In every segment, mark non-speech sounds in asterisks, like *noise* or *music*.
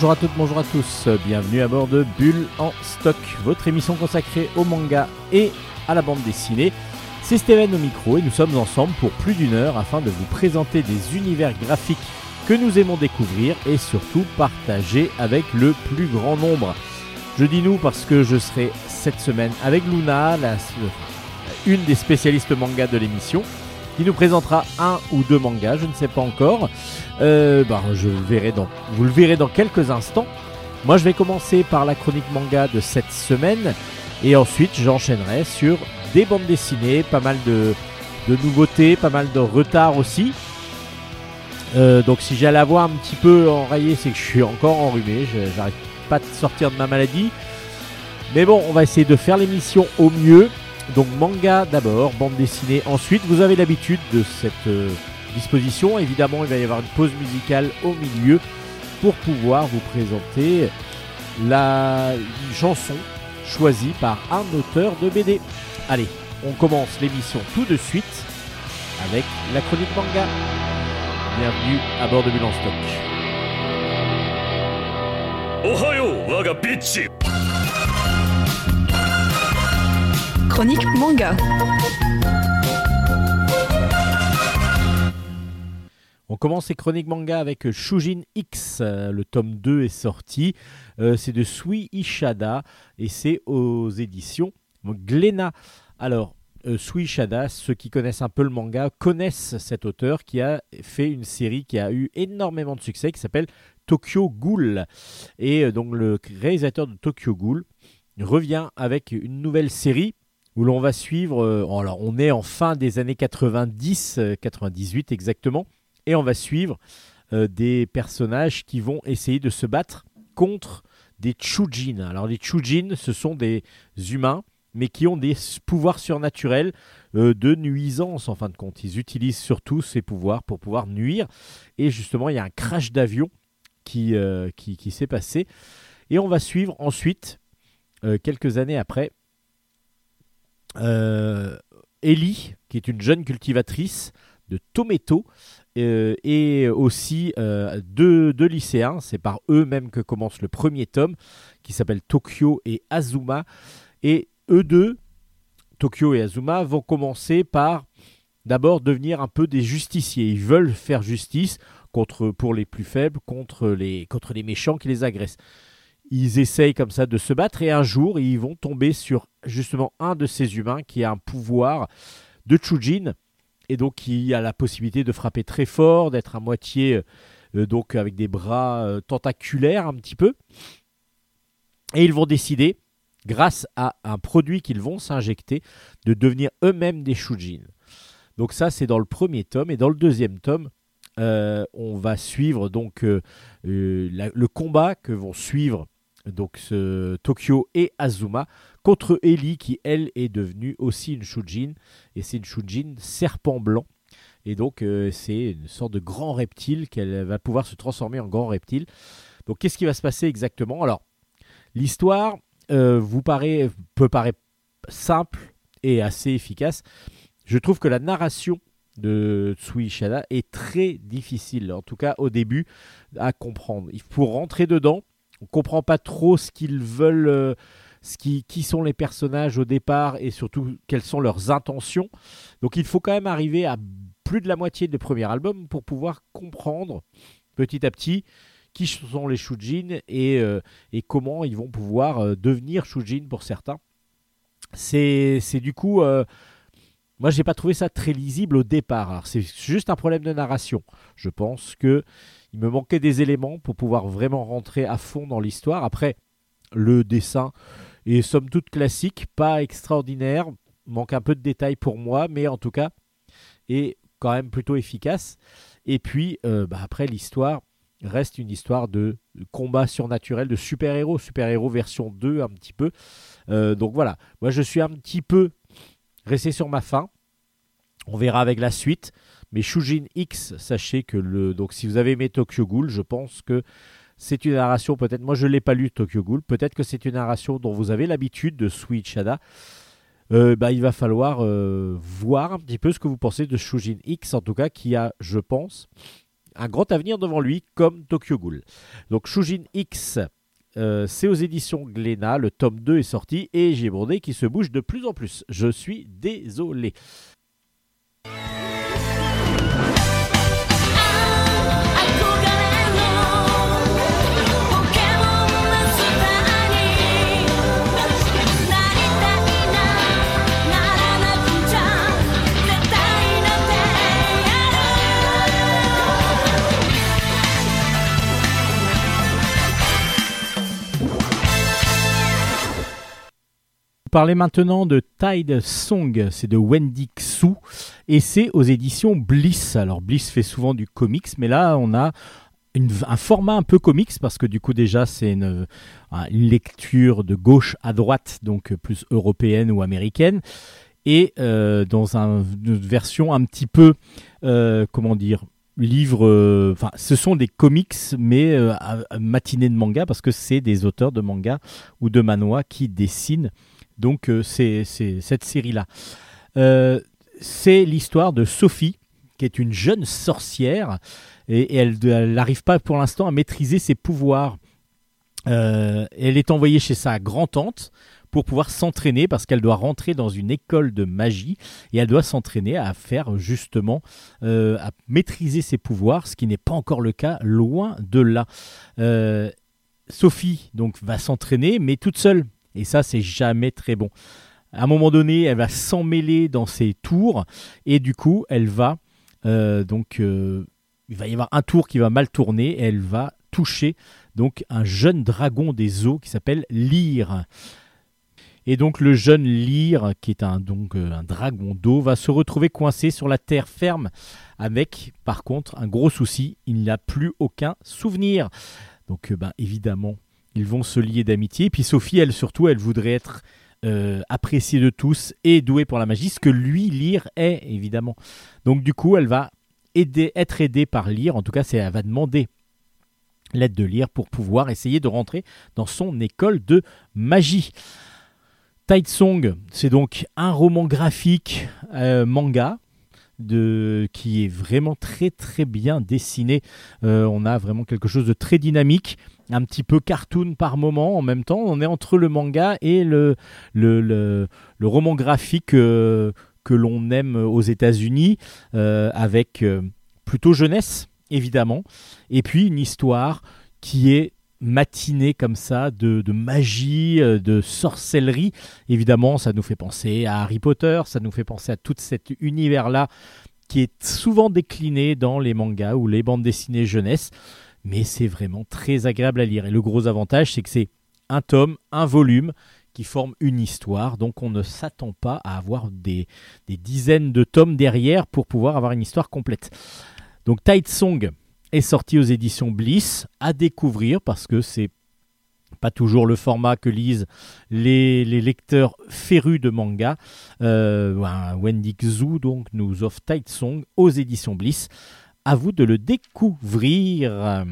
Bonjour à toutes, bonjour à tous, bienvenue à bord de Bulle en stock, votre émission consacrée au manga et à la bande dessinée. C'est Steven au micro et nous sommes ensemble pour plus d'une heure afin de vous présenter des univers graphiques que nous aimons découvrir et surtout partager avec le plus grand nombre. Je dis nous parce que je serai cette semaine avec Luna, une des spécialistes manga de l'émission, qui nous présentera un ou deux mangas, je ne sais pas encore. Euh, bah, je verrai dans, vous le verrez dans quelques instants. Moi, je vais commencer par la chronique manga de cette semaine et ensuite j'enchaînerai sur des bandes dessinées, pas mal de, de nouveautés, pas mal de retard aussi. Euh, donc si j'ai la voix un petit peu enrayée, c'est que je suis encore enrhumé, j'arrive pas de sortir de ma maladie. Mais bon, on va essayer de faire l'émission au mieux. Donc manga d'abord, bande dessinée ensuite. Vous avez l'habitude de cette euh, disposition. Évidemment, il va y avoir une pause musicale au milieu pour pouvoir vous présenter la chanson choisie par un auteur de BD. Allez, on commence l'émission tout de suite avec la chronique manga. Bienvenue à bord de Bulan Stock. Chronique manga. On commence ces chroniques manga avec Shujin X. Le tome 2 est sorti. Euh, c'est de Sui Ishada et c'est aux éditions Glénat. Alors, euh, Sui Ishada, ceux qui connaissent un peu le manga, connaissent cet auteur qui a fait une série qui a eu énormément de succès qui s'appelle Tokyo Ghoul. Et euh, donc, le réalisateur de Tokyo Ghoul revient avec une nouvelle série où l'on va suivre. alors, on est en fin des années 90, 98 exactement et on va suivre euh, des personnages qui vont essayer de se battre contre des Chujin. Alors les Chujin, ce sont des humains, mais qui ont des pouvoirs surnaturels euh, de nuisance en fin de compte. Ils utilisent surtout ces pouvoirs pour pouvoir nuire. Et justement, il y a un crash d'avion euh, qui s'est passé. Et on va suivre ensuite, quelques années après, Ellie, qui est une jeune cultivatrice de tomato euh, et aussi euh, deux, lycéens. C'est par eux-mêmes que commence le premier tome, qui s'appelle Tokyo et Azuma. Et eux deux, Tokyo et Azuma, vont commencer par d'abord devenir un peu des justiciers. Ils veulent faire justice contre, pour les plus faibles, contre les, contre les méchants qui les agressent. Ils essayent comme ça de se battre et un jour, ils vont tomber sur justement un de ces humains qui a un pouvoir de Chujin et donc qui a la possibilité de frapper très fort, d'être à moitié euh, donc avec des bras euh, tentaculaires un petit peu. Et ils vont décider, grâce à un produit qu'ils vont s'injecter, de devenir eux-mêmes des Shujin. Donc ça c'est dans le premier tome et dans le deuxième tome, euh, on va suivre donc le combat que vont suivre donc Tokyo et Azuma contre Ellie qui elle est devenue aussi une Shujin et c'est une Shujin serpent blanc et donc euh, c'est une sorte de grand reptile qu'elle va pouvoir se transformer en grand reptile. Donc qu'est-ce qui va se passer exactement? Alors l'histoire euh, vous paraît peut paraître simple et assez efficace. Je trouve que la narration de Shada est très difficile, en tout cas au début, à comprendre. Il faut rentrer dedans. On comprend pas trop ce qu'ils veulent. Qui, sont les personnages au départ et surtout quelles sont leurs intentions. Donc il faut quand même arriver à plus de la moitié du premier album pour pouvoir comprendre petit à petit qui sont les Shujin et, euh, et comment ils vont pouvoir euh, devenir Shujin pour certains. C'est du coup... Euh, moi, j'ai pas trouvé ça très lisible au départ. c'est juste un problème de narration. Je pense que il me manquait des éléments pour pouvoir vraiment rentrer à fond dans l'histoire. Après, le dessin, et somme toute classique, pas extraordinaire, manque un peu de détails pour moi, mais en tout cas est quand même plutôt efficace. Et puis euh, bah, après l'histoire reste une histoire de combat surnaturel, de super-héros, super-héros version 2 un petit peu. Euh, donc voilà, moi je suis un petit peu resté sur ma fin. On verra avec la suite. Mais Shujin X, sachez que. Donc si vous avez aimé Tokyo Ghoul, je pense que c'est une narration peut-être, moi je ne l'ai pas lu Tokyo Ghoul, peut-être que c'est une narration dont vous avez l'habitude de Sweet Shada. Euh, bah, il va falloir euh, voir un petit peu ce que vous pensez de Shujin X, en tout cas, qui a, je pense, un grand avenir devant lui, comme Tokyo Ghoul. Donc Shujin X, euh, c'est aux éditions Glénat, le tome 2 est sorti et j'ai qui se bouge de plus en plus. Je suis désolé. Vous parlez maintenant de Tide Song, c'est de Wendy Xu et c'est aux éditions Bliss. Alors Bliss fait souvent du comics, mais là on a un format un peu comics parce que du coup déjà c'est une, un- une lecture de gauche à droite, donc plus européenne ou américaine, et euh, dans un- une version un petit peu, euh, comment dire, livre, euh, enfin ce sont des comics mais euh, matinée de manga parce que c'est des auteurs de manga ou de manhwa qui dessinent donc euh, c'est cette série-là. Euh, c'est l'histoire de Sophie, qui est une jeune sorcière, et, elle n'arrive pas pour l'instant à maîtriser ses pouvoirs. Euh, elle est envoyée chez sa grand-tante pour pouvoir s'entraîner parce qu'elle doit rentrer dans une école de magie et elle doit s'entraîner à faire justement à maîtriser ses pouvoirs, ce qui n'est pas encore le cas, loin de là. Sophie donc va s'entraîner, mais toute seule. Et ça, c'est jamais très bon. À un moment donné, elle va s'emmêler dans ses tours et du coup, elle va euh, donc euh, il va y avoir un tour qui va mal tourner et elle va toucher donc un jeune dragon des eaux qui s'appelle Lyre. Et donc le jeune Lyre, qui est un, donc, euh, un dragon d'eau, va se retrouver coincé sur la terre ferme avec par contre un gros souci, il n'a plus aucun souvenir. Donc ben, évidemment, ils vont se lier d'amitié. Puis Sophie, elle surtout, elle voudrait être euh, appréciée de tous et douée pour la magie, ce que lui, Lyre, est évidemment. Donc du coup, elle va aider, être aidée par Lyre, en tout cas, elle va demander l'aide de Lyre pour pouvoir essayer de rentrer dans son école de magie. Tide c'est donc un roman graphique euh, manga qui est vraiment très très bien dessiné. Euh, on a vraiment quelque chose de très dynamique, un petit peu cartoon par moment en même temps. On est entre le manga et le, le, roman graphique euh, que l'on aime aux États-Unis, euh, avec euh, plutôt jeunesse évidemment, et puis une histoire qui est matinée comme ça de, de magie, de sorcellerie. Évidemment, ça nous fait penser à Harry Potter, ça nous fait penser à tout cet univers-là qui est souvent décliné dans les mangas ou les bandes dessinées jeunesse, mais c'est vraiment très agréable à lire. Et le gros avantage, c'est que c'est un tome, un volume qui forme une histoire, donc on ne s'attend pas à avoir des, dizaines de tomes derrière pour pouvoir avoir une histoire complète. Donc Tide Song est sorti aux éditions Bliss à découvrir parce que c'est pas toujours le format que lisent les, lecteurs férus de manga. Euh, un Wendy Xu nous offre Tide Song aux éditions Bliss. À vous de le découvrir.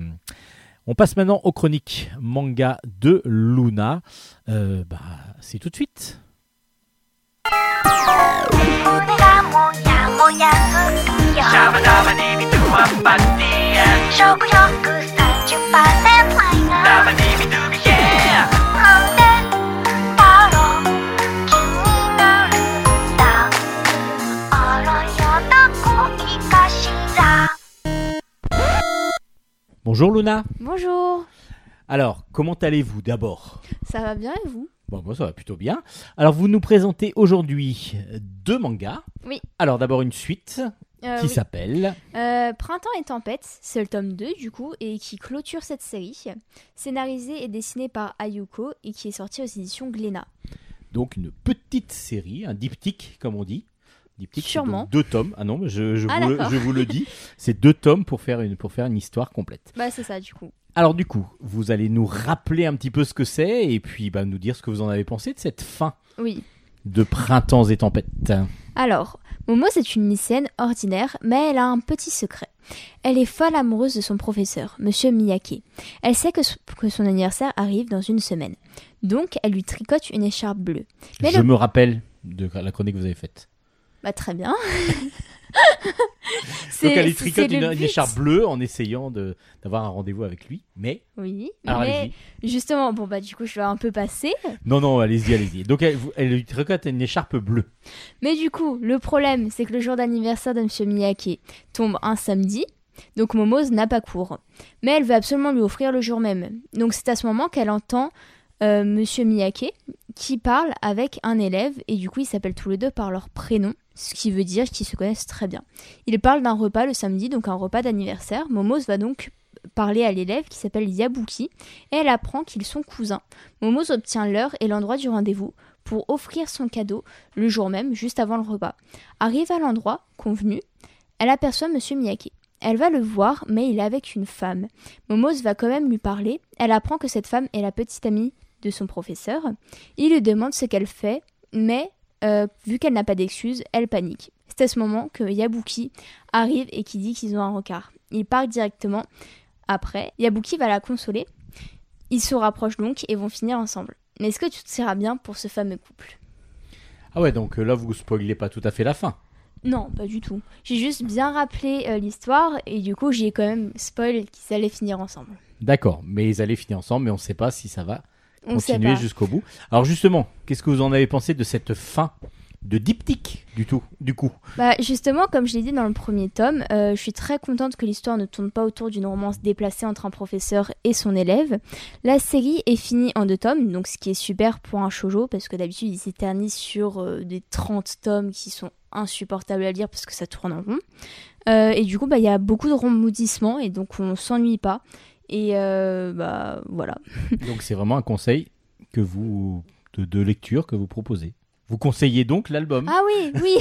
On passe maintenant aux chroniques manga de Luna. Euh, bah, c'est tout de suite. Bonjour Luna. Bonjour, Alors, comment allez-vous d'abord? Ça va bien et vous? Bon, moi ça va plutôt bien. Alors, vous nous présentez aujourd'hui deux mangas. Oui. Alors, d'abord une suite Euh, qui oui. s'appelle. Euh, Printemps et Tempête, c'est le tome 2 du coup, et qui clôture cette série. Scénarisé et dessiné par Ayuko et qui est sorti aux éditions Glénat. Donc une petite série, un diptyque comme on dit. Diptyque, Sûrement. deux tomes. Ah non, mais je, je, Ah, vous, le, je vous le dis. C'est deux tomes pour faire, une, pour faire une histoire complète. Bah c'est ça du coup. Alors du coup, vous allez nous rappeler un petit peu ce que c'est et puis bah, nous dire ce que vous en avez pensé de cette fin Oui. de Printemps et Tempêtes. Alors, Momo c'est une lycéenne ordinaire, mais elle a un petit secret. Elle est folle amoureuse de son professeur, Monsieur Miyake. Elle sait que, que son anniversaire arrive dans une semaine. Donc, elle lui tricote une écharpe bleue. Mais je le- me rappelle de la chronique que vous avez faite. Bah très bien. *laughs* Donc elle tricote une, écharpe bleue en essayant d'avoir un rendez-vous avec lui. Mais, Oui, alors mais justement, bon bah du coup je vais un peu passer. Non, non, allez-y, allez-y. Donc elle lui tricote une écharpe bleue. Mais du coup, le problème, c'est que le jour d'anniversaire de Monsieur Miyake tombe un samedi, donc Momose n'a pas cours. Mais elle veut absolument lui offrir le jour même. Donc c'est à ce moment qu'elle entend euh, Monsieur Miyake qui parle avec un élève, et du coup ils s'appellent tous les deux par leur prénom, ce qui veut dire qu'ils se connaissent très bien. Ils parlent d'un repas le samedi, donc un repas d'anniversaire. Momose va donc parler à l'élève qui s'appelle Yabuki, et elle apprend qu'ils sont cousins. Momose obtient l'heure et l'endroit du rendez-vous pour offrir son cadeau le jour même, juste avant le repas. Arrive à l'endroit convenu, elle aperçoit Monsieur Miyake. Elle va le voir, mais il est avec une femme. Momose va quand même lui parler. Elle apprend que cette femme est la petite amie de son professeur. Il lui demande ce qu'elle fait, mais euh, vu qu'elle n'a pas d'excuses, elle panique. C'est à ce moment que Yabuki arrive et qui dit qu'ils ont un rencard. Il part directement après. Yabuki va la consoler. Ils se rapprochent donc et vont finir ensemble. Mais est-ce que tout ira bien pour ce fameux couple? Ah ouais, donc euh, là, vous spoilez pas tout à fait la fin. Non, pas du tout. J'ai juste bien rappelé euh, l'histoire et du coup j'ai quand même spoil qu'ils allaient finir ensemble. D'accord, mais ils allaient finir ensemble, mais on ne sait pas si ça va On continuer jusqu'au bout. Alors justement, qu'est-ce que vous en avez pensé de cette fin de diptyque du tout, du coup? Bah justement, comme je l'ai dit dans le premier tome, euh, je suis très contente que l'histoire ne tourne pas autour d'une romance déplacée entre un professeur et son élève. La série est finie en deux tomes, donc ce qui est super pour un shoujo parce que d'habitude ils s'éternisent sur euh, des 30 tomes qui sont insupportables à lire parce que ça tourne en rond. Euh, et du coup, bah il y a beaucoup de rebondissements et donc on s'ennuie pas. Et euh, bah voilà. *laughs* Donc c'est vraiment un conseil que vous de, de lecture que vous proposez. Vous conseillez donc l'album. Ah oui, oui,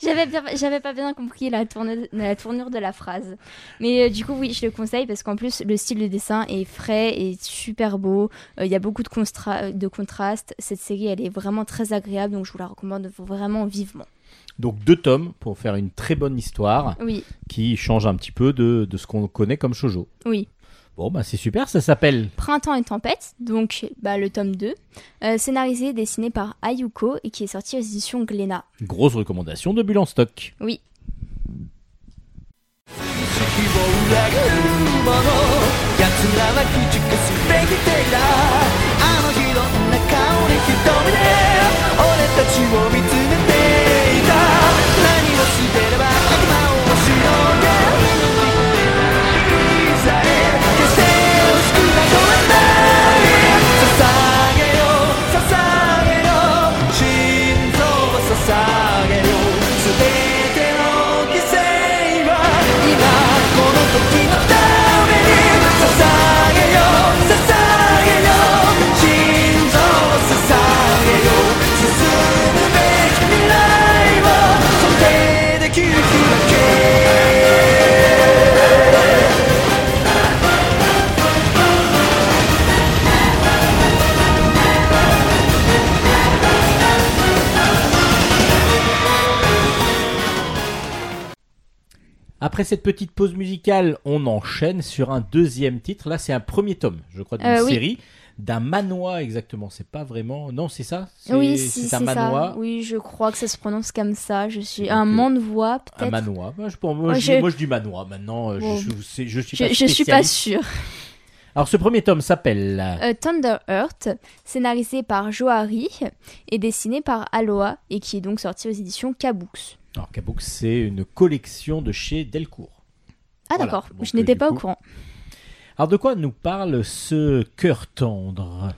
*laughs* j'avais pas bien compris la tournure, la tournure de la phrase. Mais euh, du coup, oui, je le conseille parce qu'en plus, le style de dessin est frais et super beau. Euh, Il y a beaucoup de, constra- de contrastes. Cette série, elle est vraiment très agréable, donc je vous la recommande vraiment vivement. Donc deux tomes pour faire une très bonne histoire Oui, qui change un petit peu de, de ce qu'on connaît comme shoujo. oui. Bon bah c'est super, ça s'appelle Printemps et tempête, donc bah, le tome 2, euh, scénarisé et dessiné par Ayuko et qui est sorti aux éditions Glénat. grosse recommandation de Bulle en stock. Oui. Après cette petite pause musicale, on enchaîne sur un deuxième titre. Là, c'est un premier tome, je crois, d'une Euh, oui. série d'un manois exactement. C'est pas vraiment. Non, c'est ça? C'est- Oui, si, c'est un manois. ça. Oui, je crois que ça se prononce comme ça. Je suis Donc, un euh, mandevoix, Un peut-être. manois. Moi, je, moi, Ouais, je, je- moi, je dis manois. Maintenant, euh, Bon. je, je, suis pas je suis pas sûre. Alors, ce premier tome s'appelle. Euh, Thunder Earth, scénarisé par Johari et dessiné par Aloha et qui est donc sorti aux éditions Kabooks. Alors, Kabook, c'est une collection de chez Delcourt. Ah Voilà. d'accord, Donc, je n'étais pas coup- au courant. Alors, de quoi nous parle ce cœur tendre?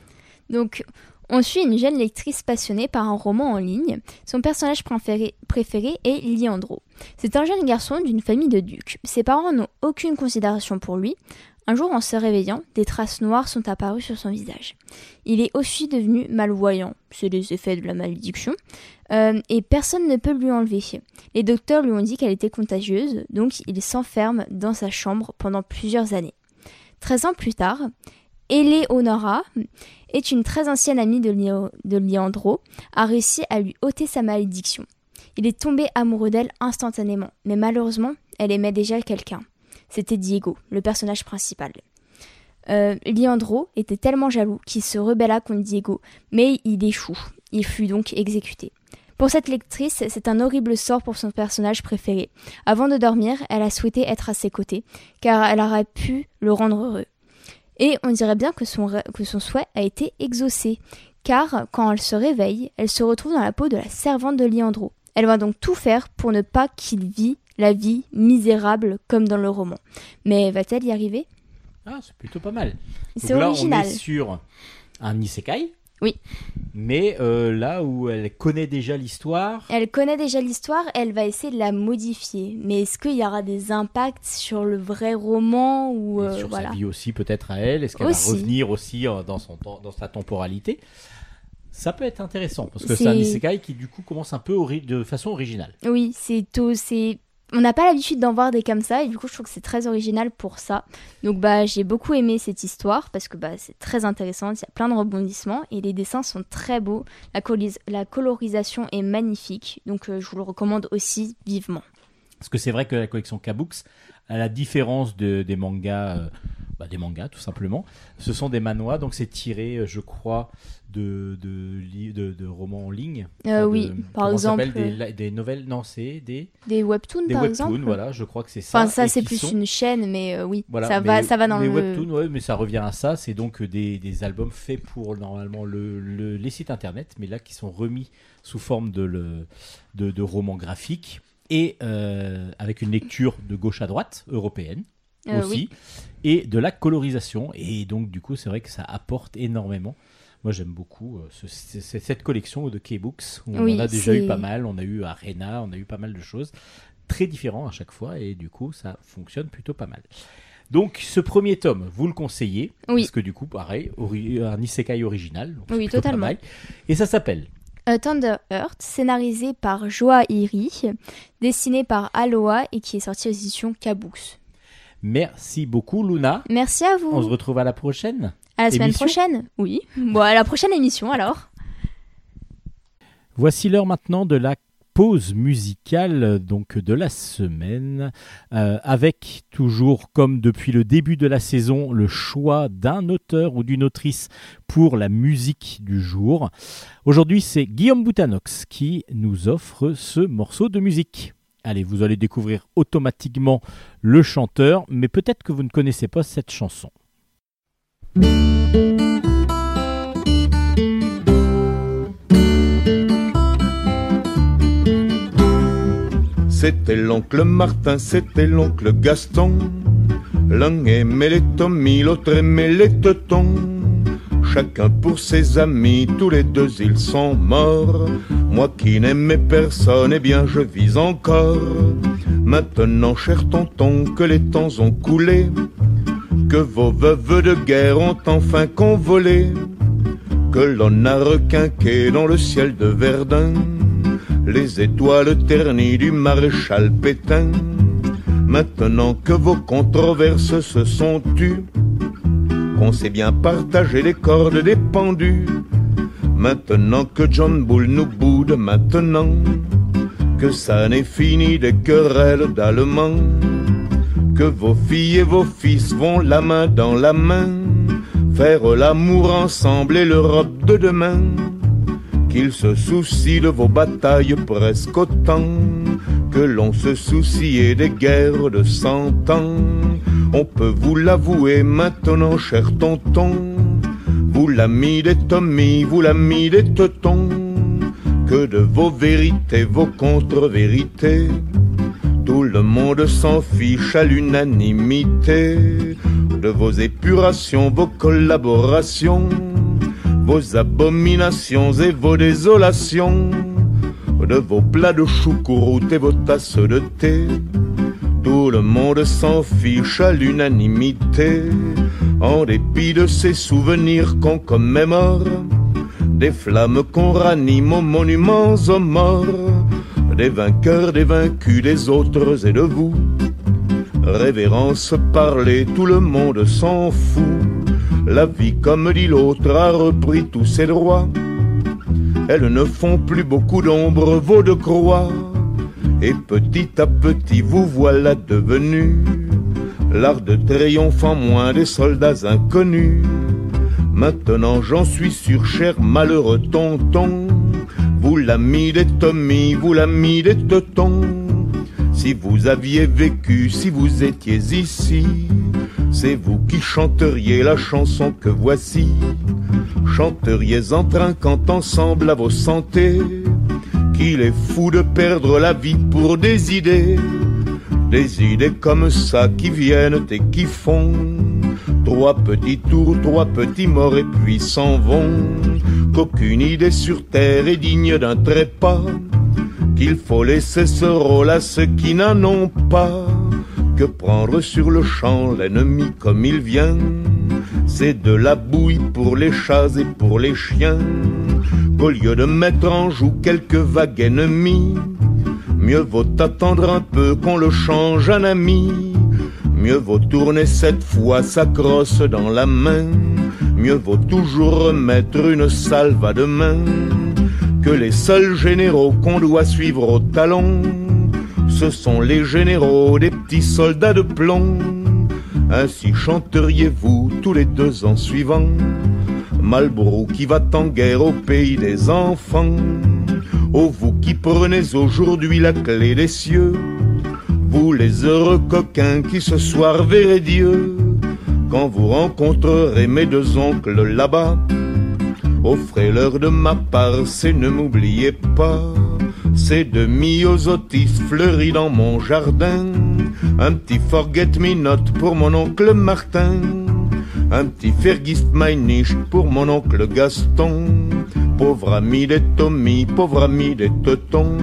Donc, on suit une jeune lectrice passionnée par un roman en ligne. Son personnage préféré, préféré est Liandro. C'est un jeune garçon d'une famille de ducs. Ses parents n'ont aucune considération pour lui. Un jour, en se réveillant, des traces noires sont apparues sur son visage. Il est aussi devenu malvoyant, c'est les effets de la malédiction, euh, et personne ne peut lui enlever. Les docteurs lui ont dit qu'elle était contagieuse, donc il s'enferme dans sa chambre pendant plusieurs années. Treize ans plus tard, Eleonora, est une très ancienne amie de, Lio- de a réussi à lui ôter sa malédiction. Il est tombé amoureux d'elle instantanément, mais malheureusement, elle aimait déjà quelqu'un. C'était Diego, le personnage principal. Euh, Leandro était tellement jaloux qu'il se rebella contre Diego, mais il échoue. Il fut donc exécuté. Pour cette lectrice, c'est un horrible sort pour son personnage préféré. Avant de dormir, elle a souhaité être à ses côtés, car elle aurait pu le rendre heureux. Et on dirait bien que son, rê- que son souhait a été exaucé, car quand elle se réveille, elle se retrouve dans la peau de la servante de Liandro. Elle va donc tout faire pour ne pas qu'il vit la vie misérable comme dans le roman. Mais va-t-elle y arriver? Ah, c'est plutôt pas mal. C'est Donc là, original. on est sur un isekai. Oui. Mais euh, là où elle connaît déjà l'histoire, Elle connaît déjà l'histoire, elle va essayer de la modifier. Mais est-ce qu'il y aura des impacts sur le vrai roman ou euh, sur voilà sa vie aussi peut-être à elle, est-ce qu'elle va revenir aussi euh, dans, son, temps- dans sa temporalité? Ça peut être intéressant parce que C'est- un isekai qui du coup commence un peu de façon originale. Oui, c'est tôt, c'est. On n'a pas l'habitude d'en voir des comme ça et du coup je trouve que c'est très original pour ça. Donc bah j'ai beaucoup aimé cette histoire parce que bah c'est très intéressant, il y a plein de rebondissements et les dessins sont très beaux, la, la colorisation est magnifique donc euh, je vous le recommande aussi vivement. Parce que c'est vrai que la collection Kabooks, à la différence de- des mangas, euh, bah, des mangas tout simplement, ce sont des manhwas, donc c'est tiré, euh, je crois, de, de, de, de romans en ligne. Euh, oui, par exemple, des, euh, des nouvelles, non, c'est des, Des webtoons des par webtoons, exemple. voilà, je crois que c'est ça. Enfin ça c'est plus sont- une chaîne mais euh, oui, Voilà, ça va mais ça va dans les le webtoons, ouais, mais ça revient à ça. C'est donc des, des albums faits pour normalement le, le- les sites internet, mais là qui sont remis sous forme de, le, de, de romans graphiques et euh, avec une lecture de gauche à droite européenne Euh, aussi oui. et de la colorisation. Et donc du coup, c'est vrai que ça apporte énormément. Moi, j'aime beaucoup euh, ce- cette collection de K-Books. On Oui, en a déjà eu pas mal. On a eu Arena, on a eu pas mal de choses très différents à chaque fois. Et du coup, ça fonctionne plutôt pas mal. Donc, ce premier tome, vous le conseillez Oui. Parce que du coup, pareil, un isekai original. donc Oui, pas totalement. mal. Et ça s'appelle A Thunder Earth, scénarisé par Joa Iri, dessiné par Aloha et qui est sorti aux éditions Kabooks. Merci beaucoup, Luna. Merci à vous. On se retrouve à la prochaine. À la semaine émission prochaine. Oui. Bon, à la prochaine émission alors. Voici l'heure maintenant de la pause musicale donc de la semaine euh, avec toujours comme depuis le début de la saison le choix d'un auteur ou d'une autrice pour la musique du jour. Aujourd'hui c'est Guillaume Boutanox qui nous offre ce morceau de musique. Allez, vous allez découvrir automatiquement le chanteur, mais peut-être que vous ne connaissez pas cette chanson. C'était l'oncle Martin, c'était l'oncle Gaston. L'un aimait les Tommy, l'autre aimait les Teutons. Chacun pour ses amis, tous les deux ils sont morts. Moi qui n'aimais personne, eh bien je vis encore. Maintenant, cher tonton, que les temps ont coulé, que vos veuves de guerre ont enfin convolé, que l'on a requinqué dans le ciel de Verdun les étoiles ternies du maréchal Pétain. Maintenant que vos controverses se sont tues, qu'on sait bien partager les cordes des pendus, maintenant que John Bull nous boude, maintenant que ça n'est fini des querelles d'Allemands, que vos filles et vos fils vont la main dans la main, faire l'amour ensemble et l'Europe de demain qu'il se soucie de vos batailles presque autant que l'on se souciait des guerres de cent ans. On peut vous l'avouer maintenant, cher tonton, vous l'ami des Tommy, vous l'ami des Teutons, que de vos vérités, vos contre-vérités, tout le monde s'en fiche à l'unanimité. De vos épurations, vos collaborations vos abominations et vos désolations, de vos plats de choucroute et vos tasses de thé. Tout le monde s'en fiche à l'unanimité, en dépit de ces souvenirs qu'on commémore, des flammes qu'on ranime aux monuments aux morts, des vainqueurs, des vaincus, des autres et de vous. Révérence, parler, tout le monde s'en fout. La vie, comme dit l'autre, a repris tous ses droits. Elles ne font plus beaucoup d'ombre, vos de croix. Et petit à petit, vous voilà devenu l'art de triomphe en moins des soldats inconnus. Maintenant, j'en suis sûr, cher malheureux tonton, vous l'ami des Tommy, vous l'ami des Teutons. Si vous aviez vécu, si vous étiez ici, c'est vous qui chanteriez la chanson que voici. Chanteriez en trinquant ensemble à vos santés, qu'il est fou de perdre la vie pour des idées. Des idées comme ça qui viennent et qui font. Trois petits tours, trois petits morts et puis s'en vont. Qu'aucune idée sur terre est digne d'un trépas. Qu'il faut laisser ce rôle à ceux qui n'en ont pas. Que prendre sur le champ l'ennemi comme il vient? C'est de la bouille pour les chats et pour les chiens. Qu'au lieu de mettre en joue quelques vagues ennemies, mieux vaut attendre un peu qu'on le change en ami. Mieux vaut tourner cette fois sa crosse dans la main. Mieux vaut toujours remettre une salve à demain. Que les seuls généraux qu'on doit suivre au talon, ce sont les généraux des petits soldats de plomb. Ainsi chanteriez-vous tous les deux ans suivants. Malbrou qui va en guerre au pays des enfants. Ô vous qui prenez aujourd'hui la clé des cieux, vous les heureux coquins qui ce soir verrez Dieu, quand vous rencontrerez mes deux oncles là-bas, offrez-leur de ma part, c'est ne m'oubliez pas, c'est de myosotis fleuris dans mon jardin, un petit forget-me-not pour mon oncle Martin, un petit Fergist Meinich pour mon oncle Gaston, pauvre ami des Tommy, pauvre ami des Teutons.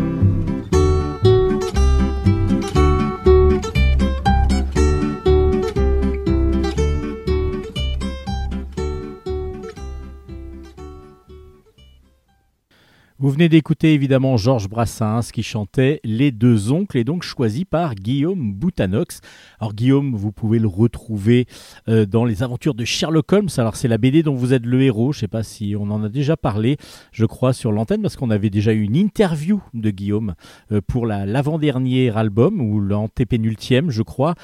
Vous venez d'écouter évidemment Georges Brassens qui chantait Les deux oncles et donc choisi par Guillaume Boutanox. Alors Guillaume, vous pouvez le retrouver euh, dans les aventures de Sherlock Holmes. Alors c'est la BD dont vous êtes le héros. Je ne sais pas si on en a déjà parlé, je crois, sur l'antenne parce qu'on avait déjà eu une interview de Guillaume euh, pour la- l'avant-dernier album ou l'antépénultième, je crois.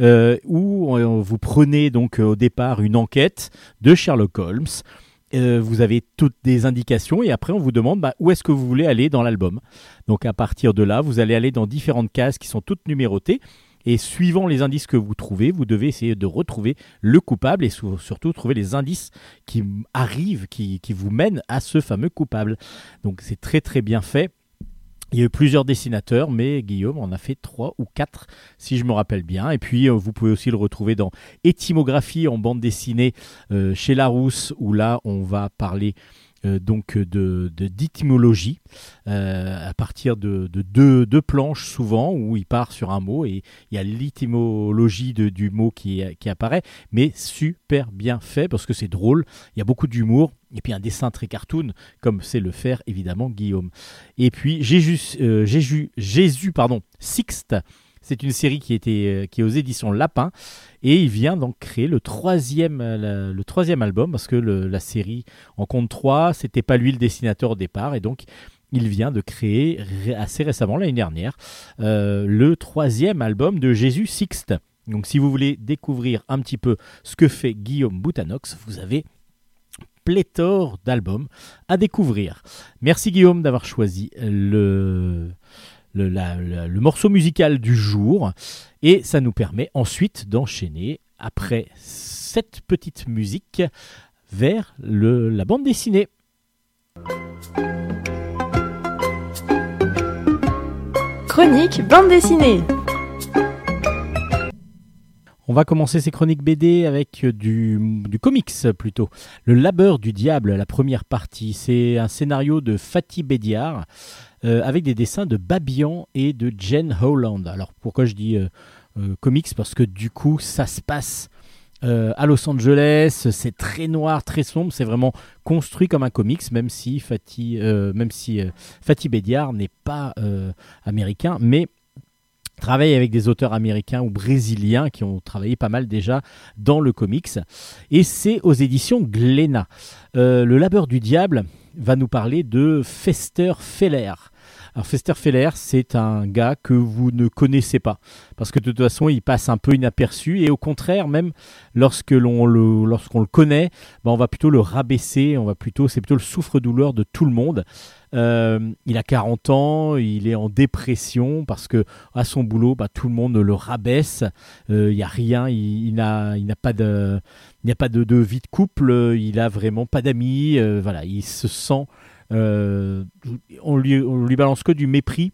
euh, où vous prenez donc au départ une enquête de Sherlock Holmes. Euh, vous avez toutes des indications et après on vous demande bah, où est-ce que vous voulez aller dans l'album. Donc à partir de là, vous allez aller dans différentes cases qui sont toutes numérotées et suivant les indices que vous trouvez, vous devez essayer de retrouver le coupable et surtout trouver les indices qui arrivent, qui vous mènent à ce fameux coupable. Donc c'est très très bien fait. Il y a eu plusieurs dessinateurs, mais Guillaume en a fait trois ou quatre, si je me rappelle bien. Et puis, euh, vous pouvez aussi le retrouver dans Étimographie en bande dessinée euh, chez Larousse, où là, on va parler donc de de- d'étymologie euh, à partir de, de deux, deux planches souvent où il part sur un mot et il y a l'étymologie du mot qui, qui apparaît, mais super bien fait parce que c'est drôle, il y a beaucoup d'humour et puis un dessin très cartoon comme c'est le faire évidemment Guillaume. Et puis Jésus, euh, Jésus, Jésus pardon, Sixte, c'est une série qui, était, euh, qui est aux éditions Lapin et il vient donc créer le troisième, euh, le troisième album parce que la série en compte trois, c'était pas lui le dessinateur au départ et donc il vient de créer ré- assez récemment l'année dernière euh, le troisième album de Jésus Sixte. Donc si vous voulez découvrir un petit peu ce que fait Guillaume Boutanox, vous avez pléthore d'albums à découvrir. Merci Guillaume d'avoir choisi le, le, morceau musical du jour et ça nous permet ensuite d'enchaîner après cette petite musique vers le- la bande dessinée. Chronique bande dessinée. On va commencer ces chroniques BD avec euh, du, comics plutôt. Le labeur du diable, la première partie. C'est un scénario de Fatih Bediar euh, avec des dessins de Babian et de Jen Howland. Alors pourquoi je dis euh, comics? Parce que du coup ça se passe à Los Angeles, c'est très noir, très sombre, c'est vraiment construit comme un comics, même si Fatih, même si, Fatih Bediar n'est pas américain, travaille avec des auteurs américains ou brésiliens qui ont travaillé pas mal déjà dans le comics. Et c'est aux éditions Glénat. Euh, le labeur du diable va nous parler de Fester Feller. Alors Festerfeller, c'est un gars que vous ne connaissez pas, parce que de toute façon, il passe un peu inaperçu, et au contraire, même lorsque l'on le, lorsqu'on le connaît, ben, on va plutôt le rabaisser, on va plutôt, c'est plutôt le souffre-douleur de tout le monde. Euh, il a 40 ans, il est en dépression parce que à son boulot, bah, tout le monde le rabaisse. Euh, Il n'y a rien, il, n'a il n'a pas de, il n'y a pas de, vie de couple, il a vraiment pas d'amis. euh, voilà, il se sent, euh, on lui, lui balance que du mépris,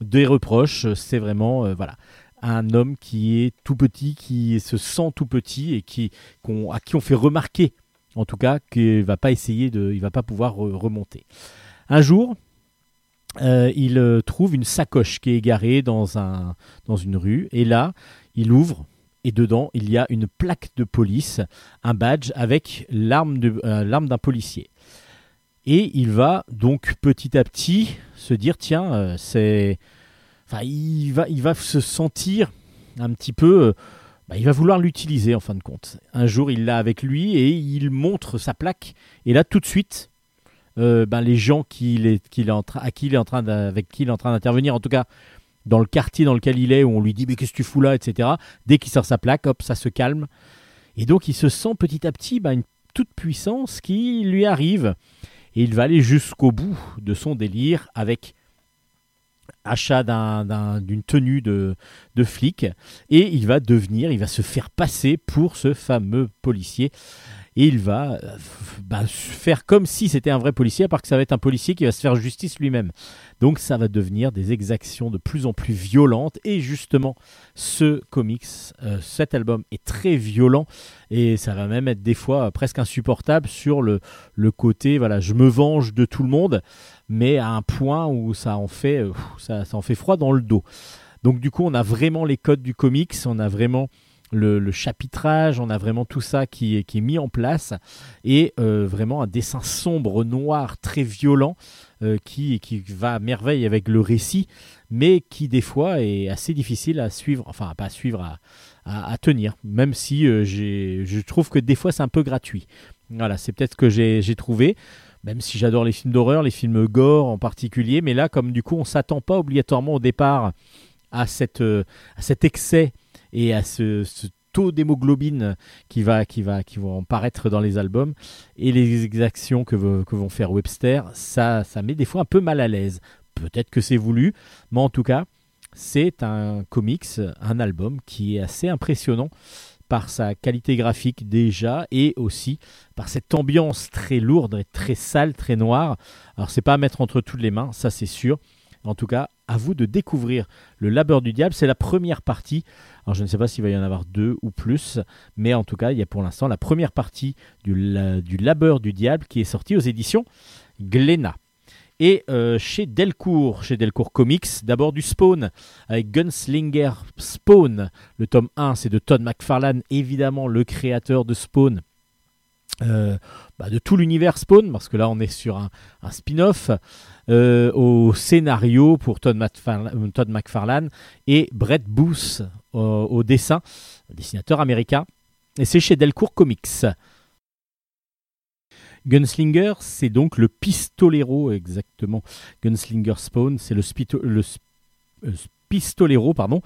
des reproches. C'est vraiment, euh, voilà, un homme qui est tout petit, qui se sent tout petit et qui, à qui on fait remarquer, en tout cas, qu'il va pas essayer de, il va pas pouvoir re- remonter. Un jour, euh, il euh, trouve une sacoche qui est égarée dans, un, dans une rue. Et là, il ouvre. Et dedans, il y a une plaque de police, un badge avec euh, l'arme d'un policier. Et il va donc petit à petit se dire tiens, euh, c'est. Enfin, il va, il va se sentir un petit peu. euh, bah, il va vouloir l'utiliser en fin de compte. Un jour, il l'a avec lui et il montre sa plaque. Et là, tout de suite, euh, ben, les gens qu'il est, qui est en train avec qui il est en train d'intervenir, en tout cas dans le quartier dans lequel il est, où on lui dit mais qu'est-ce que tu fous là, etc. Dès qu'il sort sa plaque, hop, ça se calme. Et donc il se sent petit à petit ben, une toute puissance qui lui arrive. Et il va aller jusqu'au bout de son délire avec achat d'un- d'un- d'une tenue de flic. Et il va devenir, il va se faire passer pour ce fameux policier et il va euh, bah, faire comme si c'était un vrai policier, à part que ça va être un policier qui va se faire justice lui-même. Donc ça va devenir des exactions de plus en plus violentes, et justement, ce comics, euh, cet album est très violent, et ça va même être des fois euh, presque insupportable sur le, côté, voilà, je me venge de tout le monde, mais à un point où ça en fait, ça, ça en fait froid dans le dos. Donc du coup, on a vraiment les codes du comics, on a vraiment le, chapitrage, on a vraiment tout ça qui est, mis en place et euh, vraiment un dessin sombre, noir, très violent euh, qui, va à merveille avec le récit, mais qui des fois est assez difficile à suivre, enfin pas à suivre, à, tenir, même si euh, je trouve que des fois c'est un peu gratuit. Voilà, c'est peut-être ce que j'ai trouvé. Même si j'adore les films d'horreur, les films gore en particulier, mais là, comme du coup, on s'attend pas obligatoirement au départ à, à cet excès et à ce, taux d'hémoglobine qui va qui va qui vont paraître dans les albums. Et les exactions que vont faire Webster ça ça met des fois un peu mal à l'aise. Peut-être que c'est voulu mais en tout cas c'est un comics un album qui est assez impressionnant par sa qualité graphique déjà et aussi par cette ambiance très lourde et très sale très noire. Alors c'est pas à mettre entre toutes les mains ça c'est sûr. En tout cas à vous de découvrir le labeur du diable. C'est la première partie alors je ne sais pas s'il va y en avoir deux ou plus, mais en tout cas, il y a pour l'instant la première partie du, du Labeur du Diable qui est sortie aux éditions Glénat. Et euh, chez Delcourt, chez Delcourt Comics, d'abord du Spawn avec Gunslinger Spawn. Le tome 1, c'est de Todd McFarlane, évidemment le créateur de Spawn. euh, bah, de tout l'univers Spawn, parce que là on est sur un, un spin-off euh, au scénario pour Todd McFarlane et Brett Booth au, au dessin, dessinateur américain. Et c'est chez Delcourt Comics. Gunslinger, c'est donc le pistolero, exactement. Gunslinger Spawn, c'est le, le euh, pistolero, pardon.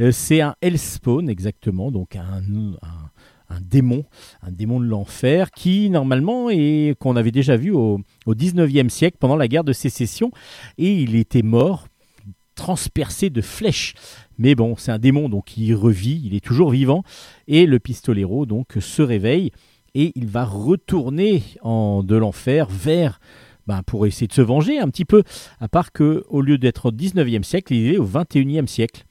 Euh, c'est un Hellspawn, exactement, donc un, un, un démon, un démon de l'enfer, qui normalement est qu'on avait déjà vu au, au 19e siècle pendant la guerre de sécession, et il était mort transpercé de flèches. Mais bon, c'est un démon, donc il revit, il est toujours vivant, et le pistolero donc se réveille et il va retourner en, de l'enfer vers ben, pour essayer de se venger un petit peu, à part que au lieu d'être au 19e siècle, il est au 21e siècle.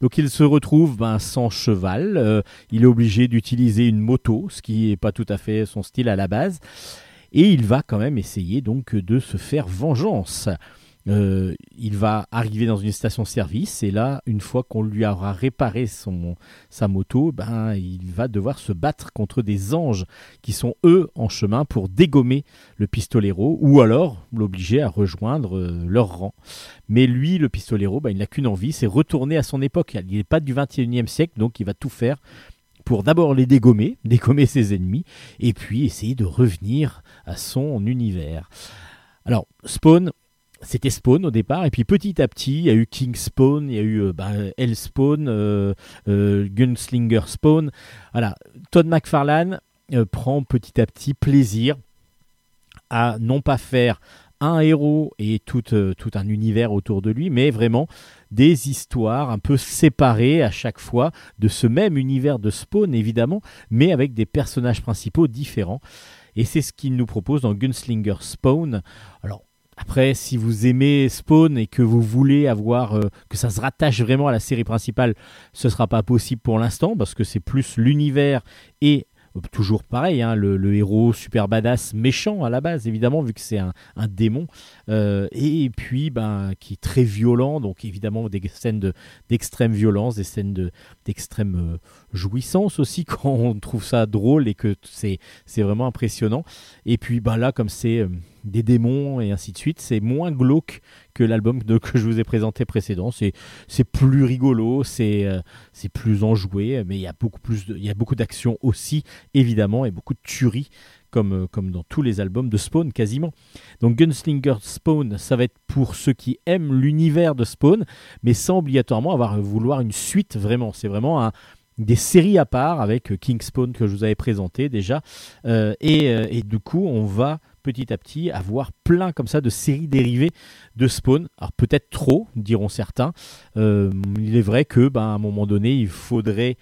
Donc il se retrouve ben, sans cheval, euh, il est obligé d'utiliser une moto, ce qui n'est pas tout à fait son style à la base, et il va quand même essayer donc de se faire vengeance. Euh, il va arriver dans une station-service et là, une fois qu'on lui aura réparé son, sa moto, ben, il va devoir se battre contre des anges qui sont eux en chemin pour dégommer le pistolero ou alors l'obliger à rejoindre euh, leur rang. Mais lui, le pistolero, ben, il n'a qu'une envie, c'est retourner à son époque. Il n'est pas du 21e siècle, donc il va tout faire pour d'abord les dégommer, *laughs* dégommer ses ennemis, et puis essayer de revenir à son univers. Alors, Spawn, c'était Spawn au départ, et puis petit à petit, il y a eu King Spawn, il y a eu euh, bah, Spawn, euh, euh, Gunslinger Spawn. Voilà, Todd McFarlane prend petit à petit plaisir à non pas faire un héros et tout, tout un univers autour de lui, mais vraiment des histoires un peu séparées à chaque fois de ce même univers de Spawn, évidemment, mais avec des personnages principaux différents. Et c'est ce qu'il nous propose dans Gunslinger Spawn. Alors, après, si vous aimez Spawn et que vous voulez avoir euh, que ça se rattache vraiment à la série principale, ce sera pas possible pour l'instant parce que c'est plus l'univers et euh, toujours pareil, hein, le, héros super badass méchant à la base évidemment vu que c'est un, démon euh, et puis ben qui est très violent donc évidemment des scènes de- d'extrême violence, des scènes de- d'extrême jouissance aussi *laughs* quand on trouve ça drôle et que c'est vraiment impressionnant. Et puis ben là comme c'est des démons et ainsi de suite, c'est moins glauque que l'album que je vous ai présenté précédent. C'est plus rigolo, c'est euh, c'est plus enjoué, mais il y a beaucoup plus, il y a beaucoup d'action aussi évidemment et beaucoup de tueries comme euh, comme dans tous les albums de Spawn quasiment. Donc Gunslinger Spawn, ça va être pour ceux qui aiment l'univers de Spawn, mais sans obligatoirement avoir vouloir une suite vraiment. C'est vraiment des séries à part avec euh, King Spawn que je vous avais présenté déjà et, et du coup on va petit à petit avoir plein comme ça de séries dérivées de Spawn. Alors peut-être trop, diront certains. Euh, il est vrai que, ben, à un moment donné, il faudrait,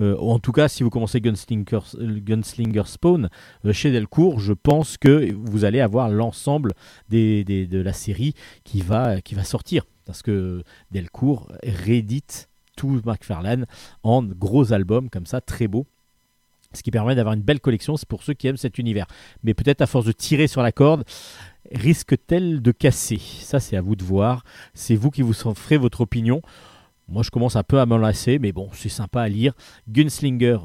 euh, en tout cas, si vous commencez Gunslinger, Gunslinger Spawn euh, chez Delcourt, je pense que vous allez avoir l'ensemble de la série qui va, qui va sortir, parce que Delcourt réédite tout McFarlane en gros albums comme ça, très beaux. Ce qui permet d'avoir une belle collection, c'est pour ceux qui aiment cet univers. Mais peut-être à force de tirer sur la corde, risque-t-elle de casser? Ça, c'est à vous de voir. C'est vous qui vous ferez votre opinion. Moi, je commence un peu à m'en lasser, mais bon, c'est sympa à lire. Gunslinger,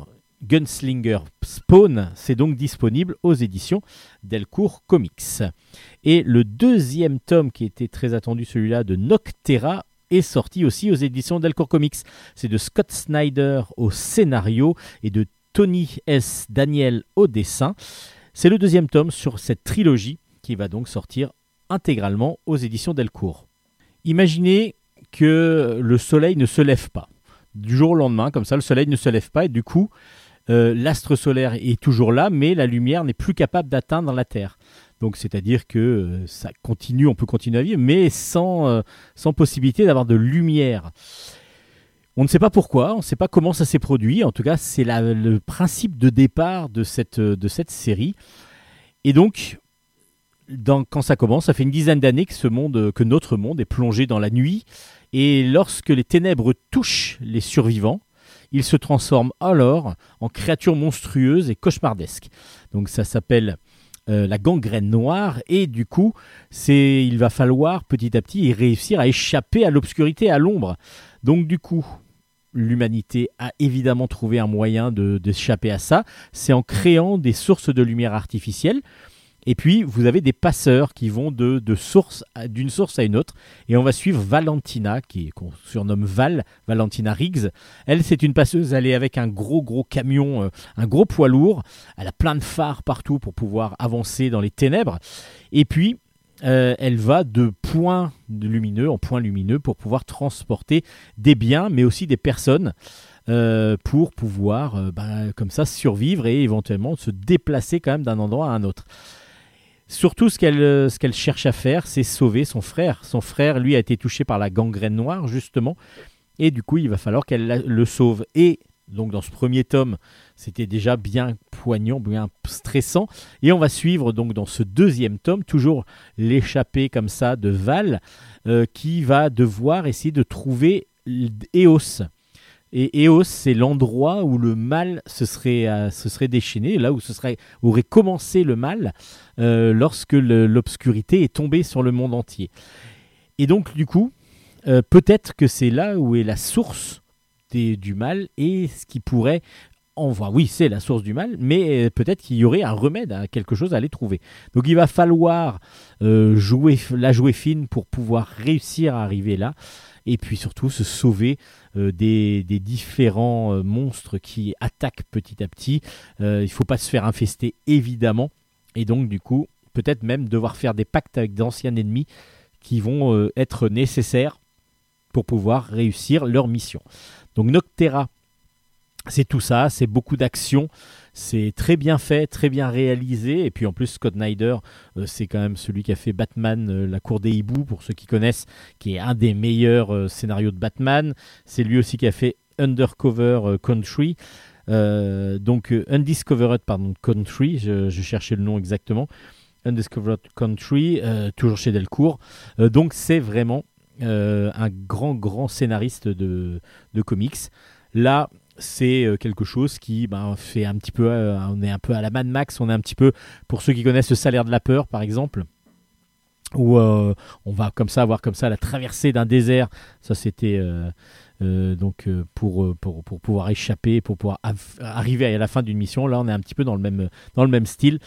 Gunslinger Spawn, c'est donc disponible aux éditions Delcourt Comics. Et le deuxième tome, qui était très attendu, celui-là de Noctera, est sorti aussi aux éditions Delcourt Comics. C'est de Scott Snyder au scénario et de Tony S. Daniel au dessin. C'est le deuxième tome sur cette trilogie qui va donc sortir intégralement aux éditions Delcourt. Imaginez que le soleil ne se lève pas. Du jour au lendemain, comme ça, le soleil ne se lève pas et du coup, euh, l'astre solaire est toujours là, mais la lumière n'est plus capable d'atteindre la Terre. Donc, c'est-à-dire que euh, ça continue, on peut continuer à vivre, mais sans, euh, sans possibilité d'avoir de lumière. On ne sait pas pourquoi, on ne sait pas comment ça s'est produit. En tout cas, c'est le principe de départ de cette, de cette série. Et donc, quand ça commence, ça fait une dizaine d'années que ce monde, que notre monde est plongé dans la nuit. Et lorsque les ténèbres touchent les survivants, ils se transforment alors en créatures monstrueuses et cauchemardesques. Donc ça s'appelle euh, la gangrène noire et du coup, c'est il va falloir petit à petit y réussir à échapper à l'obscurité, à l'ombre. Donc du coup, l'humanité a évidemment trouvé un moyen de- d'échapper à ça. C'est en créant des sources de lumière artificielles. Et puis, vous avez des passeurs qui vont de, de source d'une source à une autre. Et on va suivre Valentina, qui qu'on surnomme Val, Valentina Riggs. Elle, c'est une passeuse. Elle est avec un gros, gros camion, euh, un gros poids lourd. Elle a plein de phares partout pour pouvoir avancer dans les ténèbres. Et puis, euh, elle va de point de lumineux en point lumineux pour pouvoir transporter des biens, mais aussi des personnes. euh, pour pouvoir, euh, ben, comme ça, survivre et éventuellement se déplacer quand même d'un endroit à un autre. Surtout, ce qu'elle cherche à faire, c'est sauver son frère. Son frère, lui, a été touché par la gangrène noire, justement. Et du coup, il va falloir qu'elle le sauve. Et donc, dans ce premier tome, c'était déjà bien poignant, bien stressant. Et on va suivre, donc, dans ce deuxième tome, toujours l'échappée comme ça de Val, euh, qui va devoir essayer de trouver Eos. Et Eos, c'est l'endroit où le mal se serait, euh, déchaîné, là où ce serait, aurait commencé le mal euh, lorsque l'obscurité est tombée sur le monde entier. Et donc, du coup, peut-être que c'est là où est la source du mal et ce qui pourrait en voir. Oui, c'est la source du mal, mais euh, peut-être qu'il y aurait un remède à quelque chose à aller trouver. Donc, il va falloir euh, jouer, la jouer fine pour pouvoir réussir à arriver là. Et puis surtout se sauver euh, des, différents monstres qui attaquent petit à petit. Il ne faut pas se faire infester, évidemment. Et donc, du coup, peut-être même devoir faire des pactes avec d'anciens ennemis qui vont être nécessaires pour pouvoir réussir leur mission. Donc Noctera, c'est tout ça, c'est beaucoup d'action, c'est très bien fait, très bien réalisé, et puis en plus Scott Snyder, euh, c'est quand même celui qui a fait Batman, euh, la cour des hiboux, pour ceux qui connaissent, qui est un des meilleurs euh, scénarios de Batman, c'est lui aussi qui a fait Undercover Country, donc Undiscovered Country, je, cherchais le nom exactement, Undiscovered Country, toujours chez Delcourt, donc c'est vraiment un grand grand scénariste de, de comics. Là, c'est euh, quelque chose qui ben, fait un petit peu, euh, on est un peu à la Mad Max, on est un petit peu, pour ceux qui connaissent le salaire de la peur par exemple, où euh, on va comme ça avoir comme ça la traversée d'un désert, ça c'était donc pour, pour, pour pouvoir échapper, pour pouvoir arriver à la fin d'une mission, là on est un petit peu dans le même, dans le même style.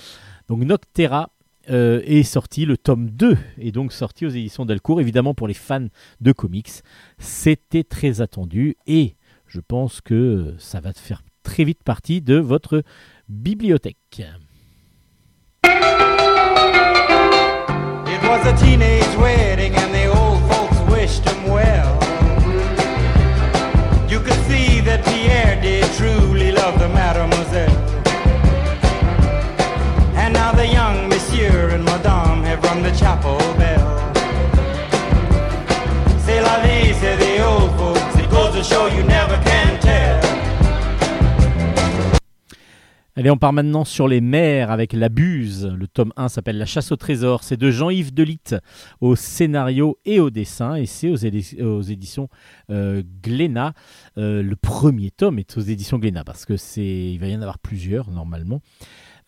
Donc Noctera est sorti, le tome 2 est donc sorti aux éditions Delcourt, évidemment pour les fans de comics, c'était très attendu et je pense que ça va faire très vite partie de votre bibliothèque. Allez, on part maintenant sur les mers avec La Buse. Le tome 1 s'appelle La chasse au trésor. C'est de Jean-Yves Delitte au scénario et au dessin. Et c'est aux, édi- aux éditions euh, Glénat. Euh, le premier tome est aux éditions Glénat parce que c'est, il va y en avoir plusieurs normalement.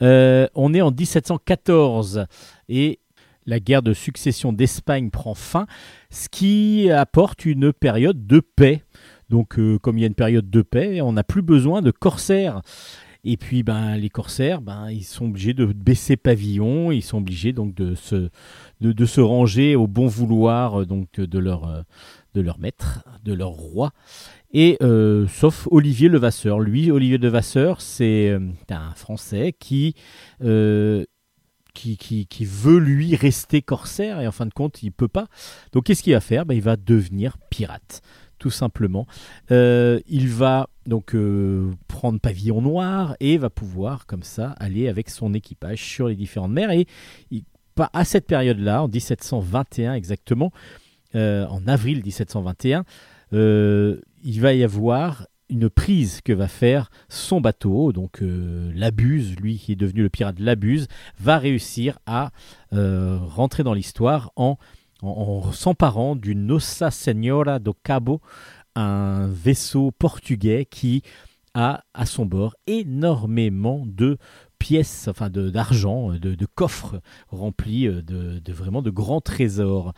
Euh, on est en 1714 et la guerre de succession d'Espagne prend fin, ce qui apporte une période de paix. Donc, comme il y a une période de paix, on n'a plus besoin de corsaires. Et puis, ben, les corsaires, ben, ils sont obligés de baisser pavillon, ils sont obligés donc de se, de, de se ranger au bon vouloir euh, donc de leur, euh, de leur maître, de leur roi. Et euh, sauf Olivier Levasseur. Lui, Olivier Levasseur, c'est un Français qui, qui, qui, qui veut lui rester corsaire et en fin de compte, il peut pas. Donc, qu'est-ce qu'il va faire? Ben, Il va devenir pirate, tout simplement. Euh, il va donc euh, prendre pavillon noir et va pouvoir comme ça aller avec son équipage sur les différentes mers. Et il- à cette période-là, en 1721 exactement, euh, en avril 1721, euh, il va y avoir une prise que va faire son bateau, donc l'Abuse, lui qui est devenu le pirate l'Abuse, va réussir à rentrer dans l'histoire en, en, s'emparant du Nossa Senhora do Cabo, un vaisseau portugais qui a à son bord énormément de pièces, enfin d'argent, de, de coffres remplis euh, de, vraiment de grands trésors.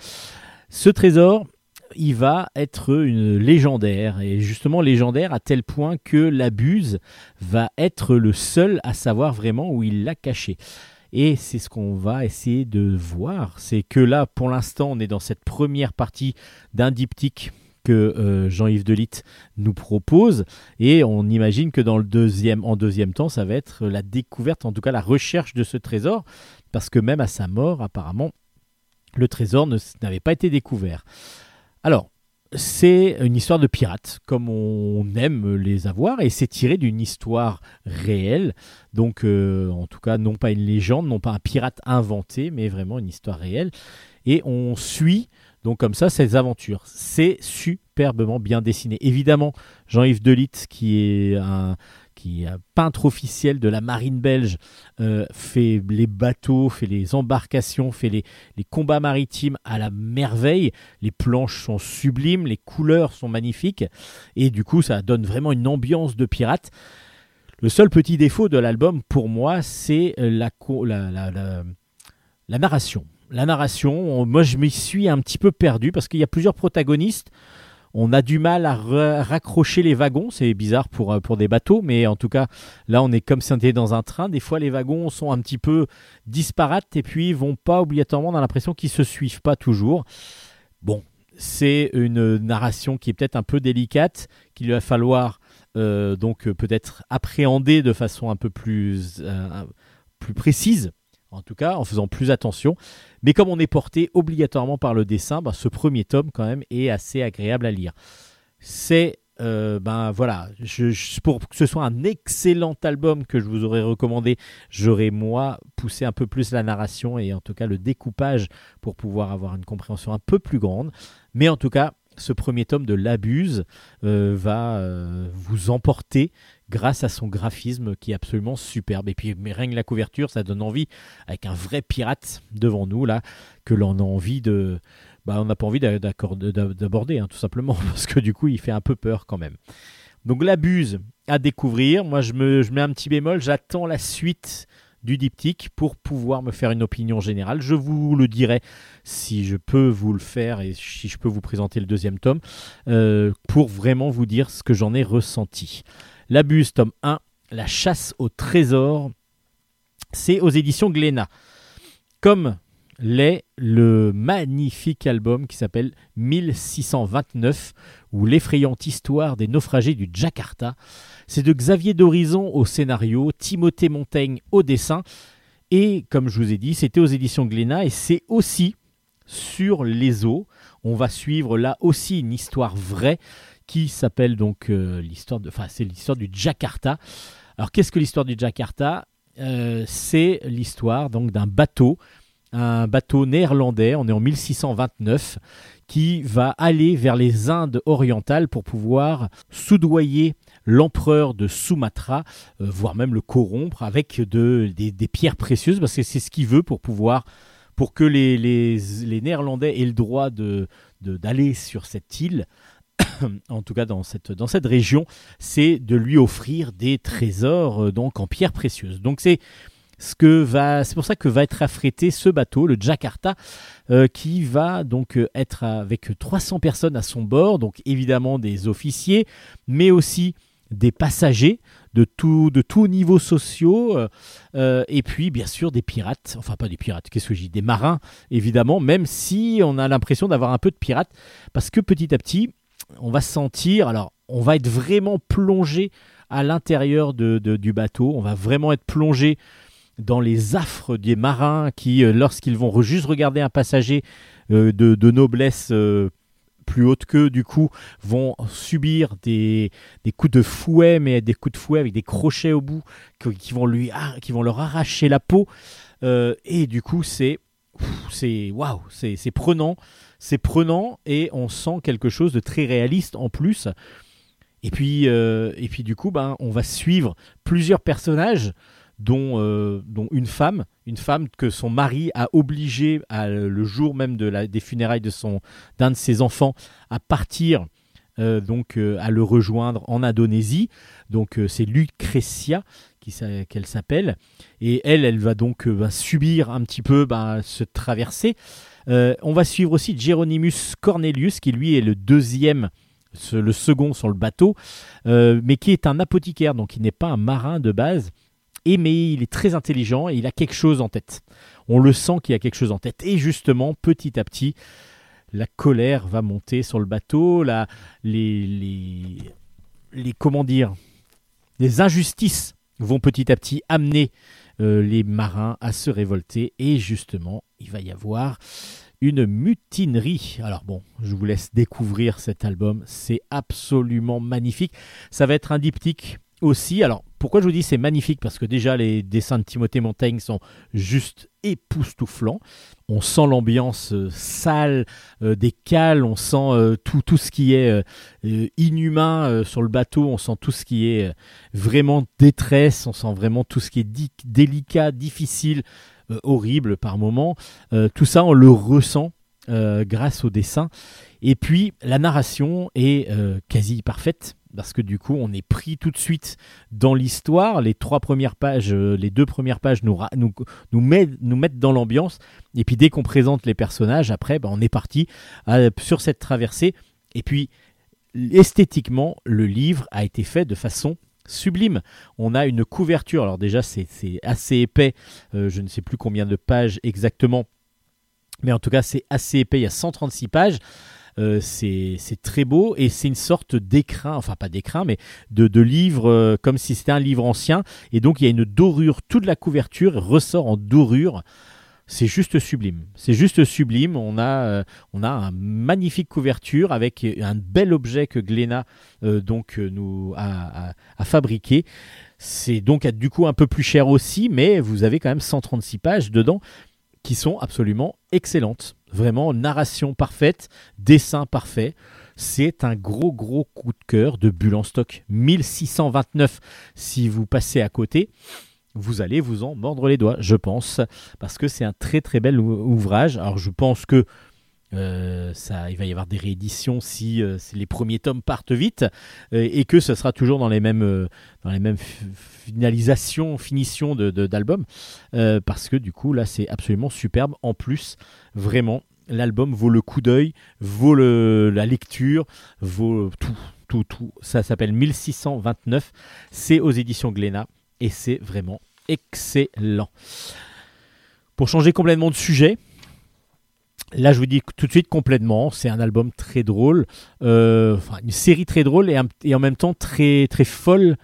Ce trésor, il va être une légendaire, et justement légendaire à tel point que l'abuse va être le seul à savoir vraiment où il l'a caché. Et c'est ce qu'on va essayer de voir. C'est que là, pour l'instant, on est dans cette première partie d'un diptyque que euh, Jean-Yves Delitte nous propose. Et on imagine que dans le deuxième, en deuxième temps, ça va être la découverte, en tout cas la recherche de ce trésor. Parce que même à sa mort, apparemment, le trésor n'avait pas été découvert. Alors, c'est une histoire de pirates, comme on aime les avoir, et c'est tiré d'une histoire réelle. Donc, euh, en tout cas, non pas une légende, non pas un pirate inventé, mais vraiment une histoire réelle. Et on suit donc comme ça ces aventures. C'est superbement bien dessiné. Évidemment, Jean-Yves Delitte, qui est un peintre officiel de la marine belge, euh, fait les bateaux, fait les embarcations, fait les, combats maritimes à la merveille. Les planches sont sublimes, les couleurs sont magnifiques, et du coup, ça donne vraiment une ambiance de pirate. Le seul petit défaut de l'album, pour moi, c'est la, co- la, la, narration. La narration, on- moi je m'y suis un petit peu perdu parce qu'il y a plusieurs protagonistes. On a du mal à ra- raccrocher les wagons, c'est bizarre pour, euh, pour des bateaux, mais en tout cas, là on est comme si on était dans un train. Des fois, les wagons sont un petit peu disparates et puis vont pas obligatoirement, a l'impression qu'ils se suivent pas toujours. Bon, c'est une narration qui est peut-être un peu délicate, qu'il va falloir euh, donc peut-être appréhender de façon un peu plus, euh, plus précise En tout cas, en faisant plus attention. Mais comme on est porté obligatoirement par le dessin, bah, ce premier tome quand même est assez agréable à lire. C'est euh, ben voilà, je- pour que ce soit un excellent album que je vous aurais recommandé, j'aurais moi poussé un peu plus la narration et en tout cas le découpage pour pouvoir avoir une compréhension un peu plus grande. Mais en tout cas, ce premier tome de l'abuse euh, va euh, vous emporter grâce à son graphisme qui est absolument superbe. Et puis, mais rien que la couverture, ça donne envie, avec un vrai pirate devant nous, là, que l'on a envie de. Bah, on n'a pas envie d'aborder, hein, tout simplement, *laughs* parce que du coup, il fait un peu peur quand même. Donc, l'abuse à découvrir. Moi, je, me, je mets un petit bémol, j'attends la suite du diptyque pour pouvoir me faire une opinion générale. Je vous le dirai si je peux vous le faire et si je peux vous présenter le deuxième tome euh, pour vraiment vous dire ce que j'en ai ressenti. L'abuse, tome 1, La chasse au trésor, c'est aux éditions Glénat. Comme l'est le magnifique album qui s'appelle 1629 ou l'effrayante histoire des naufragés du Jakarta. C'est de Xavier d'Horizon au scénario, Timothée Montaigne au dessin. Et comme je vous ai dit, c'était aux éditions Glénat et c'est aussi sur les eaux. On va suivre là aussi une histoire vraie qui s'appelle donc euh, l'histoire de, enfin c'est l'histoire du Jakarta. Alors qu'est-ce que l'histoire du Jakarta? Euh, C'est l'histoire donc d'un bateau, un bateau néerlandais. On est en 1629 qui va aller vers les Indes orientales pour pouvoir soudoyer l'empereur de Sumatra, euh, voire même le corrompre avec de, des, pierres précieuses, parce que c'est ce qu'il veut pour pouvoir, pour que les, Néerlandais aient le droit d'aller sur cette île, *coughs* en tout cas dans cette, dans cette région, c'est de lui offrir des trésors euh, donc en pierres précieuses. Donc c'est ce que va, c'est pour ça que va être affrété ce bateau, le Jakarta, euh, qui va donc euh, être avec 300 personnes à son bord, donc évidemment des officiers, mais aussi des passagers de tout de tous niveaux sociaux euh, et puis bien sûr des pirates enfin pas des pirates qu'est-ce que j'ai dit des marins évidemment même si on a l'impression d'avoir un peu de pirates parce que petit à petit on va se sentir alors on va être vraiment plongé à l'intérieur de- du bateau on va vraiment être plongé dans les affres des marins qui euh, lorsqu'ils vont juste regarder un passager euh, de, noblesse euh, plus haute qu'eux, du coup, vont subir des, coups de fouet, mais des coups de fouet avec des crochets au bout qui, vont, lui, qui vont leur arracher la peau. Et du coup, c'est c'est waouh, c'est prenant, c'est prenant et on sent quelque chose de très réaliste en plus. Et puis, et puis du coup, ben, on va suivre plusieurs personnages, dont, euh, dont une femme, une femme que son mari a obligé à, le jour même des funérailles d'un de ses enfants à partir. euh, donc euh, à le rejoindre en Indonésie. Donc c'est Lucretia qu'elle s'appelle. Et elle, elle va donc va subir un petit peu ce traversée. Euh, on va suivre aussi Geronimus Cornelius, qui lui est le deuxième, le second sur le bateau, mais qui est un apothicaire, donc il n'est pas un marin de base. Mais il est très intelligent et il a quelque chose en tête. On le sent qu'il a quelque chose en tête. Et justement, petit à petit, la colère va monter sur le bateau, les, les, les comment dire, les injustices vont petit à petit amener euh, les marins à se révolter et justement il va y avoir une mutinerie. Alors bon, je vous laisse découvrir cet album, c'est absolument magnifique. Ça va être un diptyque aussi. Alors pourquoi je vous dis c'est magnifique? Parce que déjà les dessins de Timothée Montaigne sont juste époustouflants. On sent l'ambiance euh, sale euh, des cales, on sent euh, tout, tout ce qui est inhumain sur le bateau, on sent tout ce qui est vraiment détresse, on sent vraiment tout ce qui est délicat, difficile, horrible par moments. Tout ça, on le ressent grâce au dessin. Et puis, la narration est quasi parfaite. Parce que du coup, on est pris tout de suite dans l'histoire. Les trois premières pages, euh, les deux premières pages nous, nous, nous, mettent, nous mettent dans l'ambiance. Et puis, dès qu'on présente les personnages, après, ben, on est parti euh, sur cette traversée. Et puis, esthétiquement, le livre a été fait de façon sublime. On a une couverture, alors déjà c'est assez épais, euh, je ne sais plus combien de pages exactement, mais en tout cas c'est assez épais, il y a 136 pages. Euh, c'est très beau et c'est une sorte d'écrin, enfin pas d'écrin, mais de, livre euh, comme si c'était un livre ancien. Et donc il y a une dorure, toute la couverture ressort en dorure. C'est juste sublime. C'est juste sublime. On a, euh, on a un magnifique couverture avec un bel objet que Glénat donc nous a, a- a fabriqué. C'est donc du coup un peu plus cher aussi, mais vous avez quand même 136 pages dedans qui sont absolument excellentes. Vraiment, narration parfaite, dessin parfait. C'est un gros gros coup de cœur de Bulle stock. 1629 si vous passez à côté. Vous allez vous en mordre les doigts, je pense, parce que c'est un très très bel ou- ouvrage. Alors je pense que euh, ça, il va y avoir des rééditions si, euh, les premiers tomes partent vite euh, et que ce sera toujours dans les mêmes, finalisations, finitions d'albums, parce que du coup là c'est absolument superbe. En plus, vraiment, l'album vaut le coup d'œil, vaut la lecture, vaut tout, tout, tout. Ça s'appelle 1629, c'est aux éditions Glénat et c'est vraiment excellent. Pour changer complètement de sujet, là je vous dis tout de suite complètement, c'est un album très drôle, euh, une série très drôle et, en même temps très, très folle.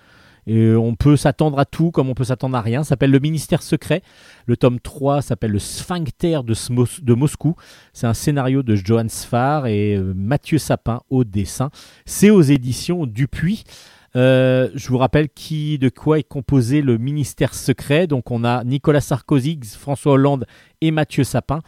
Et on peut s'attendre à tout comme on peut s'attendre à rien. Ça s'appelle Le Ministère Secret. Le tome 3 s'appelle Le Sphincter de, Moscou. C'est un scénario de Johan Sfar et euh, Mathieu Sapin au dessin. C'est aux éditions Dupuis. Euh, je vous rappelle qui, de quoi est composé le ministère secret. Donc on a Nicolas Sarkozy, François Hollande et Mathieu Sapin,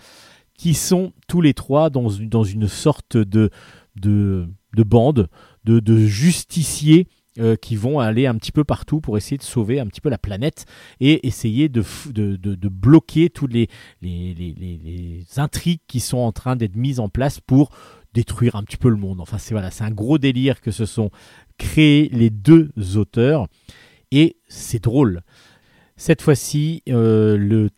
qui sont tous les trois dans, une- sorte de, de, de bande, de, justiciers euh, qui vont aller un petit peu partout pour essayer de sauver un petit peu la planète et essayer de, bloquer toutes les- les intrigues qui sont en train d'être mises en place pour détruire un petit peu le monde. Enfin, c'est voilà, c'est un gros délire que se sont créés les deux auteurs et c'est drôle. Cette fois-ci, euh, le,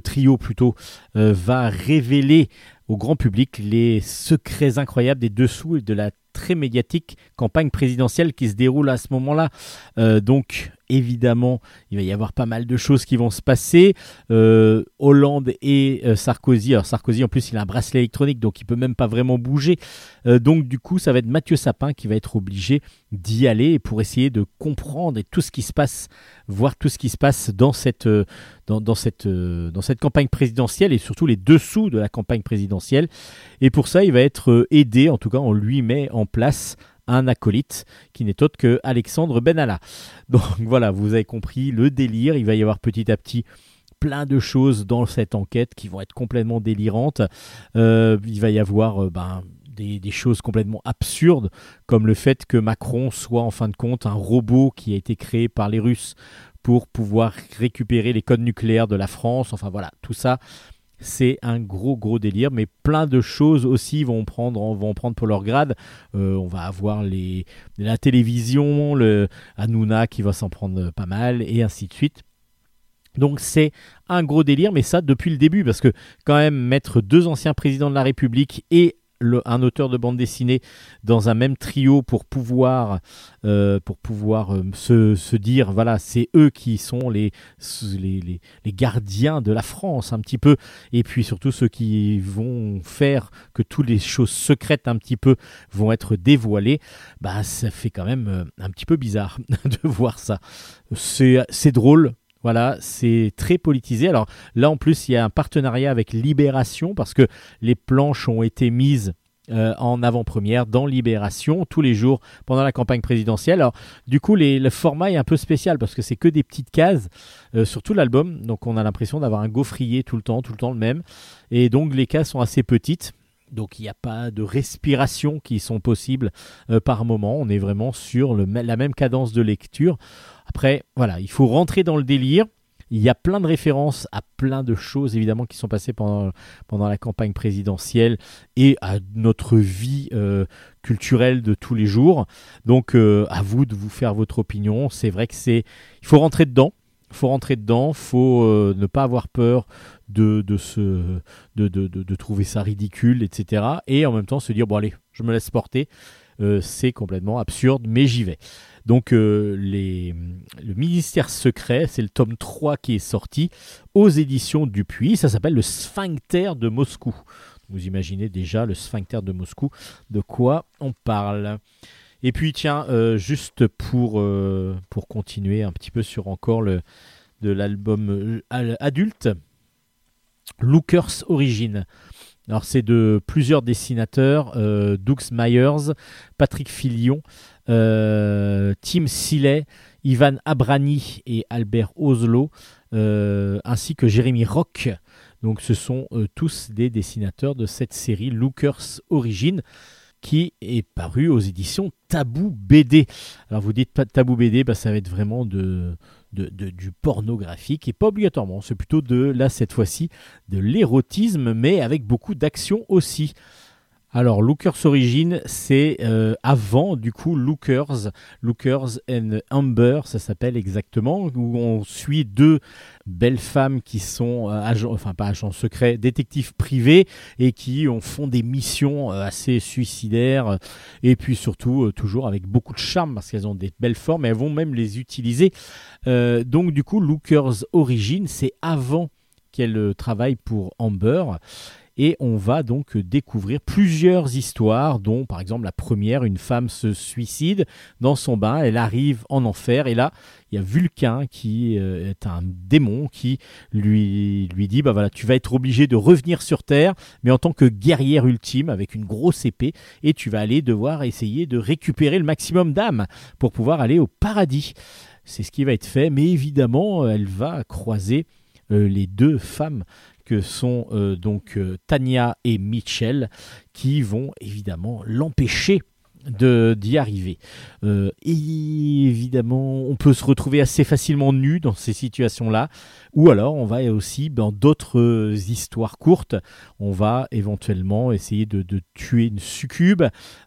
trio plutôt euh, va révéler au grand public les secrets incroyables des dessous et de la très médiatique campagne présidentielle qui se déroule à ce moment-là. Euh, donc, évidemment, il va y avoir pas mal de choses qui vont se passer. Euh, Hollande et euh, Sarkozy. Alors Sarkozy, en plus, il a un bracelet électronique, donc il peut même pas vraiment bouger. Euh, donc du coup, ça va être Mathieu Sapin qui va être obligé d'y aller pour essayer de comprendre tout ce qui se passe, voir tout ce qui se passe dans cette, euh, dans, cette, campagne présidentielle et surtout les dessous de la campagne présidentielle. Et pour ça, il va être aidé, en tout cas, on lui met en place un acolyte qui n'est autre que Alexandre Benalla. *laughs* Donc voilà, vous avez compris le délire. Il va y avoir petit à petit plein de choses dans cette enquête qui vont être complètement délirantes. Euh, il va y avoir euh, ben, des, des choses complètement absurdes, comme le fait que Macron soit en fin de compte un robot qui a été créé par les Russes pour pouvoir récupérer les codes nucléaires de la France. Enfin voilà, tout ça. C'est un gros gros délire, mais plein de choses aussi vont prendre, pour leur grade. Euh, on va avoir la télévision, le Hanouna qui va s'en prendre pas mal, et ainsi de suite. Donc c'est un gros délire, mais ça depuis le début, parce que quand même mettre deux anciens présidents de la République et un auteur de bande dessinée dans un même trio pour pouvoir, euh, pour pouvoir euh, se, se dire, voilà, c'est eux qui sont les, les, les, gardiens de la France un petit peu, et puis surtout ceux qui vont faire que toutes les choses secrètes un petit peu vont être dévoilées, bah ça fait quand même euh, un petit peu bizarre *laughs* de voir ça. C'est drôle, voilà, c'est très politisé. Alors là, en plus, il y a un partenariat avec Libération parce que les planches ont été mises euh, en avant-première dans Libération tous les jours pendant la campagne présidentielle. Alors du coup, le format est un peu spécial parce que c'est que des petites cases euh, sur tout l'album. Donc on a l'impression d'avoir un gaufrier tout le temps, tout le temps le même. Et donc les cases sont assez petites. Donc il n'y a pas de respiration qui sont possibles euh, par moment. On est vraiment sur la même cadence de lecture. Après, voilà, il faut rentrer dans le délire. Il y a plein de références à plein de choses, évidemment, qui sont passées pendant, pendant la campagne présidentielle et à notre vie euh, culturelle de tous les jours. Donc, euh, à vous de vous faire votre opinion. C'est vrai que c'est. Il faut rentrer dedans. Il faut rentrer dedans. Il faut euh, ne pas avoir peur de, de, se, de, de, de, trouver ça ridicule, etc. Et en même temps se dire bon, allez, je me laisse porter. C'est complètement absurde, mais j'y vais. Donc euh, le ministère secret, c'est le tome 3 qui est sorti aux éditions Dupuis. Ça s'appelle le Sphincter de Moscou. Vous imaginez déjà le sphincter de Moscou, de quoi on parle. Et puis tiens, euh, juste pour, euh, pour continuer un petit peu sur encore de l'album al- adulte, Lookers Origin. Alors c'est de plusieurs dessinateurs, euh, Myers, Patrick Filion, Tim Sillet, Ivan Abrani et Albert Oslo, euh, ainsi que Jérémy Rock. Donc ce sont euh, tous des dessinateurs de cette série Lookers Origin qui est paru aux éditions Tabou BD. Alors vous dites pas Tabou BD, bah, ça va être vraiment du pornographique et pas obligatoirement, c'est plutôt de là cette fois-ci de l'érotisme mais avec beaucoup d'action aussi. Alors Lookers Origin, c'est euh, avant du coup Lookers, Lookers and Amber, ça s'appelle exactement, où on suit deux belles femmes qui sont euh, agents, enfin pas agents secrets, détectives privés et qui ont, font des missions euh, assez suicidaires et puis surtout toujours avec beaucoup de charme parce qu'elles ont des belles formes et elles vont même les utiliser. Donc du coup Lookers Origin, c'est avant qu'elle travaille pour Amber. Et on va donc découvrir plusieurs histoires, dont par exemple la première, une femme se suicide dans son bain, elle arrive en enfer, et là, il y a Vulcain qui euh, est un démon qui lui, dit, bah voilà, tu vas être obligé de revenir sur Terre, mais en tant que guerrière ultime, avec une grosse épée, et tu vas aller devoir essayer de récupérer le maximum d'âmes pour pouvoir aller au paradis. C'est ce qui va être fait, mais évidemment, elle va croiser euh, les deux femmes sont euh, donc euh, Tania et Mitchell qui vont évidemment l'empêcher d'y arriver. Euh, et évidemment, on peut se retrouver assez facilement nu dans ces situations-là, ou alors on va aussi dans d'autres euh, histoires courtes, on va éventuellement essayer de, tuer une succube.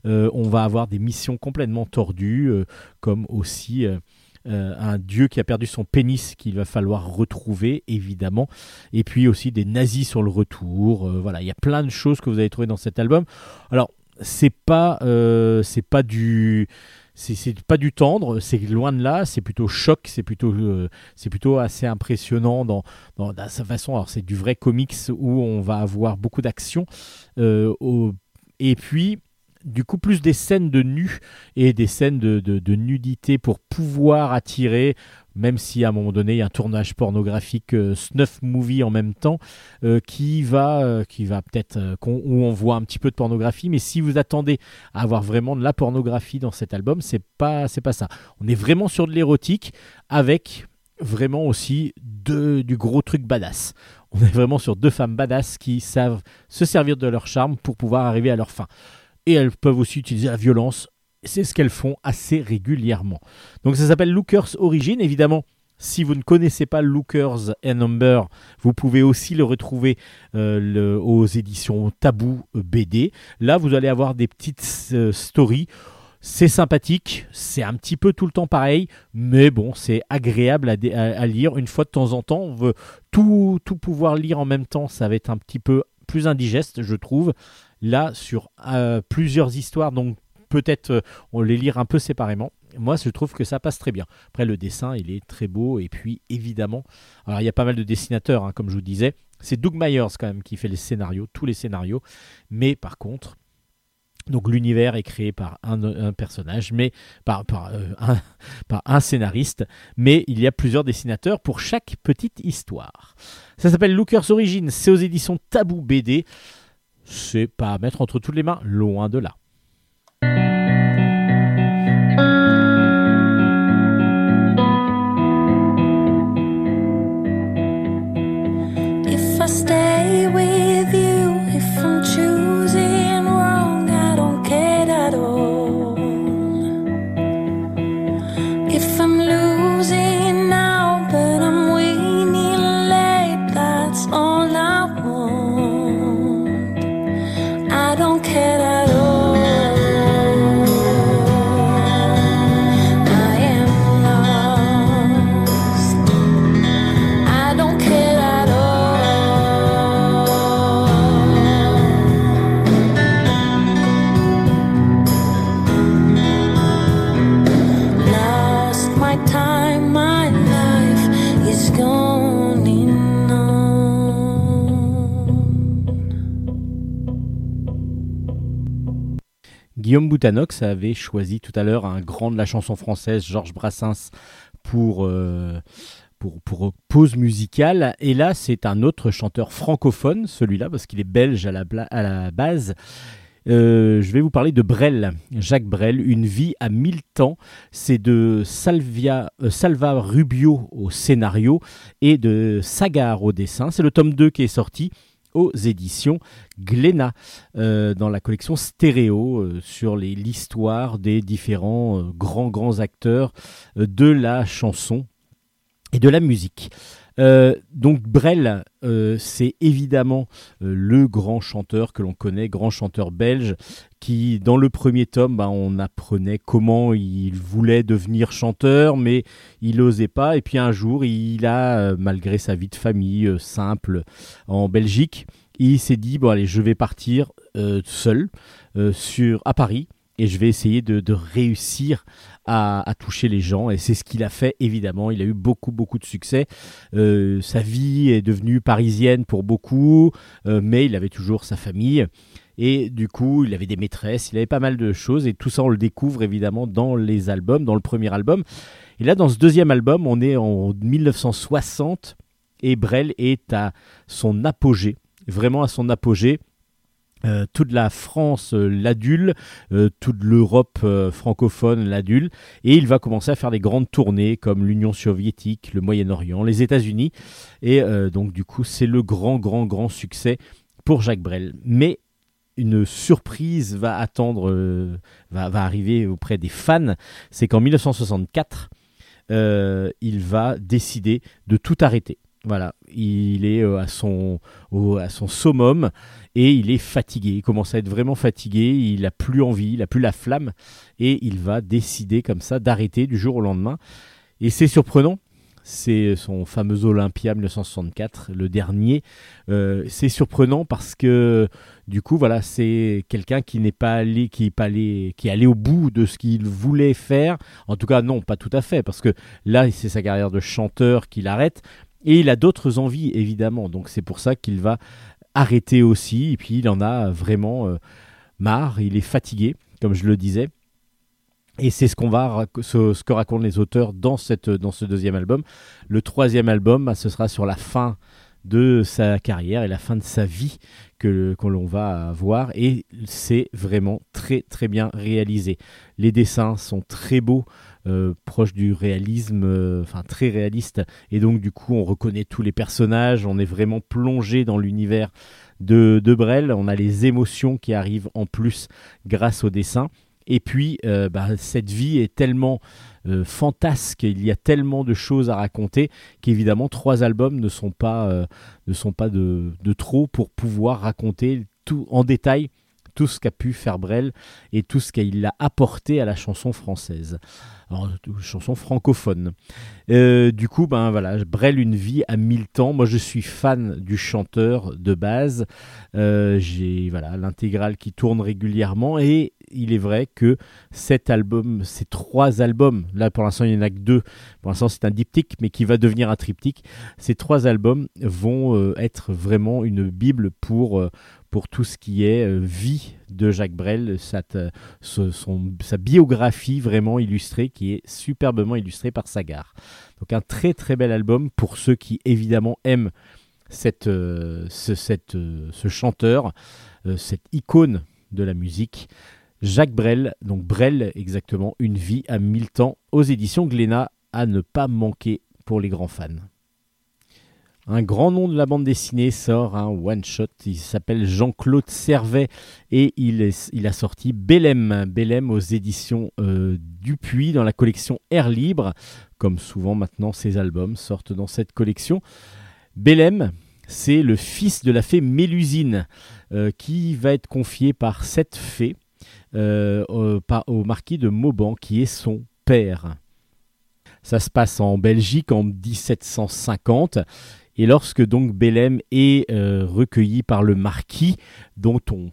Euh, on va avoir des missions complètement tordues, euh, comme aussi euh, un dieu qui a perdu son pénis qu'il va falloir retrouver évidemment. Et puis aussi des nazis sur le retour. Euh, voilà il y a plein de choses que vous allez trouver dans cet album. Alors c'est pas euh, c'est pas du c'est pas du tendre, c'est loin de là, c'est plutôt choc, c'est plutôt plutôt assez impressionnant dans, dans, sa façon. Alors c'est du vrai comics où on va avoir beaucoup d'action et puis du coup plus des scènes de nu et des scènes de, nudité pour pouvoir attirer, même si à un moment donné il y a un tournage pornographique euh, snuff movie en même temps euh, qui va, euh, qui va peut-être où on voit un petit peu de pornographie, mais si vous attendez à avoir vraiment de la pornographie dans cet album, c'est pas c'est pas ça. On est vraiment sur de l'érotique avec vraiment aussi de, du gros truc badass. On est vraiment sur deux femmes badass qui savent se servir de leur charme pour pouvoir arriver à leur fin et elles peuvent aussi utiliser la violence. C'est ce qu'elles font assez régulièrement. Donc ça s'appelle Lookers Origin. Évidemment, si vous ne connaissez pas Lookers and Number, vous pouvez aussi le retrouver euh, aux éditions Tabou euh, BD. Là, vous allez avoir des petites euh, stories. C'est sympathique, c'est un petit peu tout le temps pareil, mais bon, c'est agréable à- à lire. Une fois de temps en temps, on veut tout, tout pouvoir lire en même temps, ça va être un petit peu plus indigeste, je trouve là sur euh, plusieurs histoires, donc peut-être euh, on les lire un peu séparément. Moi, je trouve que ça passe très bien. Après, le dessin, il est très beau. Et puis, évidemment, alors il y a pas mal de dessinateurs, hein, comme je vous disais. C'est Doug Myers quand même qui fait les scénarios, tous les scénarios. Mais par contre, donc l'univers est créé par un, personnage, mais par, par, euh, un, *laughs* par un scénariste. Mais il y a plusieurs dessinateurs pour chaque petite histoire. Ça s'appelle Lookers Origin. C'est aux éditions Tabou BD c'est pas à mettre entre toutes les mains, loin de là. Guillaume Boutanox avait choisi tout à l'heure un grand de la chanson française, Georges Brassens, pour, euh, pour, pause musicale. Et là, c'est un autre chanteur francophone, celui-là, parce qu'il est belge à la, bla- à la base. Euh, je vais vous parler de Brel, Jacques Brel, Une vie à mille temps. C'est de Salvia, euh, Salva Rubio au scénario et de Sagar au dessin. C'est le tome 2 qui est sorti aux éditions Glénat euh, dans la collection Stéréo euh, sur l'histoire des différents euh, grands grands acteurs de la chanson et de la musique. Euh, donc Brel, euh, c'est évidemment euh, le grand chanteur que l'on connaît, grand chanteur belge, qui dans le premier tome, bah, on apprenait comment il voulait devenir chanteur, mais il n'osait pas. Et puis un jour, il a, malgré sa vie de famille simple en Belgique, il s'est dit bon allez, je vais partir seul sur à Paris et je vais essayer de, de réussir à, toucher les gens. Et c'est ce qu'il a fait, évidemment. Il a eu beaucoup, beaucoup de succès. Euh, sa vie est devenue parisienne pour beaucoup, euh, mais il avait toujours sa famille. Et du coup, il avait des maîtresses, il avait pas mal de choses. Et tout ça, on le découvre évidemment dans les albums, dans le premier album. Et là, dans ce deuxième album, on est en 1960 et Brel est à son apogée, vraiment à son apogée. Euh, toute la France euh, l'adule, euh, toute l'Europe francophone l'adule, et il va commencer à faire des grandes tournées comme l'Union soviétique, le Moyen-Orient, les États-Unis, et donc du coup c'est le grand, grand, grand succès pour Jacques Brel. Mais une surprise va attendre, va, arriver auprès des fans, c'est qu'en 1964, euh, il va décider de tout arrêter. Voilà, il est euh, à son, au- summum et il est fatigué. Il commence à être vraiment fatigué. Il a plus envie, il a plus la flamme et il va décider comme ça d'arrêter du jour au lendemain. Et c'est surprenant. C'est son fameux Olympia 1964, le dernier. Euh, c'est surprenant parce que du coup, voilà, c'est quelqu'un qui n'est pas allé, qui est allé, qui allé au bout de ce qu'il voulait faire. En tout cas, non, pas tout à fait, parce que là, c'est sa carrière de chanteur qu'il arrête. Et il a d'autres envies, évidemment. Donc c'est pour ça qu'il va arrêter aussi. Et puis il en a vraiment euh, marre. Il est fatigué, comme je le disais. Et c'est ce qu'on va ce que racontent les auteurs dans cette dans ce deuxième album. Le troisième album, bah, ce sera sur la fin de sa carrière et la fin de sa vie que que l'on va voir et c'est vraiment très très bien réalisé. Les dessins sont très beaux, euh, proches du réalisme, euh, enfin très réalistes et donc du coup on reconnaît tous les personnages, on est vraiment plongé dans l'univers de, de Brel, on a les émotions qui arrivent en plus grâce au dessin. Et puis, euh, bah, cette vie est tellement euh, fantasque, il y a tellement de choses à raconter qu'évidemment, trois albums ne sont pas, ne sont pas de, de trop pour pouvoir raconter tout en détail tout ce qu'a pu faire Brel et tout ce qu'il a apporté à la chanson française, Chanson francophone. Euh, du coup, ben voilà, Brel une vie à mille temps. Moi, je suis fan du chanteur de base. Euh, J'ai voilà l'intégrale qui tourne régulièrement et il est vrai que cet album, ces trois albums, là pour l'instant il n'y en a que deux. Pour l'instant c'est un diptyque, mais qui va devenir un triptyque. Ces trois albums vont euh, être vraiment une bible pour pour tout ce qui est euh, vie de Jacques Brel, son- sa biographie vraiment illustrée, qui est superbement illustrée par Sagar. Donc un très très bel album pour ceux qui évidemment aiment euh, ce, euh, chanteur, euh, cette icône de la musique. Jacques Brel, donc Brel exactement, Une vie à mille temps aux éditions Glénat à ne pas manquer pour les grands fans. Un grand nom de la bande dessinée sort un one-shot, il s'appelle Jean-Claude Servet et il, a sorti Bélem, Bélem aux éditions euh, Dupuis dans la collection Air Libre, comme souvent maintenant ces albums sortent dans cette collection. Bélem, c'est le fils de la fée Mélusine euh, qui va être confié par cette fée euh, au marquis de Mauban, qui est son père. Ça se passe en Belgique en 1750. Et lorsque donc Bélem est euh, recueilli par le marquis, dont on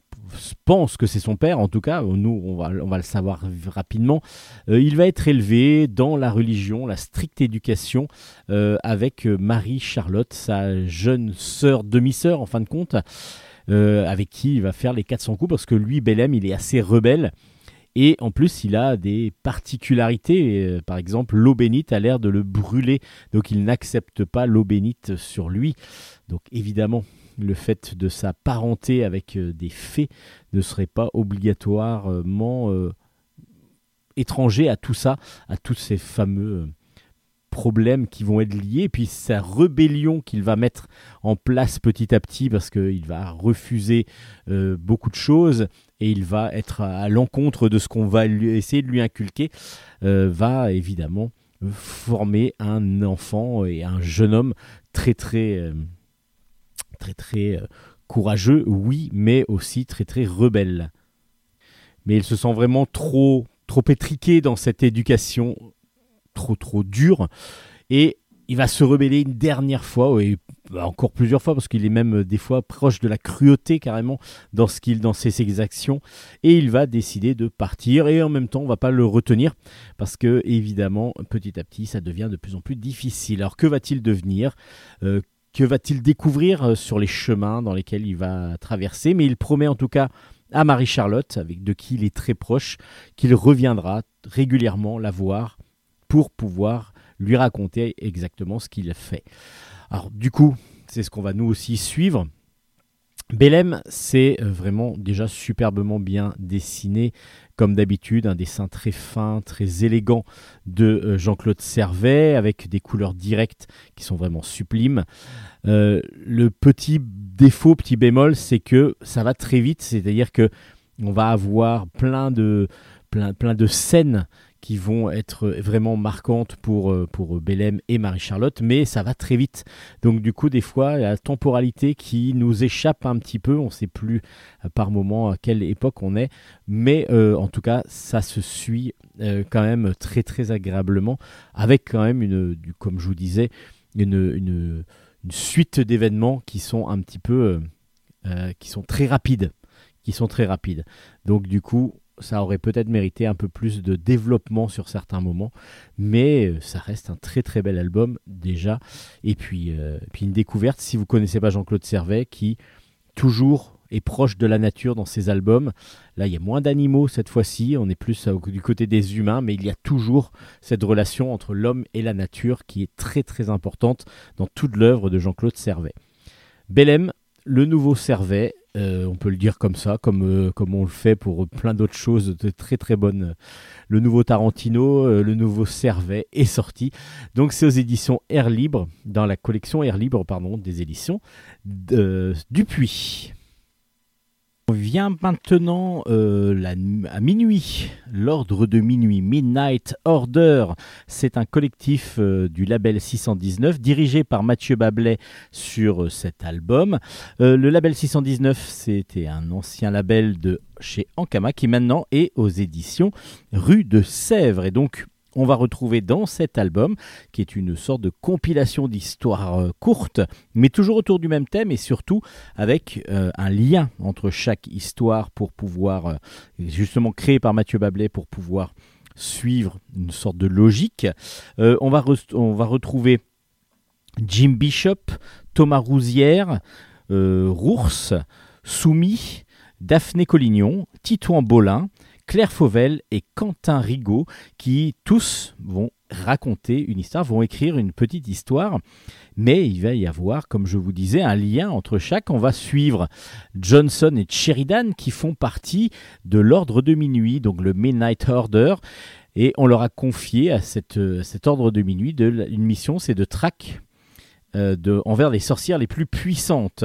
pense que c'est son père, en tout cas, nous on va, le savoir rapidement, euh, il va être élevé dans la religion, la stricte éducation, euh, avec euh, Marie-Charlotte, sa jeune sœur, demi-sœur en fin de compte, euh, avec qui il va faire les 400 coups, parce que lui, Bélem, il est assez rebelle. Et en plus, il a des particularités. Euh, par exemple, l'eau bénite a l'air de le brûler. Donc, il n'accepte pas l'eau bénite sur lui. Donc, évidemment, le fait de sa parenté avec euh, des fées ne serait pas obligatoirement euh, étranger à tout ça, à tous ces fameux problèmes qui vont être liés, puis sa rébellion qu'il va mettre en place petit à petit parce qu'il va refuser beaucoup de choses et il va être à, l'encontre de ce qu'on va essayer de lui inculquer, euh, va évidemment former un enfant et un jeune homme très très euh, très très euh, courageux, oui, mais aussi très très rebelle. Mais il se sent vraiment trop trop étriqué dans cette éducation trop trop dure et il va se rebeller une dernière fois et bah, encore plusieurs fois parce qu'il est même euh, des fois proche de la cruauté carrément dans ce qu'il dans ses, ses actions. Et il va décider de partir. Et en même temps on va pas le retenir parce que évidemment petit à petit ça devient de plus en plus difficile. Alors que va-t-il devenir? Euh, que va-t-il découvrir euh, sur les chemins dans lesquels il va traverser? Mais il promet en tout cas à Marie-Charlotte, avec de qui il est très proche, qu'il reviendra régulièrement la voir pour pouvoir lui raconter exactement ce qu'il fait. Alors du coup, c'est ce qu'on va nous aussi suivre. Belém, c'est euh, vraiment déjà superbement bien dessiné, comme d'habitude, un dessin très fin, très élégant de euh, Jean-Claude Servet, avec des couleurs directes qui sont vraiment sublimes. Euh, le petit défaut, petit bémol, c'est que ça va très vite, c'est-à-dire que on va avoir plein de scènes qui vont être vraiment marquantes pour, euh, pour Belém et Marie-Charlotte, mais ça va très vite. Donc du coup, des fois, la temporalité qui nous échappe un petit peu, on ne sait plus euh, par moment à quelle époque on est, mais euh, en tout cas, ça se suit quand même très très agréablement, avec quand même, une, comme je vous disais, une, une, suite d'événements qui sont un petit peu... qui sont très rapides. Qui sont très rapides. Donc du coup, ça aurait peut-être mérité un peu plus de développement sur certains moments, mais euh, ça reste un très très bel album déjà. Et puis, euh, puis une découverte, si vous connaissez pas Jean-Claude Servet, qui toujours est proche de la nature dans ses albums. Là, il y a moins d'animaux cette fois-ci, on est plus euh, du côté des humains, mais il y a toujours cette relation entre l'homme et la nature qui est très très importante dans toute l'œuvre de Jean-Claude Servet. Belém, le nouveau Servet, euh, on peut le dire comme ça, comme, euh, comme on le fait pour plein d'autres choses de très très bonnes. Le nouveau Tarantino, euh, le nouveau Servet est sorti. Donc c'est aux éditions Air Libre, dans la collection Air Libre pardon, des éditions de- Dupuis. On vient maintenant euh, à minuit, l'ordre de minuit, Midnight Order. C'est un collectif euh, du label 619 dirigé par Mathieu Bablet sur euh, cet album. Le label 619, c'était un ancien label de chez Ankama qui maintenant est aux éditions Rue de Sèvres. Et donc, on va retrouver dans cet album, qui est une sorte de compilation d'histoires euh, courtes, mais toujours autour du même thème et surtout avec euh, un lien entre chaque histoire pour pouvoir, euh, justement créé par Mathieu Bablet, pour pouvoir suivre une sorte de logique. On, va retrouver Jim Bishop, Thomas Rousière, euh, Rours, Soumis, Daphné Collignon, Titouan Bolin, Claire Fauvel et Quentin Rigaud qui tous vont raconter une histoire, vont écrire une petite histoire, mais il va y avoir, comme je vous disais, un lien entre chaque. On va suivre Johnson et Sheridan qui font partie de l'ordre de minuit, donc le Midnight Order, et on leur a confié à euh, cet ordre de minuit une mission, c'est de traque euh, de, envers les sorcières les plus puissantes.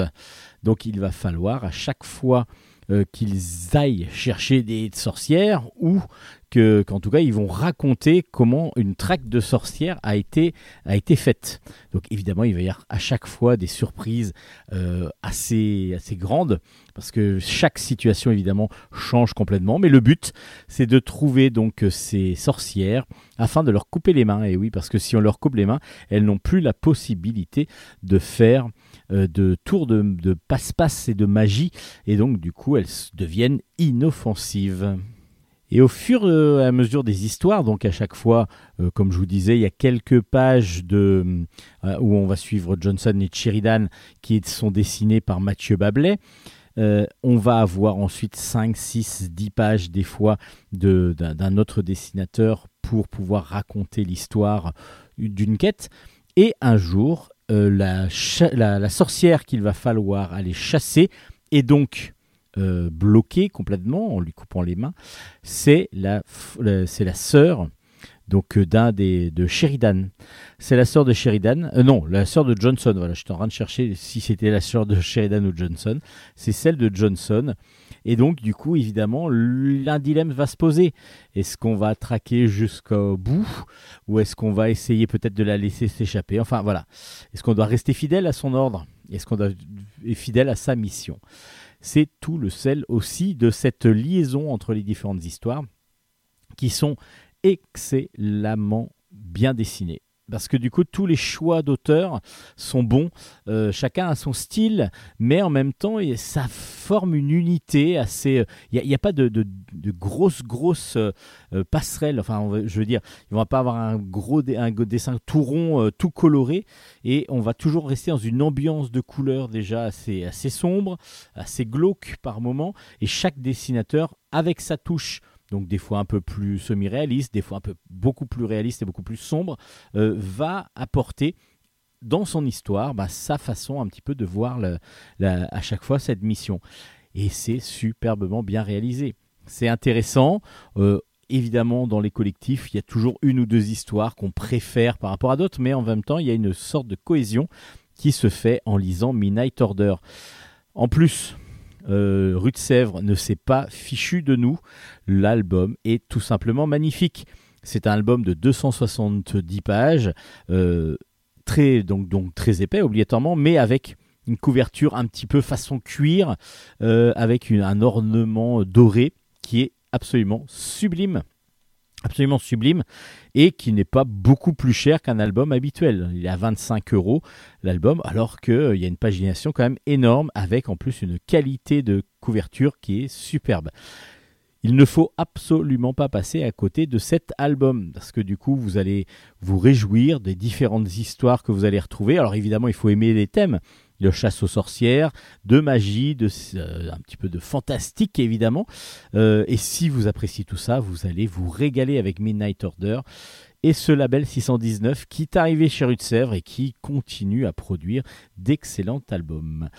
Donc il va falloir à chaque fois euh, qu'ils aillent chercher des sorcières ou que, qu'en tout cas ils vont raconter comment une traque de sorcières a été, a été faite. Donc évidemment il va y avoir à chaque fois des surprises euh, assez, assez grandes parce que chaque situation évidemment change complètement. Mais le but c'est de trouver donc ces sorcières afin de leur couper les mains. Et oui parce que si on leur coupe les mains elles n'ont plus la possibilité de faire de tours de, passe-passe et de magie et donc du coup elles deviennent inoffensives. Et au fur et à mesure des histoires, donc à chaque fois, euh, comme je vous disais, il y a quelques pages de, euh, où on va suivre Johnson et Sheridan qui sont dessinés par Mathieu Bablet. Euh, on va avoir ensuite 5, 6, 10 pages des fois de- d'un autre dessinateur pour pouvoir raconter l'histoire d'une quête. Et un jour, euh, la, la- sorcière qu'il va falloir aller chasser est donc euh, bloquée complètement en lui coupant les mains. C'est la, la- c'est la sœur donc euh, d'un des de Sheridan. C'est la sœur de Sheridan. Euh, non, la sœur de Johnson. Voilà, j'étais en train de chercher si c'était la sœur de Sheridan ou Johnson. C'est celle de Johnson. Et donc, du coup, évidemment, l'un dilemme va se poser. Est-ce qu'on va traquer jusqu'au bout ou est-ce qu'on va essayer peut-être de la laisser s'échapper? Enfin, voilà. Est-ce qu'on doit rester fidèle à son ordre? Est-ce qu'on doit être fidèle à sa mission? C'est tout le sel aussi de cette liaison entre les différentes histoires qui sont excellemment bien dessinées. Parce que du coup, tous les choix d'auteurs sont bons, Euh, chacun a son style, mais en même temps, ça forme une unité assez. Il n'y a, pas de, de, de grosses, grosses euh, euh, passerelles. Enfin, on va- je veux dire, ils vont pas avoir un gros un dessin tout rond, euh, tout coloré, et on va toujours rester dans une ambiance de couleurs déjà assez, assez sombre, assez glauque par moment, et chaque dessinateur avec sa touche. Donc des fois un peu plus semi-réaliste, des fois un peu beaucoup plus réaliste et beaucoup plus sombre, euh, va apporter dans son histoire bah, sa façon un petit peu de voir à chaque fois cette mission. Et c'est superbement bien réalisé. C'est intéressant. euh, évidemment, dans les collectifs, il y a toujours une ou deux histoires qu'on préfère par rapport à d'autres, mais en même temps, il y a une sorte de cohésion qui se fait en lisant Midnight Order. En plus, euh, Rue de Sèvres ne s'est pas fichu de nous. L'album est tout simplement magnifique. C'est un album de 270 pages, euh, très, donc, donc très épais obligatoirement, mais avec une couverture un petit peu façon cuir, euh, avec un ornement doré qui est absolument sublime. Absolument sublime et qui n'est pas beaucoup plus cher qu'un album habituel. Il est à 25 euros l'album, alors qu'il y a une pagination quand même énorme avec en plus une qualité de couverture qui est superbe. Il ne faut absolument pas passer à côté de cet album parce que du coup vous allez vous réjouir des différentes histoires que vous allez retrouver. Alors évidemment il faut aimer les thèmes de chasse aux sorcières, de magie, euh, un petit peu de fantastique évidemment. Euh, et si vous appréciez tout ça, vous allez vous régaler avec Midnight Order et ce label 619 qui est arrivé chez Rue de Sèvres et qui continue à produire d'excellents albums.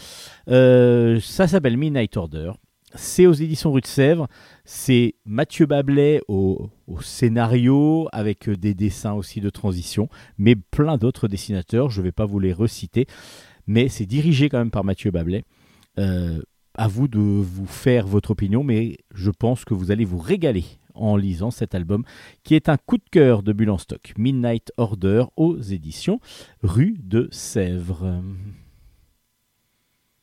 Euh, ça s'appelle Midnight Order. C'est aux éditions Rue de Sèvres. C'est Mathieu Bablet au, au scénario avec des dessins aussi de transition, mais plein d'autres dessinateurs. Je ne vais pas vous les reciter, mais c'est dirigé quand même par Mathieu Bablet. Euh, à vous de vous faire votre opinion, mais je pense que vous allez vous régaler en lisant cet album qui est un coup de cœur de Bulle en stock. Midnight Order aux éditions Rue de Sèvres.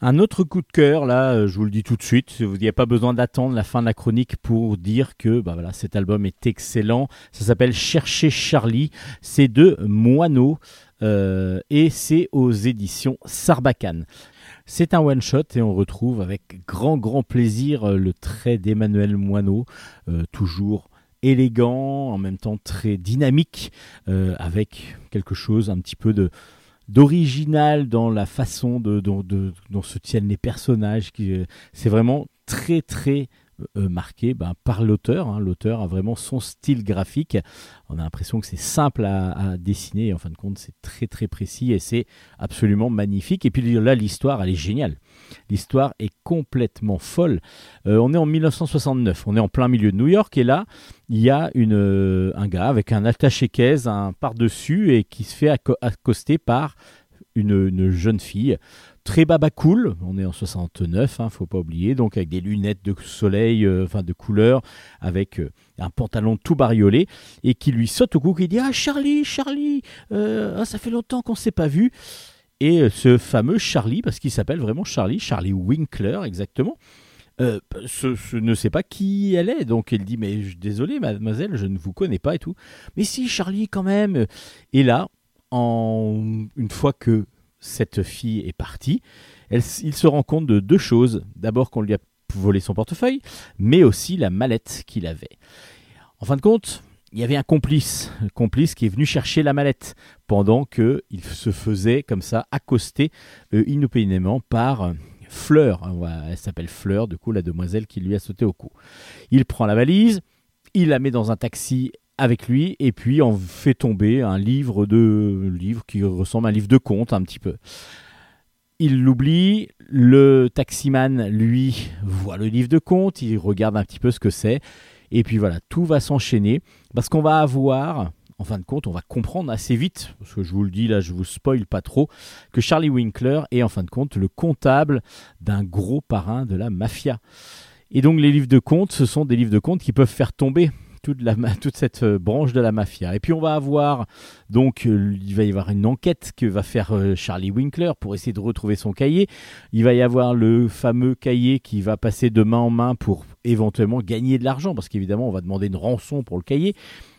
Un autre coup de cœur, là, euh, je vous le dis tout de suite, il n'y a pas besoin d'attendre la fin de la chronique pour dire que bah voilà, cet album est excellent. Ça s'appelle Chercher Charlie, c'est de Moineau et c'est aux éditions Sarbacane. C'est un one-shot et on retrouve avec grand grand plaisir euh, le trait d'Emmanuel Moineau, toujours élégant, en même temps très dynamique, euh, avec quelque chose un petit peu de d'original dans la façon dont, se tiennent les personnages. Qui, euh, c'est vraiment très très marqué ben, par l'auteur. hein. L'auteur a vraiment son style graphique. On a l'impression que c'est simple à, à dessiner. En fin de compte, c'est très très précis et c'est absolument magnifique. Et puis là, l'histoire, elle est géniale. L'histoire est complètement folle. Euh, on est en 1969. On est en plein milieu de New York et là, il y a euh, un gars avec un attaché-caisse, un par-dessus et qui se fait acco- accoster par une jeune fille très baba cool. On est en 69, hein, faut pas oublier. Donc avec des lunettes de soleil, euh, enfin de couleur, avec euh, un pantalon tout bariolé et qui lui saute au cou, qui dit ah Charlie, Charlie, euh, ah, ça fait longtemps qu'on s'est pas vu. Et ce fameux Charlie, parce qu'il s'appelle vraiment Charlie, Charlie Winkler exactement, ce, ce ne sait pas qui elle est. Donc elle dit mais désolé mademoiselle, je ne vous connais pas et tout. Mais si Charlie quand même. Et là, en, une fois que cette fille est partie, il se rend compte de deux choses. D'abord qu'on lui a volé son portefeuille, mais aussi la mallette qu'il avait. En fin de compte, il y avait un complice, un complice qui est venu chercher la mallette pendant qu'il se faisait comme ça accoster euh, inopinément par euh, Fleur. Va- Elle s'appelle Fleur, du coup la demoiselle qui lui a sauté au cou. Il prend la valise, il la met dans un taxi avec lui et puis en fait tomber un livre de livre qui ressemble à un livre de conte un petit peu. Il l'oublie, le taximan lui voit le livre de conte, il regarde un petit peu ce que c'est et puis voilà, tout va s'enchaîner parce qu'on va avoir en fin de compte, on va comprendre assez vite, parce que je vous le dis là, je vous spoil pas trop, que Charlie Winkler est en fin de compte le comptable d'un gros parrain de la mafia. Et donc les livres de contes, ce sont des livres de contes qui peuvent faire tomber toute, cette euh, branche de la mafia. Et puis on va avoir, donc euh, il va y avoir une enquête que va faire euh, Charlie Winkler pour essayer de retrouver son cahier. Il va y avoir le fameux cahier qui va passer de main en main pour éventuellement gagner de l'argent, parce qu'évidemment on va demander une rançon pour le cahier.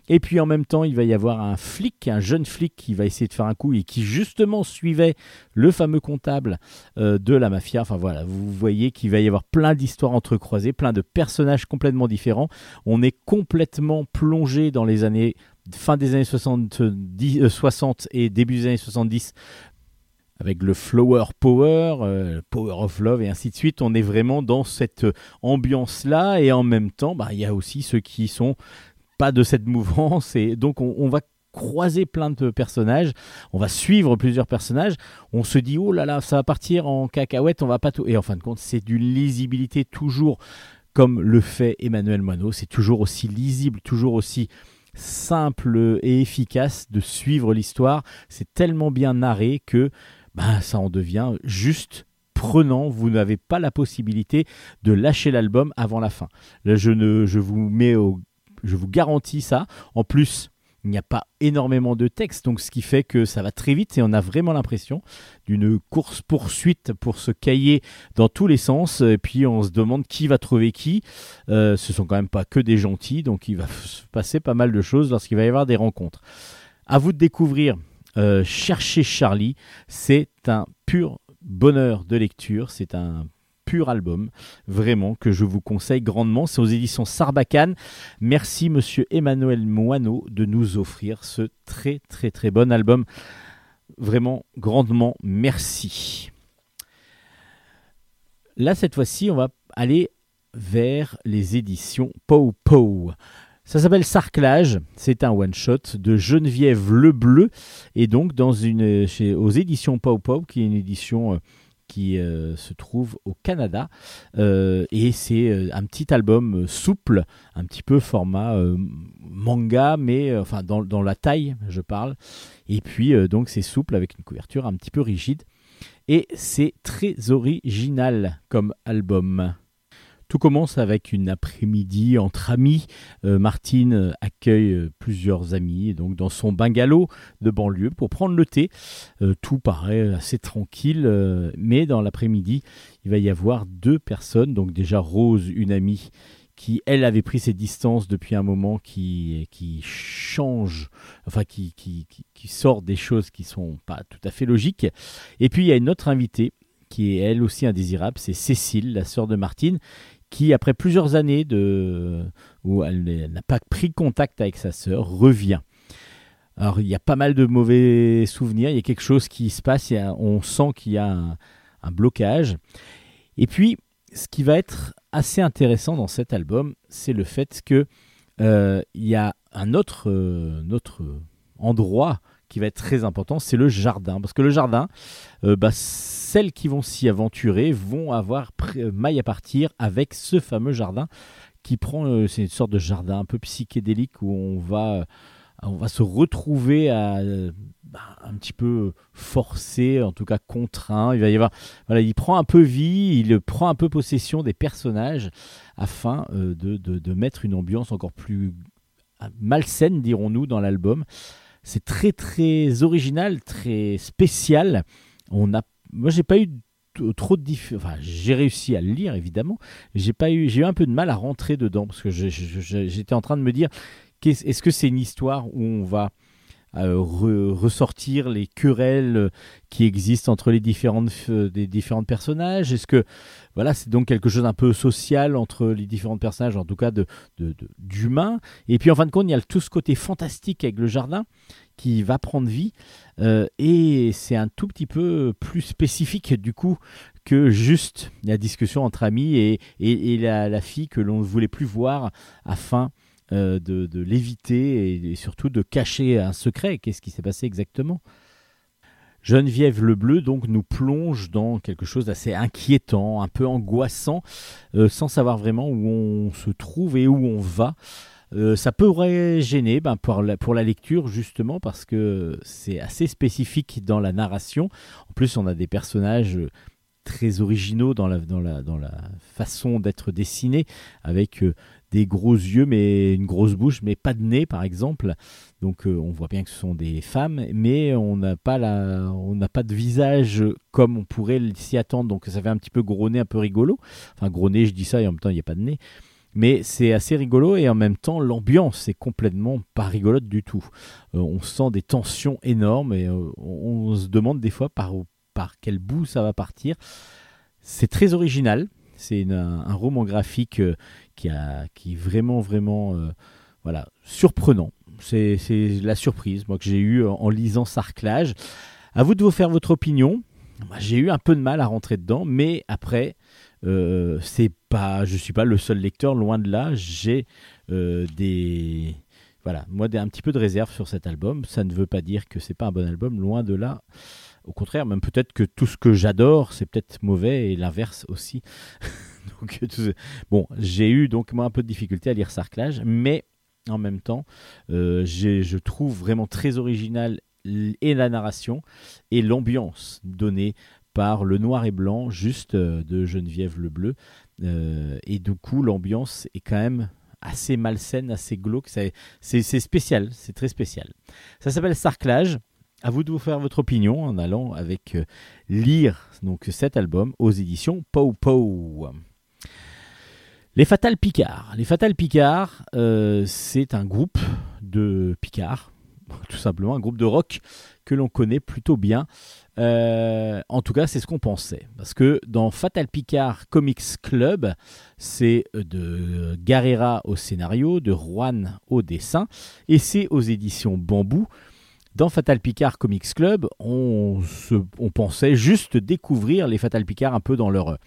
Et puis en même temps, il va y avoir un flic, un jeune flic qui va essayer de faire un coup et qui justement suivait le fameux comptable euh, de la mafia. Enfin voilà, vous voyez qu'il va y avoir plein d'histoires entrecroisées, plein de personnages complètement différents. On est complètement plongé dans les années fin des années 70, euh, 60 et début des années 70 avec le Flower Power, euh, Power of Love et ainsi de suite. On est vraiment dans cette ambiance-là et en même temps, bah, il y a aussi ceux qui sont pas de cette mouvance et donc on, va croiser plein de personnages, on va suivre plusieurs personnages, on se dit oh là là ça va partir en cacahuète, on va pas tout et en fin de compte c'est d'une lisibilité toujours comme le fait Emmanuel Moineau, c'est toujours aussi lisible, toujours aussi simple et efficace de suivre l'histoire, c'est tellement bien narré que bah, ça en devient juste prenant, vous n'avez pas la possibilité de lâcher l'album avant la fin. Là, je, ne, je vous mets au je vous garantis ça. En plus, il n'y a pas énormément de texte, donc ce qui fait que ça va très vite et on a vraiment l'impression d'une course-poursuite pour ce cahier dans tous les sens. Et puis on se demande qui va trouver qui. Euh, ce sont quand même pas que des gentils, donc il va se passer pas mal de choses lorsqu'il va y avoir des rencontres. À vous de découvrir euh, Chercher Charlie. C'est un pur bonheur de lecture. C'est un pur album, vraiment, que je vous conseille grandement. C'est aux éditions Sarbacane. Merci, monsieur Emmanuel Moineau, de nous offrir ce très, très, très bon album. Vraiment, grandement, merci. Là, cette fois-ci, on va aller vers les éditions Pow Pow. Ça s'appelle Sarclage, c'est un one-shot de Geneviève Lebleu, et donc chez, aux éditions Pow Pow, qui est une édition euh, qui euh, se trouve au Canada. Euh, et c'est euh, un petit album souple, un petit peu format manga, mais enfin dans, dans la taille, je parle. Et puis donc c'est souple avec une couverture un petit peu rigide. Et c'est très original comme album. Tout commence avec une après-midi entre amis. Euh, Martine euh, accueille euh, plusieurs amis donc dans son bungalow de banlieue pour prendre le thé. Tout paraît assez tranquille, mais dans l'après-midi, il va y avoir deux personnes. Donc déjà Rose, une amie qui, elle, avait pris ses distances depuis un moment, qui, qui change, enfin qui, qui, qui sort des choses qui sont pas tout à fait logiques. Et puis il y a une autre invitée qui est elle aussi indésirable, c'est Cécile, la sœur de Martine, qui après plusieurs années de où elle n'a pas pris contact avec sa sœur revient. Alors il y a pas mal de mauvais souvenirs, il y a quelque chose qui se passe, on sent qu'il y a un, blocage. Et puis ce qui va être assez intéressant dans cet album, c'est le fait que euh, il y a un autre, euh, autre endroit qui va être très important, c'est le jardin. Parce que le jardin, euh, bah, celles qui vont s'y aventurer vont avoir euh, maille à partir avec ce fameux jardin qui prend, euh, c'est une sorte de jardin un peu psychédélique où on va, on va se retrouver bah, un petit peu forcé, en tout cas contraint. Il va y avoir, voilà, il prend un peu vie, il prend un peu possession des personnages afin de, mettre une ambiance encore plus malsaine, dirons-nous, dans l'album. C'est très très original, très spécial. On a, moi j'ai pas eu trop de enfin j'ai réussi à le lire évidemment. J'ai pas eu, j'ai eu un peu de mal à rentrer dedans parce que j'étais en train de me dire est-ce que c'est une histoire où on va re- ressortir les querelles euh, qui existent entre les différentes euh, des différents personnages Est-ce que voilà, c'est donc quelque chose un peu social entre les différents personnages, en tout cas de de- de- d'humain. Et puis en fin de compte, il y a tout ce côté fantastique avec le jardin qui va prendre vie. Euh, et c'est un tout petit peu plus spécifique du coup que juste la discussion entre amis et, et- la, la fille que l'on ne voulait plus voir afin euh, de, de l'éviter et, surtout de cacher un secret. Qu'est-ce qui s'est passé exactement? Geneviève Lebleu donc nous plonge dans quelque chose d'assez inquiétant, un peu angoissant, euh, sans savoir vraiment où on se trouve et où on va. Euh, ça pourrait gêner ben, pour, la, lecture justement parce que c'est assez spécifique dans la narration. En plus, on a des personnages euh, très originaux dans la, façon d'être dessinés, avec euh, des gros yeux mais une grosse bouche, mais pas de nez par exemple. Donc euh, on voit bien que ce sont des femmes, mais on n'a pas la, on pas de visage comme on pourrait s'y attendre. Donc ça fait un petit peu gros nez, un peu rigolo. Enfin gros nez, je dis ça et en même temps il n'y a pas de nez. Mais c'est assez rigolo et en même temps l'ambiance est complètement pas rigolote du tout. Euh, on sent des tensions énormes et euh, on, on se demande des fois par, par quel bout ça va partir. C'est très original. C'est un, roman graphique euh, qui, a, qui est vraiment, vraiment euh, voilà, surprenant. C'est la surprise moi, que j'ai eue en, en lisant Sarclage. À vous de vous faire votre opinion. J'ai eu un peu de mal à rentrer dedans, mais après, euh, c'est pas, je suis pas le seul lecteur, loin de là. J'ai euh, des, voilà, moi un petit peu de réserve sur cet album. Ça ne veut pas dire que c'est pas un bon album, loin de là. Au contraire, même peut-être que tout ce que j'adore, c'est peut-être mauvais et l'inverse aussi. *laughs* ce- bon, j'ai eu donc moi un peu de difficulté à lire Sarclage, mais en même temps, euh, je trouve vraiment très original et la narration et l'ambiance donnée par le noir et blanc juste euh, de Geneviève Lebleu. Euh, et du coup, l'ambiance est quand même assez malsaine, assez glauque. C'est spécial, c'est très spécial. Ça s'appelle Sarclage. À vous de vous faire votre opinion en allant avec euh, lire cet album aux éditions Pow Pow. Les Fatales Picards. Les Fatales Picards, euh, c'est un groupe de Picards, *laughs* tout simplement un groupe de rock que l'on connaît plutôt bien. Euh, en tout cas, c'est ce qu'on pensait. Parce que dans Fatal Picard Comics Club, c'est de Guerrera au scénario, de Juan au dessin, et c'est aux éditions Bambou. Dans Fatal Picard Comics Club, on, se- on pensait juste découvrir les Fatal Picard un peu dans leur,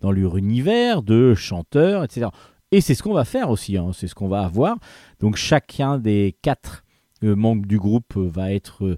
dans leur univers de chanteurs, etc. Et c'est ce qu'on va faire aussi, hein, c'est ce qu'on va avoir. Donc chacun des quatre euh, membres du groupe va être euh,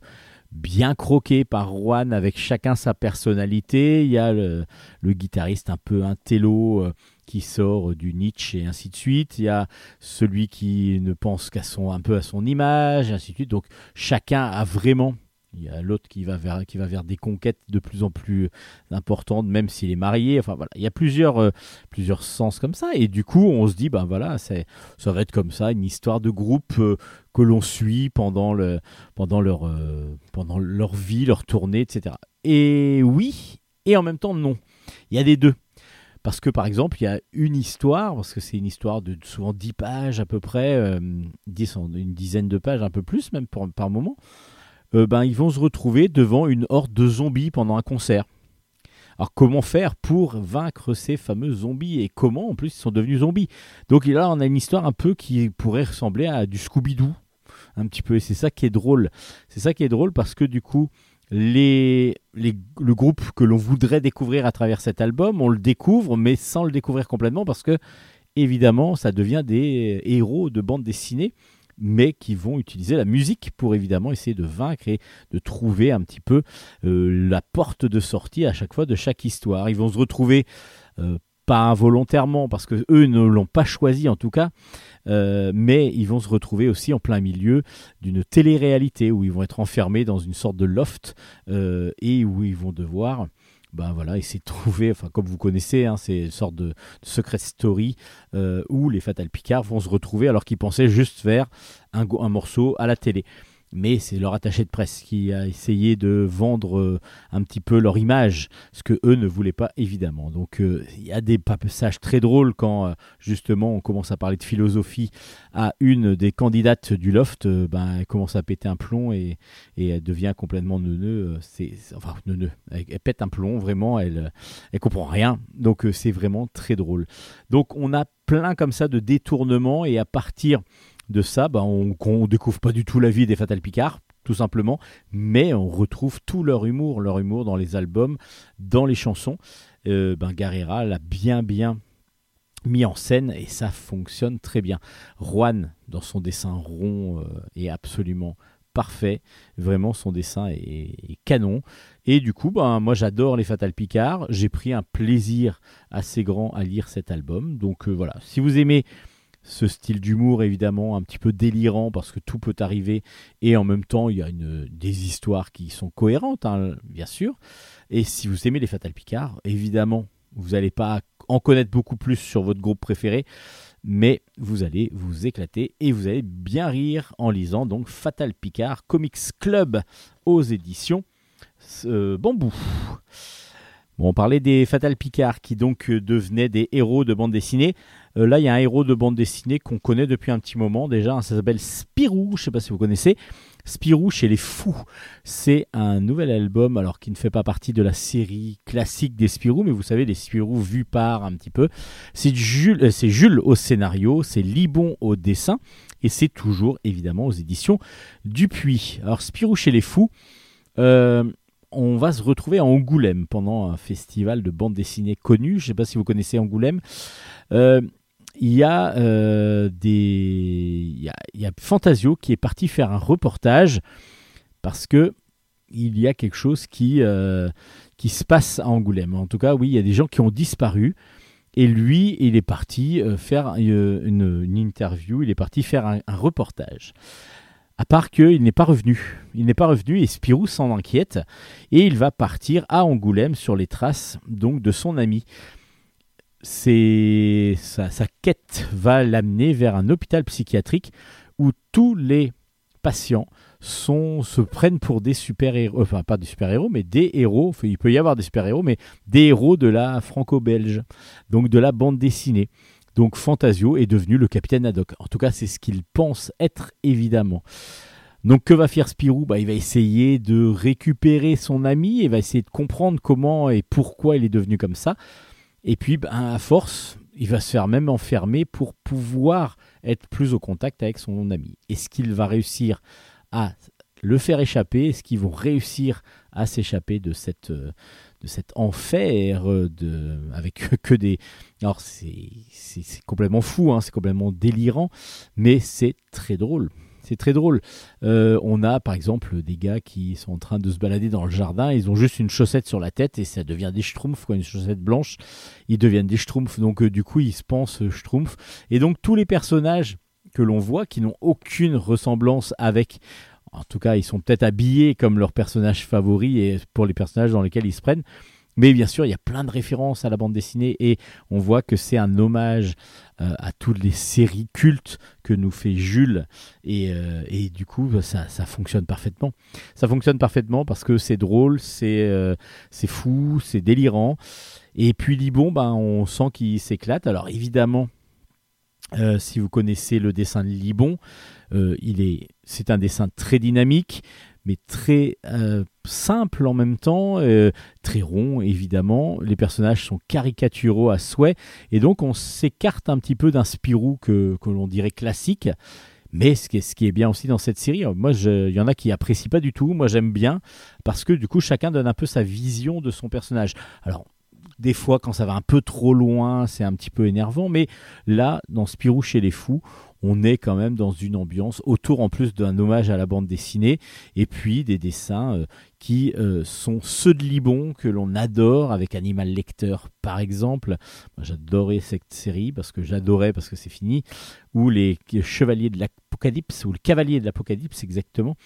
bien croqué par Juan avec chacun sa personnalité. Il y a le, le guitariste un peu un télo euh, qui sort du Nietzsche et ainsi de suite. Il y a celui qui ne pense qu'à son un peu à son image, et ainsi de suite. Donc chacun a vraiment il y a l'autre qui va vers qui va vers des conquêtes de plus en plus importantes, même s'il est marié. Enfin voilà, il y a plusieurs euh, plusieurs sens comme ça. Et du coup, on se dit ben voilà, ça va être comme ça, une histoire de groupe euh, que l'on suit pendant le pendant leur euh, pendant leur vie, leur tournée, etc. Et oui, et en même temps non. Il y a des deux. Parce que par exemple, il y a une histoire, parce que c'est une histoire de souvent 10 pages à peu près, euh, 10 en- une dizaine de pages, un peu plus même par moment. Euh, ben, ils vont se retrouver devant une horde de zombies pendant un concert. Alors comment faire pour vaincre ces fameux zombies et comment en plus ils sont devenus zombies? Donc là on a une histoire un peu qui pourrait ressembler à du Scooby-Doo un petit peu et c'est ça qui est drôle. C'est ça qui est drôle parce que du coup les, les- le groupe que l'on voudrait découvrir à travers cet album, on le découvre mais sans le découvrir complètement parce que évidemment ça devient des héros de bande dessinée mais qui vont utiliser la musique pour évidemment essayer de vaincre et de trouver un petit peu euh, la porte de sortie à chaque fois de chaque histoire. Ils vont se retrouver euh, pas involontairement parce que eux ne l'ont pas choisi en tout cas, euh, mais ils vont se retrouver aussi en plein milieu d'une télé-réalité où ils vont être enfermés dans une sorte de loft euh, et où ils vont devoir ben voilà, essayer de trouver, enfin comme vous connaissez, hein, c'est une sorte de, secret story euh, où les Fatal Picard vont se retrouver alors qu'ils pensaient juste faire un morceau à la télé. Mais c'est leur attaché de presse qui a essayé de vendre euh, un petit peu leur image, ce que eux ne voulaient pas évidemment. Donc euh, il y a des passages très drôles quand euh, justement on commence à parler de philosophie à une des candidates du loft, ben, elle commence à péter un plomb et, et elle devient complètement neuneu. enfin neuneu, elle, elle pète un plomb vraiment, elle, elle comprend rien. Donc c'est vraiment très drôle. Donc on a plein comme ça de détournements et à partir de ça, ben, on, on découvre pas du tout la vie des Fatal Picard, tout simplement, mais on retrouve tout leur humour, leur humour dans les albums, dans les chansons. Euh, ben, Guerrera l'a bien, bien mis en scène et ça fonctionne très bien. Juan, dans son dessin rond, euh, est absolument parfait. Vraiment, son dessin est, est canon. Et du coup, ben, moi j'adore les Fatal Picard. J'ai pris un plaisir assez grand à lire cet album. Donc euh, voilà, si vous aimez ce style d'humour évidemment un petit peu délirant parce que tout peut arriver. Et en même temps il y a des histoires qui sont cohérentes hein, bien sûr. Et si vous aimez les Fatal Picard évidemment vous n'allez pas en connaître beaucoup plus sur votre groupe préféré mais vous allez vous éclater et vous allez bien rire en lisant donc Fatal Picard Comics Club aux éditions euh, Bambou. On parlait des Fatal Picard qui donc euh, devenaient des héros de bande dessinée. Euh, là, il y a un héros de bande dessinée qu'on connaît depuis un petit moment déjà. hein, ça s'appelle Spirou. Je ne sais pas si vous connaissez. Spirou chez les Fous. C'est un nouvel album, alors qui ne fait pas partie de la série classique des Spirou, mais vous savez, les Spirou vus par un petit peu. C'est Jules, euh, c'est Jules au scénario, c'est Libon au dessin, et c'est toujours évidemment aux éditions Dupuis. Alors, Spirou chez les Fous. euh, on va se retrouver à Angoulême pendant un festival de bande dessinée connu. Je ne sais pas si vous connaissez Angoulême. Il y a euh, des, il y a, Fantasio qui est parti faire un reportage parce que il y a quelque chose qui euh, qui se passe à Angoulême. En tout cas, oui, il y a des gens qui ont disparu. Et lui, il est parti euh, faire une, interview, il est parti faire un, reportage. À part qu'il n'est pas revenu. Il n'est pas revenu et Spirou s'en inquiète et il va partir à Angoulême sur les traces donc de son ami. C'est quête va l'amener vers un hôpital psychiatrique où tous les patients se prennent pour des super-héros, enfin pas des super-héros, mais des héros, il peut y avoir des super-héros, mais des héros de la franco-belge, donc de la bande dessinée. Donc Fantasio est devenu le capitaine Haddock. En tout cas, c'est ce qu'il pense être évidemment. Donc que va faire Spirou? Bah, Il va essayer de récupérer son ami et va essayer de comprendre comment et pourquoi il est devenu comme ça. Et puis, bah, à force, il va se faire même enfermer pour pouvoir être plus au contact avec son ami. Est-ce qu'il va réussir à le faire échapper? Est-ce qu'ils vont réussir à s'échapper de cette euh, de cet enfer euh, de avec *laughs* que des alors c'est complètement fou hein, c'est complètement délirant mais c'est très drôle c'est très drôle. Euh, on a par exemple des gars qui sont en train de se balader dans le jardin, ils ont juste une chaussette sur la tête et ça devient des schtroumpfs, quoi, une chaussette blanche. Ils deviennent des schtroumpfs, donc euh, du coup ils se pensent euh, schtroumpfs. Et donc tous les personnages que l'on voit qui n'ont aucune ressemblance avec, en tout cas ils sont peut-être habillés comme leurs personnages favoris et pour les personnages dans lesquels ils se prennent. Mais bien sûr, il y a plein de références à la bande dessinée et on voit que c'est un hommage à toutes les séries cultes que nous fait Jules et, euh, et du coup ça, ça fonctionne parfaitement. Ça fonctionne parfaitement parce que c'est drôle, c'est euh, fou, c'est délirant. Et puis Libon, ben, on sent qu'il s'éclate. Alors évidemment, euh, si vous connaissez le dessin de Libon, euh, est, c'est un dessin très dynamique, mais très euh, simple en même temps, euh, très rond évidemment. Les personnages sont caricaturaux à souhait, et donc on s'écarte un petit peu d'un Spirou que, que l'on dirait classique. Mais ce qui, est, ce qui est bien aussi dans cette série, euh, moi, il y en a qui apprécient pas du tout. Moi, j'aime bien parce que du coup, chacun donne un peu sa vision de son personnage. Alors, des fois, quand ça va un peu trop loin, c'est un petit peu énervant. Mais là, dans Spirou chez les fous, on est quand même dans une ambiance autour en plus d'un hommage à la bande dessinée et puis des dessins euh, qui euh, sont ceux de Libon que l'on adore avec Animal Lecteur par exemple. J'adorais cette série parce que j'adorais parce que c'est fini ou les Chevaliers de l'Apocalypse ou le Cavalier de l'Apocalypse exactement.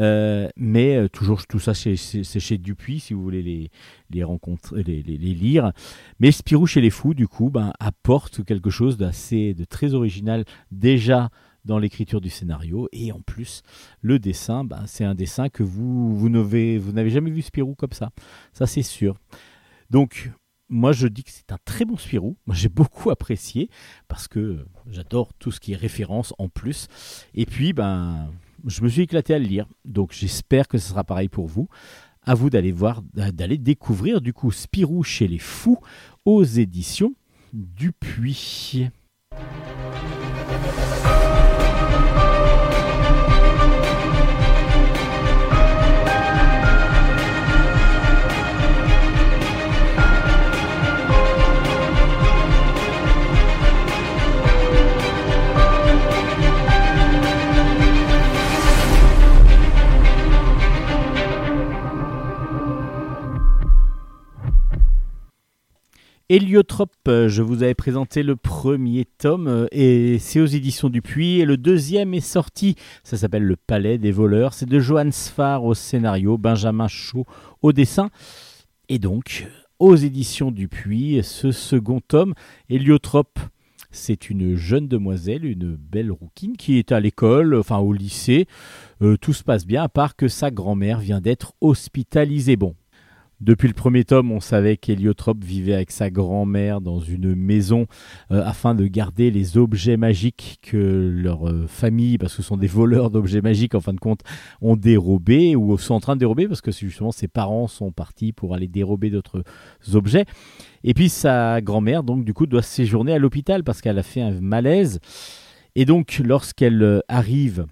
Euh, mais euh, toujours tout ça c'est chez Dupuis si vous voulez les, rencontrer les, lire mais Spirou chez les fous du coup ben, apporte quelque chose d'assez de très original déjà dans l'écriture du scénario. Et en plus, le dessin, bah, c'est un dessin que vous, vous n'avez vous n'avez jamais vu Spirou comme ça. Ça, c'est sûr. Donc, moi, je dis que c'est un très bon Spirou. Moi, j'ai beaucoup apprécié parce que j'adore tout ce qui est référence en plus. Et puis, ben, je me suis éclaté à le lire. Donc, j'espère que ce sera pareil pour vous. À vous d'aller voir, d'aller découvrir du coup Spirou chez les fous aux éditions Dupuis. Héliotrope, euh, je vous avais présenté le premier tome euh, et c'est aux éditions Dupuis. Et le deuxième est sorti, ça s'appelle Le Palais des voleurs. C'est de Johan Sfar au scénario, Benjamin Chaud au dessin. Et donc, aux éditions Dupuis, ce second tome, Héliotrope. C'est une jeune demoiselle, une belle rouquine qui est à l'école, enfin au lycée. Euh, tout se passe bien, à part que sa grand-mère vient d'être hospitalisée. Bon, depuis le premier tome, on savait qu'Héliotrope vivait avec sa grand-mère dans une maison euh, afin de garder les objets magiques que leur euh, famille, parce que ce sont des voleurs d'objets magiques en fin de compte, ont dérobés ou sont en train de dérober parce que justement ses parents sont partis pour aller dérober d'autres objets. Et puis sa grand-mère, donc du coup, doit séjourner à l'hôpital parce qu'elle a fait un malaise. Et donc, lorsqu'elle euh, arrive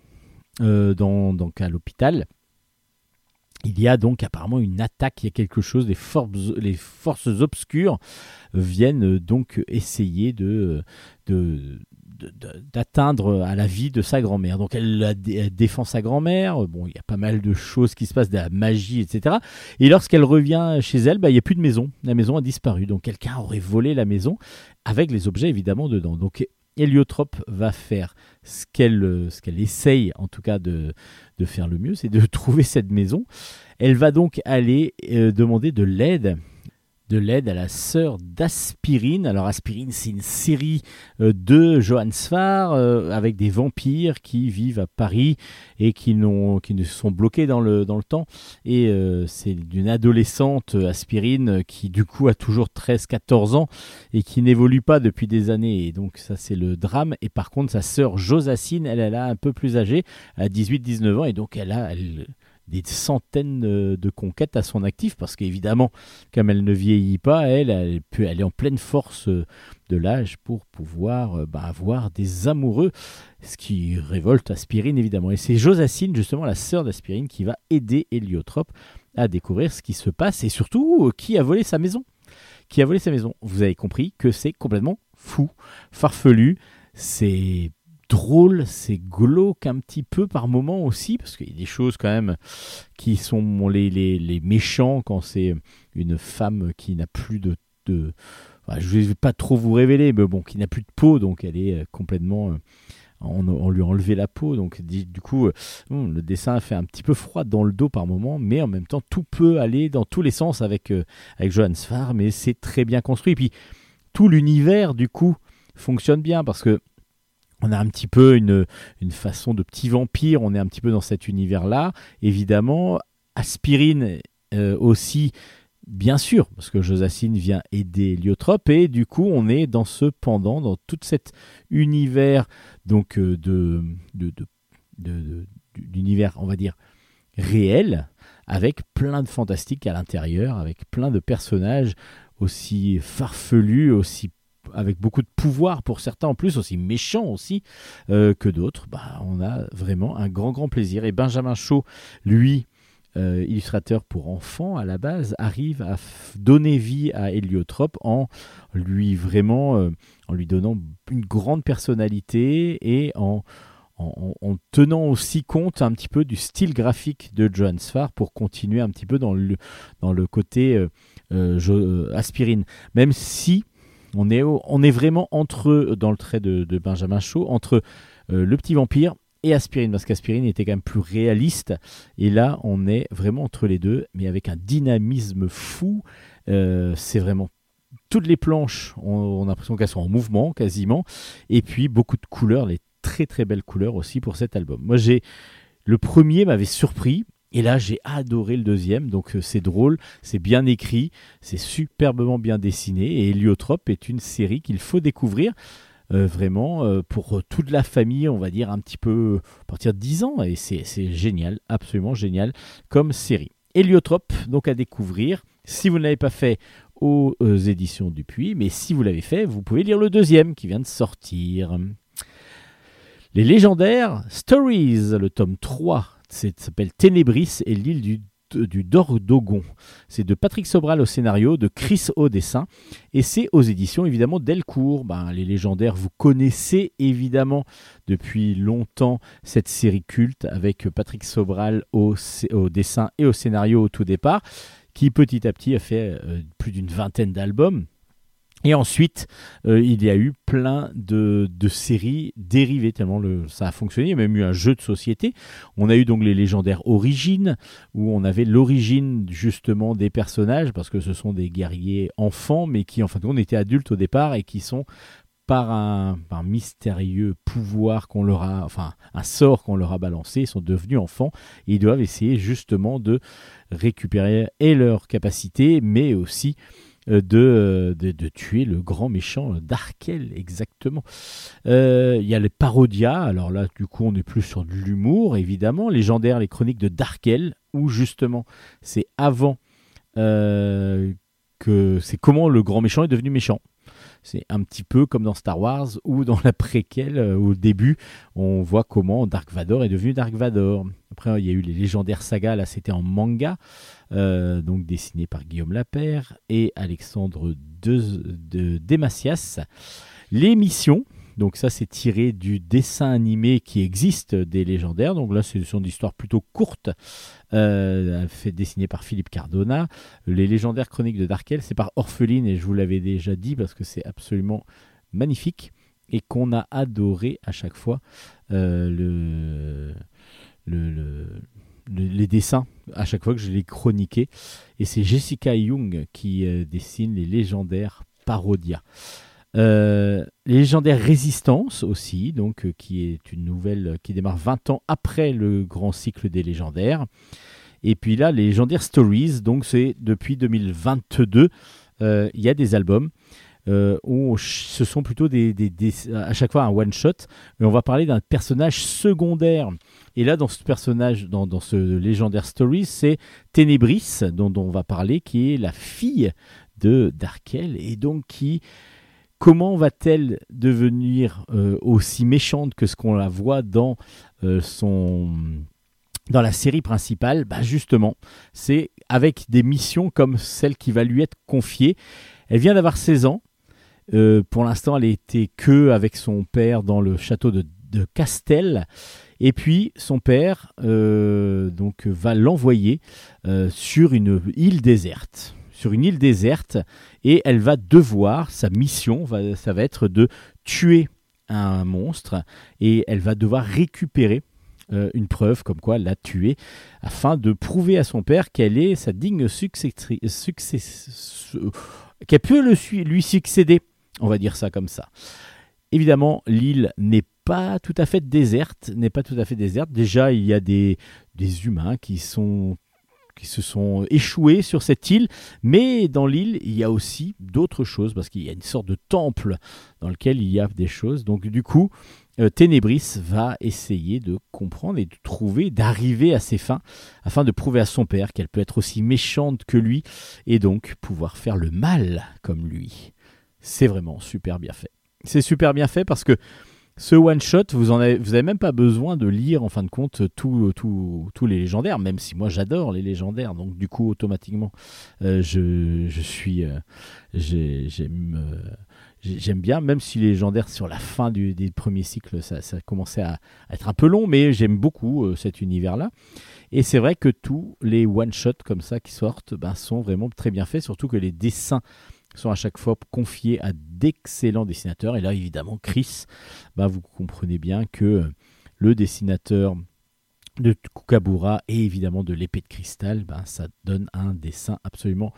donc à l'hôpital, il y a donc apparemment une attaque, il y a quelque chose, les forces, obscures viennent donc essayer de, de- d'atteindre à la vie de sa grand-mère. Donc elle, défend sa grand-mère, bon, il y a pas mal de choses qui se passent, de la magie, etc. Et lorsqu'elle revient chez elle, bah, il n'y a plus de maison, la maison a disparu. Donc quelqu'un aurait volé la maison avec les objets évidemment dedans. Donc Héliotrope va faire ce qu'elle, euh, ce qu'elle essaye en tout cas de, de faire le mieux, c'est de *laughs* trouver cette maison. Elle va donc aller euh, demander de l'aide de l'aide à la sœur d'Aspirine. Alors Aspirine, c'est une série euh, de Johann Sfar euh, avec des vampires qui vivent à Paris et qui, qui ne sont bloqués dans le, dans le temps. Et euh, c'est d'une adolescente euh, Aspirine qui du coup a toujours 13-14 ans et qui n'évolue pas depuis des années. Et donc ça c'est le drame. Et par contre sa sœur Josacine, elle, elle a un peu plus âgée, à 18-19 ans, et donc elle a des centaines de conquêtes à son actif parce qu'évidemment comme elle ne vieillit pas, elle, elle, peut, elle est en pleine force euh, de l'âge pour pouvoir euh, bah, avoir des amoureux, ce qui révolte Aspirine évidemment. Et c'est Josacine, justement la sœur d'Aspirine, qui va aider Héliotrope à découvrir ce qui se passe et surtout euh, qui a volé sa maison. Qui a volé sa maison. Vous avez compris que c'est complètement fou, farfelu, c'est drôle, c'est glauque un petit peu par moment aussi, parce qu'il y a des choses quand même qui sont les, les, les méchants quand c'est une femme qui n'a plus de... de je ne vais pas trop vous révéler, mais bon, qui n'a plus de peau, donc elle est euh, complètement... euh, on, on lui a enlevé la peau, donc du coup, euh, hum, le dessin fait un petit peu froid dans le dos par moment, mais en même temps, tout peut aller dans tous les sens avec, avec Johann Sfar, mais c'est très bien construit. Et puis, tout l'univers, du coup, fonctionne bien parce que on a un petit peu une, une façon de petit vampire, on est un petit peu dans cet univers-là. Évidemment, Aspirine euh, aussi, bien sûr, parce que Josacine vient aider Liotrope, et du coup, on est dans ce pendant, dans tout cet univers donc euh, de, de, de, d'univers, on va dire, réel, avec plein de fantastique à l'intérieur, avec plein de personnages aussi farfelus, aussi avec beaucoup de pouvoir pour certains en plus, aussi méchants aussi euh, que d'autres, bah, on a vraiment un grand grand plaisir. Et Benjamin Chaud, lui, euh, illustrateur pour enfants à la base, arrive à donner vie à Héliotrope en lui vraiment, euh, en lui donnant une grande personnalité et en, en, en- en tenant aussi compte un petit peu du style graphique de Johann Sfar pour continuer un petit peu dans le, dans le côté aspirine. Même si on est, vraiment entre, dans le trait de, Benjamin Chaud, entre euh, le petit vampire et Aspirine, parce qu'Aspirine était quand même plus réaliste. Et là, on est vraiment entre les deux, mais avec un dynamisme fou. Euh, c'est vraiment toutes les planches, on, on a l'impression qu'elles sont en mouvement quasiment. Et puis beaucoup de couleurs, les très très belles couleurs aussi pour cet album. Moi, j'ai le premier m'avait surpris. Et là, j'ai adoré le deuxième. Donc, euh, c'est drôle, c'est bien écrit, c'est superbement bien dessiné. Et Héliotrope est une série qu'il faut découvrir euh, vraiment euh, pour toute la famille, on va dire un petit peu à partir de 10 ans. Et c'est génial, absolument génial comme série. Héliotrope, donc à découvrir. Si vous ne l'avez pas fait aux éditions Dupuis, mais si vous l'avez fait, vous pouvez lire le deuxième qui vient de sortir. Les légendaires Stories, le tome 3, c'est- s'appelle Ténébris et l'île du, du Dordogon. C'est de Patrick Sobral au scénario, de Chris au dessin, et c'est aux éditions évidemment Delcourt. Ben, les légendaires, vous connaissez évidemment depuis longtemps cette série culte avec Patrick Sobral au, dessin et au scénario au tout départ, qui petit à petit a fait euh, plus d'une vingtaine d'albums. Et ensuite, euh, il y a eu plein de, de séries dérivées, tellement le, ça a fonctionné. Il y a même eu un jeu de société. On a eu donc les légendaires Origines, où on avait l'origine justement des personnages, parce que ce sont des guerriers enfants, mais qui en fin de compte étaient adultes au départ et qui sont par un, mystérieux pouvoir qu'on leur a, enfin un sort qu'on leur a balancé, ils sont devenus enfants et ils doivent essayer justement de récupérer et leurs capacités, mais aussi de, euh, de, de tuer le grand méchant d'Arkel, exactement. Euh, Il y a les parodias, alors là, du coup, on est plus sur de l'humour, évidemment. Légendaire, les chroniques de Darkel, où justement, c'est avant euh, que. C'est comment le grand méchant est devenu méchant. C'est un petit peu comme dans Star Wars ou dans la préquelle, euh, au début, on voit comment Dark Vador est devenu Dark Vador. Après, il y a eu les légendaires sagas, là c'était en manga, euh, donc dessiné par Guillaume Lapère et Alexandre de, de Demacias. Les missions, donc ça c'est tiré du dessin animé qui existe des légendaires, donc là ce sont des histoires plutôt courtes, euh, par Philippe Cardona. Les légendaires chroniques de Darkel, c'est par Orpheline et je vous l'avais déjà dit parce que c'est absolument magnifique et qu'on a adoré à chaque fois euh, le, le- le- le- les dessins à chaque fois que je les chroniquais. Et c'est Jessica Young qui euh, dessine les légendaires Parodia. Euh, les légendaires Résistance aussi, donc euh, qui est une nouvelle euh, qui démarre 20 ans après le grand cycle des légendaires. Et puis là, les légendaires Stories, donc c'est depuis 2022, euh, il y a des albums. où ce sont plutôt des, à chaque fois un one shot et on va parler d'un personnage secondaire et là dans ce personnage dans, dans ce légendaire story c'est Ténébris dont, dont on va parler qui est la fille de Darkel et donc qui comment va-t-elle devenir euh, aussi méchante que ce qu'on la voit dans euh, son la série principale? Bah justement c'est avec des missions comme celle qui va lui être confiée elle vient d'avoir 16 ans euh, pour l'instant, elle était que avec son père dans le château de, Castel. Et puis, son père va l'envoyer sur une île déserte. Sur une île déserte. Et elle va devoir, sa mission, va, ça va être de tuer un monstre. Et elle va devoir récupérer euh, une preuve comme quoi l'a tué afin de prouver à son père qu'elle est sa digne successrice, qu'elle peut le lui succéder. On va dire ça comme ça. Évidemment, l'île n'est pas tout à fait déserte, n'est pas tout à fait déserte. Déjà, il y a des humains qui sont qui se sont échoués sur cette île, mais dans l'île, il y a aussi d'autres choses parce qu'il y a une sorte de temple dans lequel il y a des choses. Donc du coup, euh, Ténébris va essayer de comprendre et de trouver, d'arriver à ses fins, afin de prouver à son père qu'elle peut être aussi méchante que lui et donc pouvoir faire le mal comme lui. C'est vraiment super bien fait. C'est super bien fait parce que ce one shot, vous en avez, même pas besoin de lire en fin de compte tous les légendaires, même si moi j'adore les légendaires, donc du coup automatiquement euh, je, suis, euh, euh, j'ai- j'aime bien, même si les légendaires sur la fin du, des premiers cycles, ça, ça commençait à, être un peu long, mais j'aime beaucoup cet univers-là. Et c'est vrai que tous les one shots comme ça qui sortent ben, sont vraiment très bien faits, surtout que les dessins sont à chaque fois confiés à d'excellents dessinateurs. Et là, évidemment, Chris, bah, vous comprenez bien que euh, le dessinateur de Kukabura et évidemment de l'épée de cristal, bah, ça donne un dessin absolument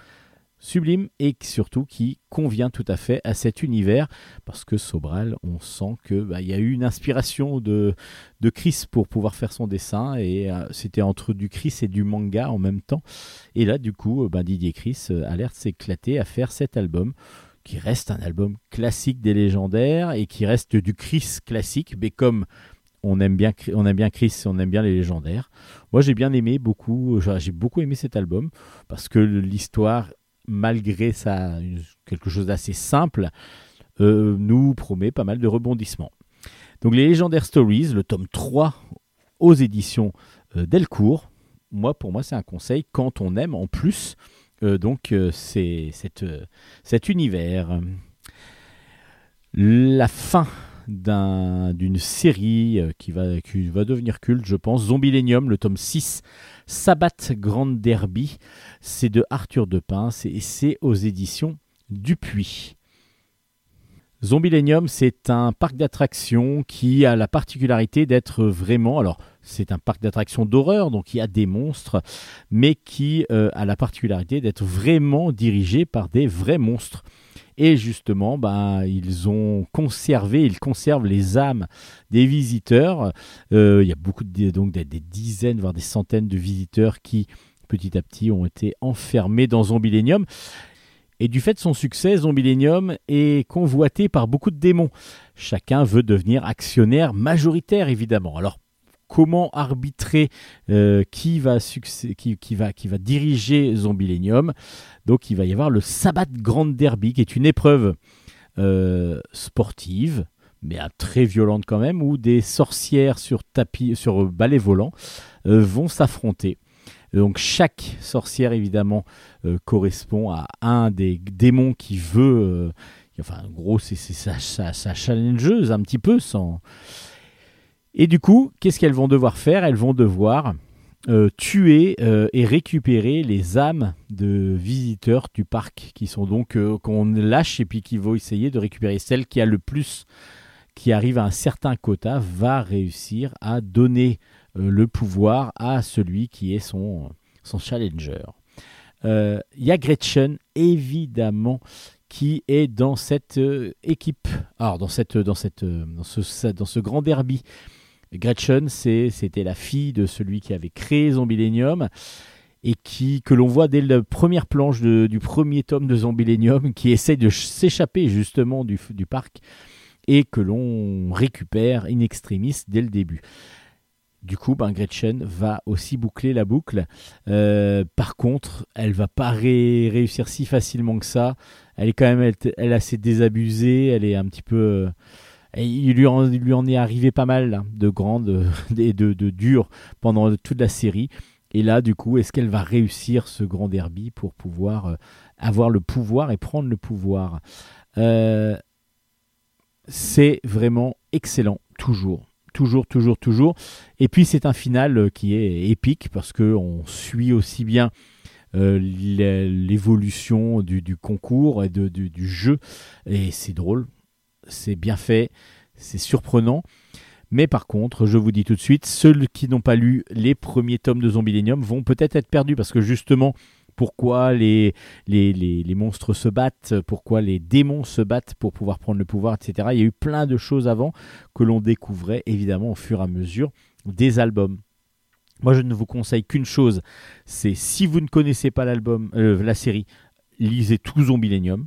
sublime et surtout qui convient tout à fait à cet univers parce que Sobral, on sent que bah, il y a eu une inspiration de, de Chris pour pouvoir faire son dessin et euh, c'était entre du Chris et du manga en même temps. Et là, du coup, euh, bah, Didier Chris euh, a l'air de s'éclater à faire cet album qui reste un album classique des légendaires et qui reste du Chris classique, mais comme on aime bien, on aime bien Chris, on aime bien les légendaires. Moi, j'ai bien aimé beaucoup, j'ai beaucoup aimé cet album parce que l'histoire, malgré ça, quelque chose d'assez simple, euh, nous promet pas mal de rebondissements. Donc, les légendaires stories, le tome 3 aux éditions euh, Delcourt. Moi, pour moi, c'est un conseil quand on aime en plus. euh, donc, c'est cet univers. La fin d'un- d'une série euh, qui va, qui va devenir culte, je pense. Zombilenium, le tome 6, Sabbath Grand Derby. C'est de Arthur Depin et c'est aux éditions Dupuis. Zombilenium, c'est un parc d'attractions qui a la particularité d'être vraiment. Alors, c'est un parc d'attractions d'horreur, donc il y a des monstres, mais qui euh, a la particularité d'être vraiment dirigé par des vrais monstres. Et justement, ben, ils ont conservé, ils conservent les âmes des visiteurs. Euh, il y a beaucoup de, donc des, des dizaines, voire des centaines de visiteurs qui, petit à petit, ont été enfermés dans Zombilenium. Et du fait de son succès, Zombilenium est convoité par beaucoup de démons. Chacun veut devenir actionnaire majoritaire, évidemment. Alors, comment arbitrer euh, qui, va diriger Zombilenium Donc, il va y avoir le Sabbath Grand Derby, qui est une épreuve euh, sportive, mais très violente quand même, où des sorcières sur tapis, sur balai volant euh, vont s'affronter. Donc chaque sorcière évidemment euh, correspond à un des démons qui veut, euh, enfin en gros c'est sa, challengeuse un petit peu sans. Et du coup, qu'est-ce qu'elles vont devoir faire? Elles vont devoir euh, tuer et récupérer les âmes de visiteurs du parc qui sont donc qu'on lâche et puis qui vont essayer de récupérer celle qui a le plus, qui arrive à un certain quota, va réussir à donner le pouvoir à celui qui est son, challenger. Euh, Il y a Gretchen, évidemment, qui est dans cette euh, équipe, alors dans, cette, dans, cette, euh, dans, ce, dans ce grand derby. Gretchen, c'était la fille de celui qui avait créé Zombilenium et qui, que l'on voit dès la première planche du premier tome de Zombilenium, qui essaie de ch- s'échapper justement du, du parc et que l'on récupère in extremis dès le début. Du coup, ben, Gretchen va aussi boucler la boucle. Euh, par contre, elle va pas ré- réussir si facilement que ça. Elle est quand même, assez désabusée. Elle est un petit peu. euh, il lui, en, est arrivé pas mal de grandes et de, de dures pendant toute la série. Et là, du coup, est-ce qu'elle va réussir ce grand derby pour pouvoir euh, avoir le pouvoir et prendre le pouvoir? Euh, C'est vraiment excellent, toujours. Toujours, toujours, toujours. Et puis c'est un final euh, qui est épique parce que on suit aussi bien euh, l'é- l'évolution du, concours et du, jeu. Et c'est drôle, c'est bien fait, c'est surprenant. Mais par contre, je vous dis tout de suite, ceux qui n'ont pas lu les premiers tomes de Zombilenium vont peut-être être perdus parce que justement, pourquoi les, monstres se battent, pourquoi les démons se battent pour pouvoir prendre le pouvoir, etc. Il y a eu plein de choses avant que l'on découvrait évidemment au fur et à mesure des albums. Moi, je ne vous conseille qu'une chose, c'est si vous ne connaissez pas l'album, euh, la série, lisez tout Zombilenium.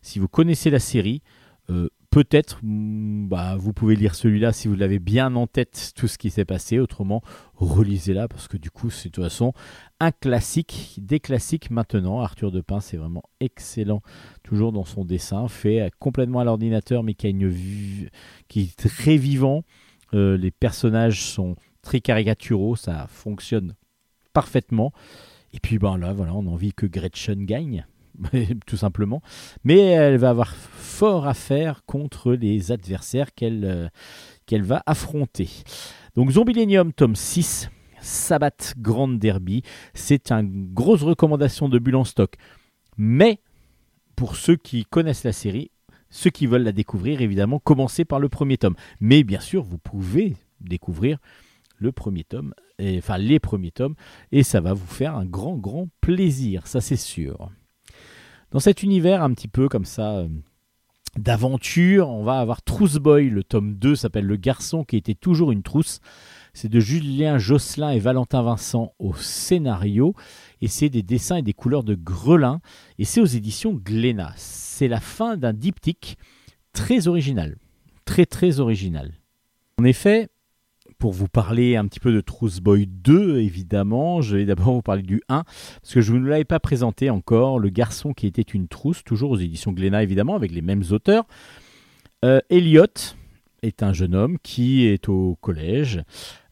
Si vous connaissez la série, euh, peut-être, mm, bah, vous pouvez lire celui-là si vous l'avez bien en tête tout ce qui s'est passé. Autrement, relisez-la parce que du coup, c'est de toute façon un classique, des classiques maintenant. Arthur Depin, c'est vraiment excellent, toujours dans son dessin, fait euh, complètement à l'ordinateur, mais qui, une qui est très vivant. Euh, les personnages sont très caricaturaux, ça fonctionne parfaitement. Et puis ben là, voilà, on a envie que Gretchen gagne, *laughs* tout simplement. Mais elle va avoir fort à faire contre les adversaires qu'elle euh, va affronter. Donc Zombilenium, tome 6, Sabbath Grand Derby. C'est une grosse recommandation de Bulle en stock. Mais pour ceux qui connaissent la série, ceux qui veulent la découvrir, évidemment, commencez par le premier tome. Mais bien sûr, vous pouvez découvrir le premier tome, et, enfin les premiers tomes, et ça va vous faire un grand, grand plaisir, ça c'est sûr. Dans cet univers un petit peu comme ça euh, d'aventure, on va avoir Trousse Boy, le tome 2 s'appelle Le garçon qui était toujours une trousse. C'est de Julien Josselin et Valentin Vincent au scénario et c'est des dessins et des couleurs de Grelin et c'est aux éditions Glénat. C'est la fin d'un diptyque très original, très très original. En effet, pour vous parler un petit peu de Trousse Boy 2, évidemment, je vais d'abord vous parler du 1, parce que je ne vous l'avais pas présenté encore, Le garçon qui était une trousse, toujours aux éditions Glénat, évidemment, avec les mêmes auteurs. Euh, Elliot est un jeune homme qui est au collège,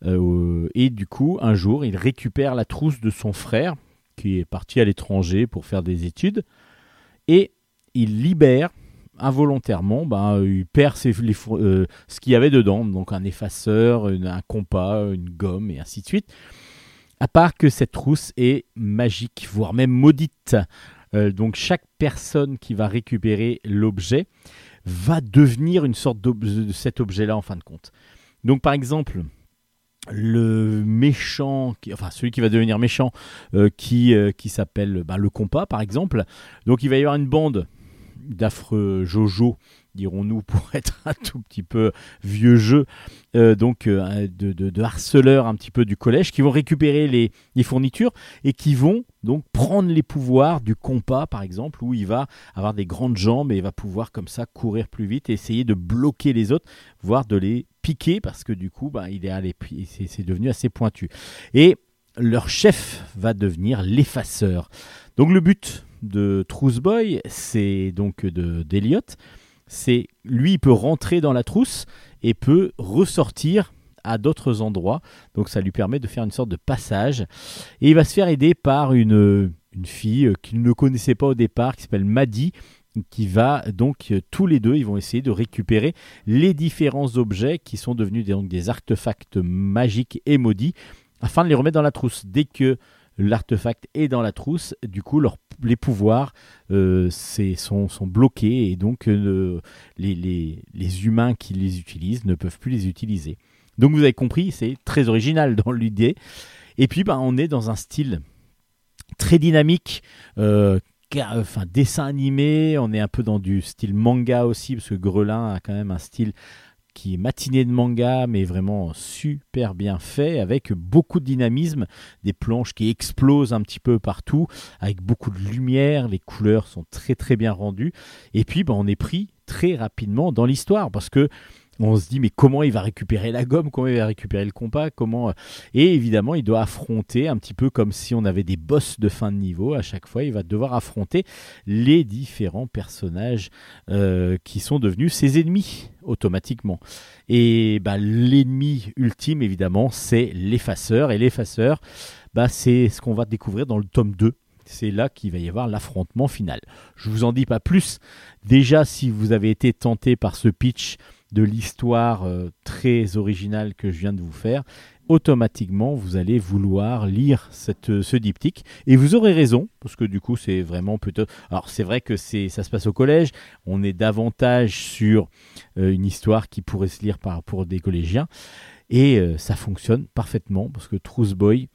euh, et du coup, un jour, il récupère la trousse de son frère, qui est parti à l'étranger pour faire des études, et il libère involontairement, ben, il perd ses- euh, ce qu'il y avait dedans, donc un effaceur, un compas, une gomme et ainsi de suite. À part que cette trousse est magique, voire même maudite. Euh, donc chaque personne qui va récupérer l'objet va devenir une sorte de cet objet-là en fin de compte. Donc par exemple, le méchant, qui- enfin celui qui va devenir méchant, euh, qui, qui s'appelle ben, le compas par exemple. Donc il va y avoir une bande d'affreux Jojo, dirons-nous, *laughs* pour être un tout petit peu vieux jeu, euh, donc euh, de, de- harceleurs un petit peu du collège, qui vont récupérer les, les fournitures et qui vont donc prendre les pouvoirs du compas, par exemple, où il va avoir des grandes jambes et il va pouvoir comme ça courir plus vite et essayer de bloquer les autres, voire de les piquer, parce que du coup, bah, il est allé, c'est c'est devenu assez pointu. Et leur chef va devenir l'effaceur. Donc le but de Trousse Boy, c'est donc de d'Eliot, c'est lui il peut rentrer dans la trousse et peut ressortir à d'autres endroits. Donc ça lui permet de faire une sorte de passage. Et il va se faire aider par une une fille qu'il ne connaissait pas au départ qui s'appelle Maddy qui va donc euh, tous les deux ils vont essayer de récupérer les différents objets qui sont devenus donc des artefacts magiques et maudits afin de les remettre dans la trousse. Dès que l'artefact est dans la trousse, du coup, leur- les pouvoirs euh, sont, sont bloqués et donc euh, les, les- les humains qui les utilisent ne peuvent plus les utiliser. Donc vous avez compris, c'est très original *laughs* dans l'idée. Et puis, ben, on est dans un style très dynamique. euh, car- enfin, dessin animé, on est un peu dans du style manga aussi, parce que Grelin a quand même un style qui est matiné de manga, mais vraiment super bien fait, avec beaucoup de dynamisme, des planches qui explosent un petit peu partout, avec beaucoup de lumière, les couleurs sont très très bien rendues, et puis ben, on est pris très rapidement dans l'histoire, parce que on se dit mais comment il va récupérer la gomme, comment il va récupérer le compas, comment et évidemment il doit affronter un petit peu comme si on avait des boss de fin de niveau à chaque fois il va devoir affronter les différents personnages euh, qui sont devenus ses ennemis automatiquement. Et bah, l'ennemi ultime, évidemment, c'est l'effaceur. Et l'effaceur, bah, c'est ce qu'on va découvrir dans le tome 2. C'est là qu'il va y avoir l'affrontement final. Je vous en dis pas plus. Déjà, si vous avez été tenté par ce pitch de l'histoire euh, très originale que je viens de vous faire, automatiquement vous allez vouloir lire cette, ce diptyque. Et vous aurez raison parce que du coup c'est vraiment plutôt alors c'est vrai que c'est ça se passe au collège. On est davantage sur euh, une histoire qui pourrait se lire par, pour des collégiens. Et euh, ça fonctionne parfaitement parce que Trousse Boy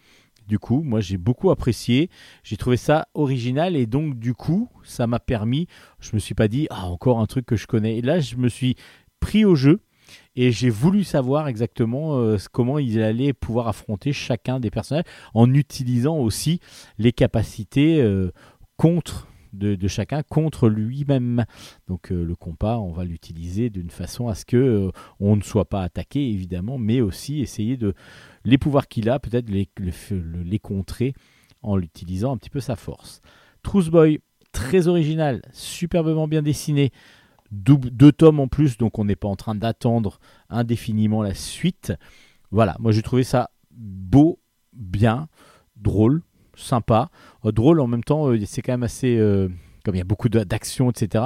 du coup moi j'ai beaucoup apprécié. J'ai trouvé ça original et donc du coup ça m'a permis je me suis pas dit ah encore un truc que je connais. Et là je me suis pris au jeu et j'ai voulu savoir exactement euh, comment il allait pouvoir affronter chacun des personnages en utilisant aussi les capacités euh, contre de, chacun contre lui-même. Donc euh, le compas, on va l'utiliser d'une façon à ce que on ne soit pas attaqué évidemment, mais aussi essayer de les pouvoirs qu'il a, peut-être les, les, contrer en l'utilisant un petit peu sa force. Trousse Boy, très original, superbement bien dessiné, deux tomes en plus, donc on n'est pas en train d'attendre indéfiniment la suite. Voilà, moi j'ai trouvé ça beau, bien, drôle, sympa. Euh, drôle en même temps, euh, c'est quand même assez. euh, comme il y a beaucoup d'action, etc.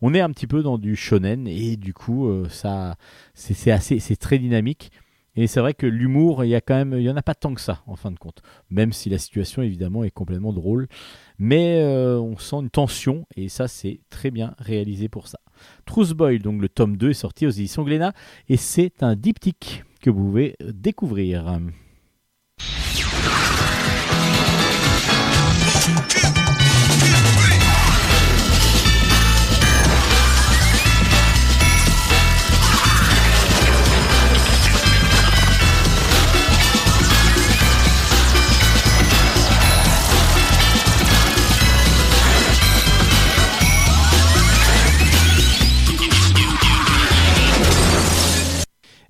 On est un petit peu dans du shonen et du coup, ça, c'est assez, c'est très dynamique. Et c'est vrai que l'humour, il y a quand même, il y en a pas tant que ça en fin de compte. Même si la situation évidemment est complètement drôle, mais euh, on sent une tension et ça c'est très bien réalisé pour ça. Trousse Boy, donc le tome 2 est sorti aux éditions Glénat et c'est un diptyque que vous pouvez euh, découvrir.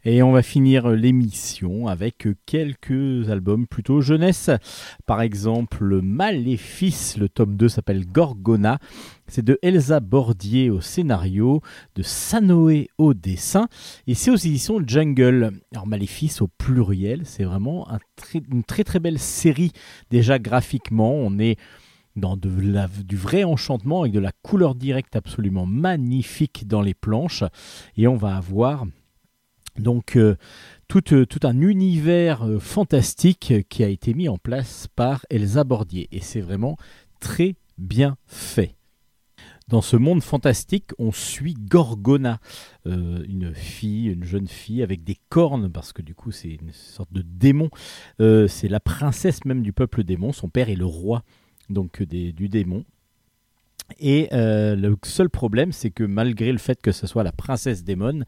Et on va finir l'émission avec quelques albums plutôt jeunesse. Par exemple, Maléfice, le tome 2 s'appelle Gorgona. C'est de Elsa Bordier au scénario, de Sanoé au dessin, et c'est aux éditions Jungle. Alors Maléfice au pluriel, c'est vraiment une très très belle série déjà graphiquement. On est dans du vrai enchantement avec de la couleur directe absolument magnifique dans les planches, et on va avoir donc euh, tout, euh, tout un univers euh, fantastique qui a été mis en place par Elsa Bordier, et c'est vraiment très bien fait. Dans ce monde fantastique, on suit Gorgona, une fille, une jeune fille avec des cornes, parce que du coup c'est une sorte de démon. C'est la princesse même du peuple démon. Son père est le roi donc du démon. Et euh, le seul problème, c'est que malgré le fait que ce soit la princesse démon,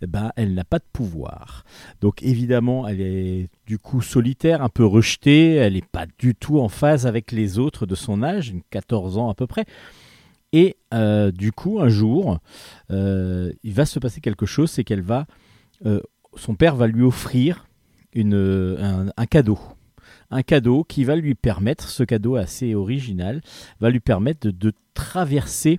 eh ben, elle n'a pas de pouvoir. Donc évidemment, elle est du coup solitaire, un peu rejetée, elle n'est pas du tout en phase avec les autres de son âge, une 14 ans à peu près. Et euh, du coup, un jour, euh, il va se passer quelque chose, c'est qu'elle va, son père va lui offrir une, un, un cadeau, un cadeau qui va lui permettre, ce cadeau assez original, va lui permettre de, traverser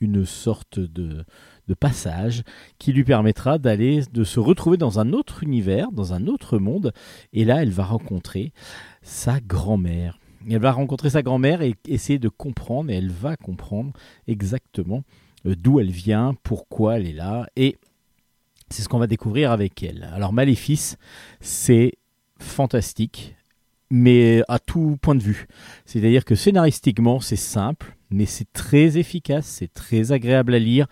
une sorte de, de passage qui lui permettra d'aller, de se retrouver dans un autre univers, dans un autre monde, et là, elle va rencontrer sa grand-mère. Elle va rencontrer sa grand-mère et essayer de comprendre, et elle va comprendre exactement euh, d'où elle vient, pourquoi elle est là, et c'est ce qu'on va découvrir avec elle. Alors Maléfice, c'est fantastique, mais à tout point de vue. C'est-à-dire que scénaristiquement, c'est simple, mais c'est très efficace, c'est très agréable à lire,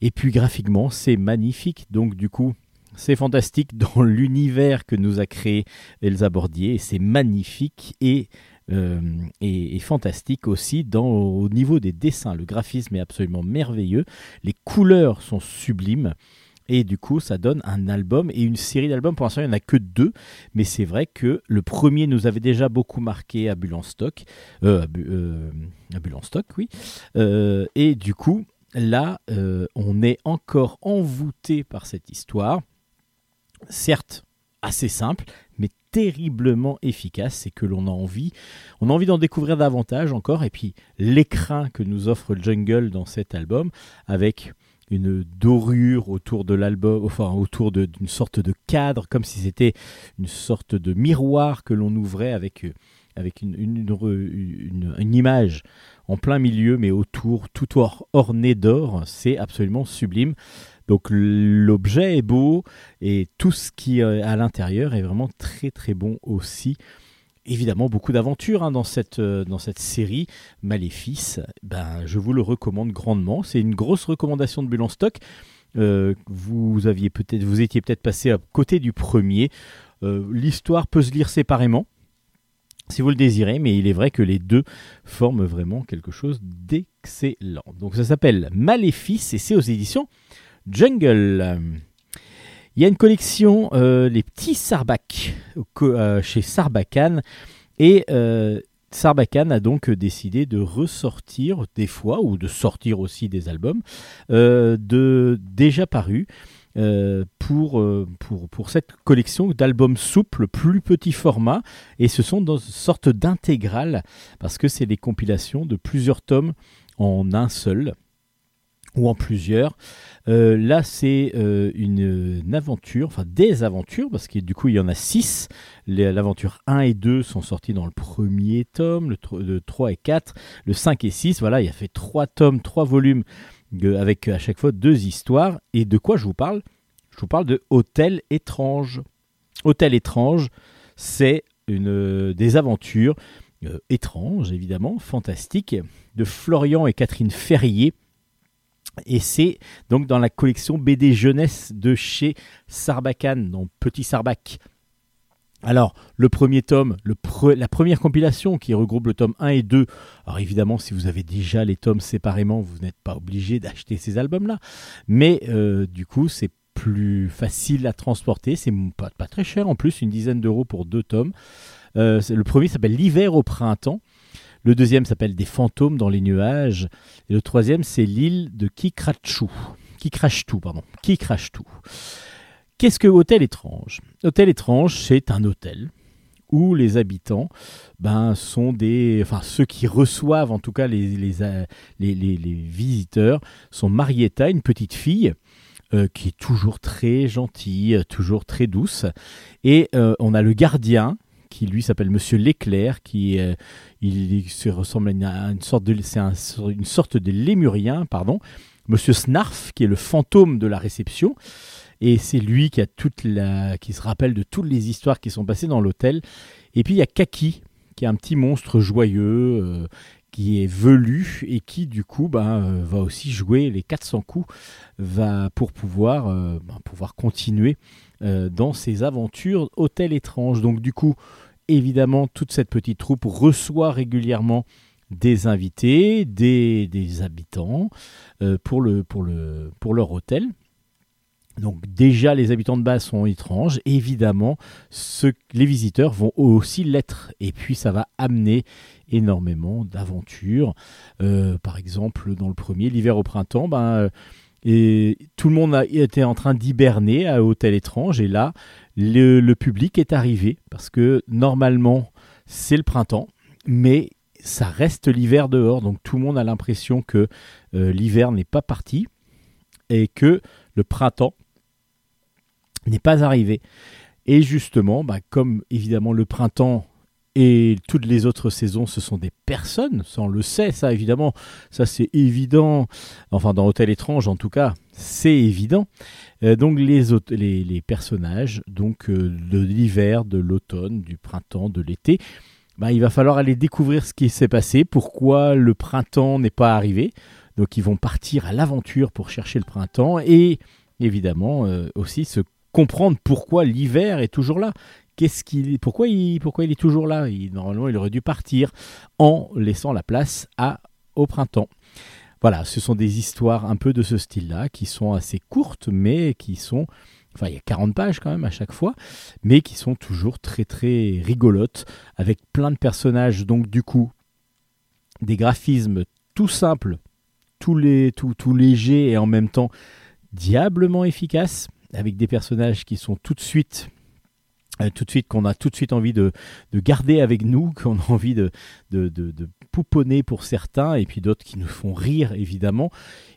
et puis graphiquement, c'est magnifique. Donc du coup, c'est fantastique *laughs* dans l'univers que nous a créé Elsa Bordier, c'est magnifique et euh, et, et fantastique aussi dans, au niveau des dessins. Le graphisme est absolument merveilleux, les couleurs sont sublimes. Et du coup, ça donne un album et une série d'albums. Pour l'instant, il n'y en a que deux. Mais c'est vrai que le premier nous avait déjà beaucoup marqué à Bulle en stock. Euh, à, euh, stock, oui. Euh, et du coup, là, euh, on est encore envoûté par cette histoire. Certes, assez simple, mais terriblement efficace. C'est que l'on a envie, on a envie d'en découvrir davantage encore. Et puis, l'écrin que nous offre Jungle dans cet album, avec une dorure autour de l'album, enfin autour d'une sorte de cadre, comme si c'était une sorte de miroir que l'on ouvrait avec, euh, avec une, une, une- image en plein milieu, mais autour, tout or- orné d'or. C'est absolument sublime. Donc l'objet est beau et tout ce qui est à l'intérieur est vraiment très très bon aussi. Évidemment, beaucoup d'aventures hein, dans, cette, euh, dans cette série Maléfice. Ben, je vous le recommande grandement. C'est une grosse recommandation de Bulle en stock. Euh, vous aviez peut-être, vous étiez peut-être passé à côté du premier. Euh, L'histoire peut se lire séparément, si vous le désirez, mais il est vrai que les deux forment vraiment quelque chose d'excellent. Donc ça s'appelle Maléfice et c'est aux éditions Jungle. Il y a une collection, euh, les petits co- euh, chez Sarbacane, et euh, Sarbacane a donc décidé de ressortir des fois, ou de sortir aussi des albums, euh, de, déjà parus. euh, pour, euh, pour, pour cette collection d'albums souples, plus petit format, et ce sont dans une sorte d'intégrale, parce que c'est des compilations de plusieurs tomes en un seul, ou en plusieurs. Euh, là, c'est euh, une, aventure, enfin des aventures, parce que du coup, il y en a six. L'aventure 1 et 2 sont sortis dans le premier tome, le, tro- le 3 et 4, le 5 et 6. Voilà, il a fait trois tomes, trois volumes, avec à chaque fois deux histoires. Et de quoi je vous parle? Je vous parle de Hôtel étrange. Hôtel étrange, c'est une, des aventures euh, étranges, évidemment, fantastiques, de Florian et Catherine Ferrier. Et c'est donc dans la collection BD jeunesse de chez Sarbacane, donc Petit Sarbac. Alors, le premier tome, la première compilation qui regroupe le tome 1 et 2. Alors évidemment, si vous avez déjà les tomes séparément, vous n'êtes pas obligé d'acheter ces albums-là. Mais euh, du coup, c'est plus facile à transporter. C'est pas, très cher en plus, une dizaine d'euros pour deux tomes. Euh, le premier s'appelle L'hiver au printemps. Le deuxième s'appelle Des fantômes dans les nuages. Et le troisième, c'est l'île de Kikrachu. Kikrachtu, pardon. Kikrachtu. Qu'est-ce que Hôtel Étrange? Hôtel Étrange, c'est un hôtel où les habitants ben, sont des. Enfin, ceux qui reçoivent en tout cas les, les, euh, les, les- visiteurs sont Marietta, une petite fille. euh, qui est toujours très gentille, toujours très douce. Et euh, on a le gardien, qui lui s'appelle Monsieur L'éclair, qui euh, il, se ressemble à une, sorte de c'est un- une sorte de lémurien, pardon. Monsieur Snarf, qui est le fantôme de la réception, et c'est lui qui a toute la, qui se rappelle de toutes les histoires qui sont passées dans l'hôtel. Et puis il y a Kaki, qui est un petit monstre joyeux, euh, qui est velu et qui du coup ben, euh, va aussi jouer les 400 coups, va pour pouvoir ben, pouvoir continuer dans ses aventures hôtel étrange. Donc du coup, évidemment, toute cette petite troupe reçoit régulièrement des invités, des, habitants euh, pour, le, pour, le, pour leur hôtel. Donc déjà, les habitants de base sont étranges. Évidemment, les visiteurs vont aussi l'être. Et puis, ça va amener énormément d'aventures. Euh, par exemple, dans le premier, l'hiver au printemps, ben, euh, et tout le monde a été en train d'hiberner à Hôtel Étrange. Et là, le, le public est arrivé. Parce que normalement, c'est le printemps. Mais ça reste l'hiver dehors. Donc tout le monde a l'impression que euh, l'hiver n'est pas parti. Et que le printemps n'est pas arrivé. Et justement, bah, comme évidemment le printemps et toutes les autres saisons, ce sont des personnes, ça on le sait, ça évidemment, ça c'est évident, enfin dans Hôtel étrange en tout cas, c'est évident. Euh, donc les, les personnages donc euh, de l'hiver, de l'automne, du printemps, de l'été, bah, il va falloir aller découvrir ce qui s'est passé, pourquoi le printemps n'est pas arrivé. Donc ils vont partir à l'aventure pour chercher le printemps et évidemment euh, aussi se comprendre pourquoi l'hiver est toujours là. Qu'est-ce qu'il, pourquoi il, pourquoi il est toujours là? Normalement, il aurait dû partir en laissant la place au printemps. Voilà, ce sont des histoires un peu de ce style-là qui sont assez courtes, mais qui sont, enfin, il y a 40 pages quand même à chaque fois, mais qui sont toujours très très rigolotes avec plein de personnages. Donc du coup, des graphismes tout simples, tout, les, tout, légers et en même temps diablement efficaces, avec des personnages qui sont tout de suite tout de suite qu'on a tout de suite envie de, de garder avec nous, *laughs* qu'on a envie de, pouponner pour certains, et puis d'autres qui nous font rire évidemment.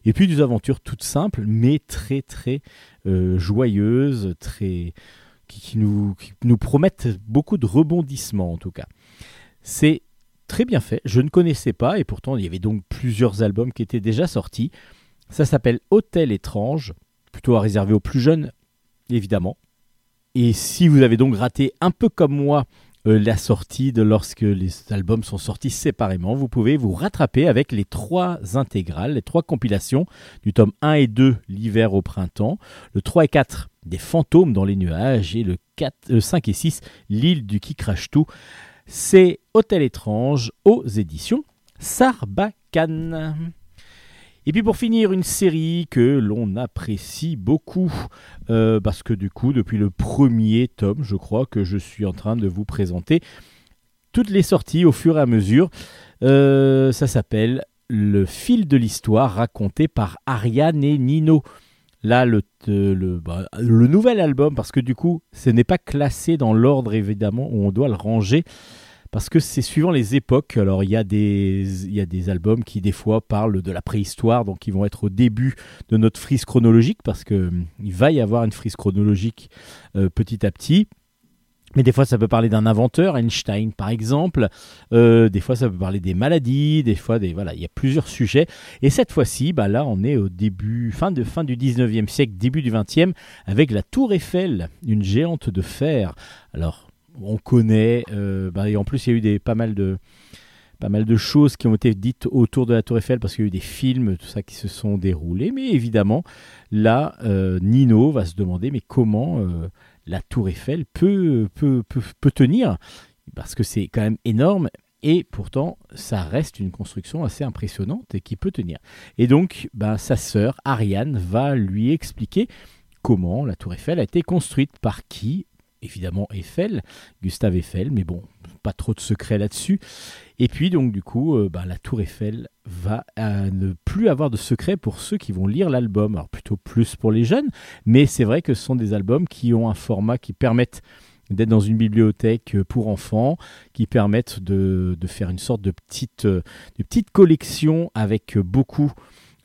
Et puis des aventures toutes simples, mais très très euh, joyeuses, très qui nous, qui nous promettent beaucoup de rebondissements en tout cas. C'est très bien fait. Je ne connaissais pas, et pourtant il y avait donc plusieurs albums qui étaient déjà sortis. Ça s'appelle Hôtel étrange, plutôt à réserver aux plus jeunes, évidemment. Et si vous avez donc raté un peu comme moi euh, la sortie de lorsque les albums sont sortis séparément, vous pouvez vous rattraper avec les trois intégrales, les trois compilations du tome 1 et 2, l'hiver au printemps, le 3 et 4, des fantômes dans les nuages, et le 4, euh, 5 et 6, l'île du qui crache tout. C'est Hôtel étrange aux éditions Sarbacane. Et puis pour finir, une série que l'on apprécie beaucoup, euh, parce que du coup, depuis le premier tome, je crois que je suis en train de vous présenter toutes les sorties au fur et à mesure. Euh, ça s'appelle Le fil de l'histoire raconté par Ariane et Nino. Là, le, euh, bah, le nouvel album, parce que du coup, ce n'est pas classé dans l'ordre évidemment où on doit le ranger parce que c'est suivant les époques. Alors il y, a des, albums qui des fois parlent de la préhistoire, donc ils vont être au début de notre frise chronologique, parce que hum, il va y avoir une frise chronologique euh, petit à petit. Mais des fois, ça peut parler d'un inventeur, Einstein par exemple. Euh, des fois, ça peut parler des maladies. Des fois, des, voilà, il y a plusieurs sujets. Et cette fois-ci, bah là, on est au début, fin, de, fin du 19e siècle, début du 20e, avec la Tour Eiffel, une géante de fer. Alors, on connaît, euh, bah, et en plus, il y a eu pas mal de choses qui ont été dites autour de la Tour Eiffel parce qu'il y a eu des films, tout ça qui se sont déroulés. Mais évidemment, là, euh, Nino va se demander mais comment euh, la Tour Eiffel peut, tenir? Parce que c'est quand même énorme et pourtant, ça reste une construction assez impressionnante et qui peut tenir. Et donc, ben, sa sœur, Ariane, va lui expliquer comment la Tour Eiffel a été construite, par qui évidemment Eiffel, Gustave Eiffel, mais bon, pas trop de secrets là-dessus. Et puis donc du coup, euh, bah, la tour Eiffel va euh, ne plus avoir de secret pour ceux qui vont lire l'album. Alors plutôt plus pour les jeunes, mais c'est vrai que ce sont des albums qui ont un format qui permettent d'être dans une bibliothèque euh, pour enfants, qui permettent de, de faire une sorte de petite, de petite collection avec beaucoup,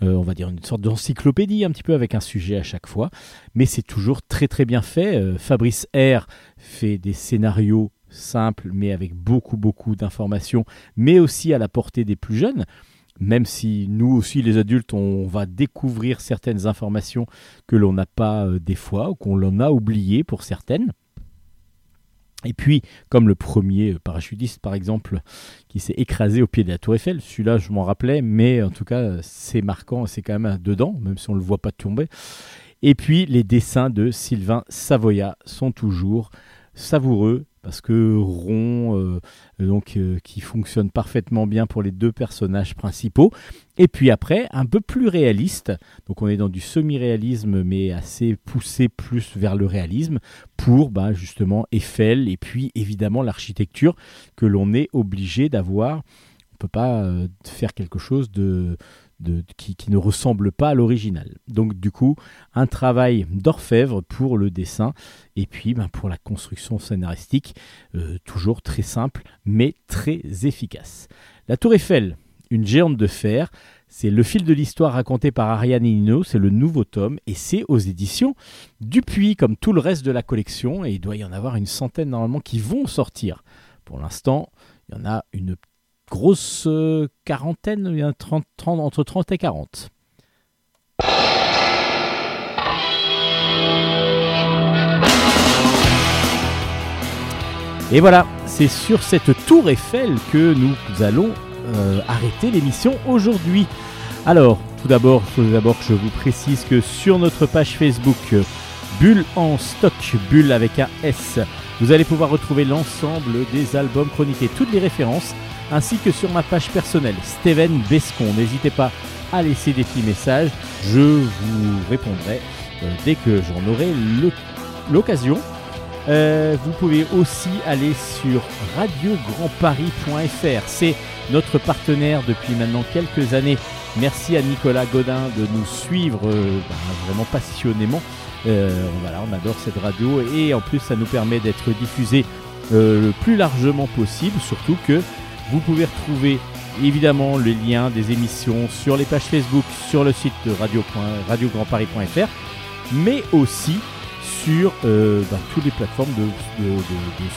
euh, on va dire une sorte d'encyclopédie un petit peu avec un sujet à chaque fois. Mais c'est toujours très très bien fait. Euh, Fabrice R fait des scénarios simples mais avec beaucoup beaucoup d'informations, mais aussi à la portée des plus jeunes. Même si nous aussi les adultes on va découvrir certaines informations que l'on n'a pas euh, des fois ou qu'on l'en a oubliées pour certaines. Et puis, comme le premier parachutiste, par exemple, qui s'est écrasé au pied de la Tour Eiffel, celui-là, je m'en rappelais, mais en tout cas, c'est marquant, c'est quand même dedans, même si on ne le voit pas tomber. Et puis, les dessins de Sylvain Savoya sont toujours savoureux, parce que rond, euh, donc, euh, qui fonctionne parfaitement bien pour les deux personnages principaux. Et puis après, un peu plus réaliste, donc on est dans du semi-réalisme, mais assez poussé plus vers le réalisme, pour bah, justement Eiffel et puis évidemment l'architecture que l'on est obligé d'avoir. On ne peut pas euh, faire quelque chose de, qui ne ressemble pas à l'original. Donc du coup, un travail d'orfèvre pour le dessin et puis ben, pour la construction scénaristique, euh, toujours très simple mais très efficace. La tour Eiffel, une géante de fer, c'est le fil de l'histoire raconté par Ariane Hino, c'est le nouveau tome et c'est aux éditions Dupuis comme tout le reste de la collection et il doit y en avoir une centaine normalement qui vont sortir. Pour l'instant, il y en a une grosse euh, quarantaine, il y en a 30, 30 entre 30 et 40. Et voilà, c'est sur cette tour Eiffel que nous allons euh, arrêter l'émission aujourd'hui. Alors, tout d'abord, faut d'abord je vous précise que sur notre page Facebook, Bulle en stock, Bulle avec un S, vous allez pouvoir retrouver l'ensemble des albums chroniqués, toutes les références, ainsi que sur ma page personnelle, Steven Bescon. N'hésitez pas à laisser des petits messages, je vous répondrai euh, dès que j'en aurai l'occasion. Euh, vous pouvez aussi aller sur radiograndparis.fr. C'est notre partenaire depuis maintenant quelques années. Merci à Nicolas Godin de nous suivre euh, bah, vraiment passionnément. Voilà, on adore cette radio et en plus ça nous permet d'être diffusé le plus largement possible. Surtout que vous pouvez retrouver évidemment les liens des émissions sur les pages Facebook, sur le site de radio. radiograndparis.fr, mais aussi sur euh, toutes les plateformes de,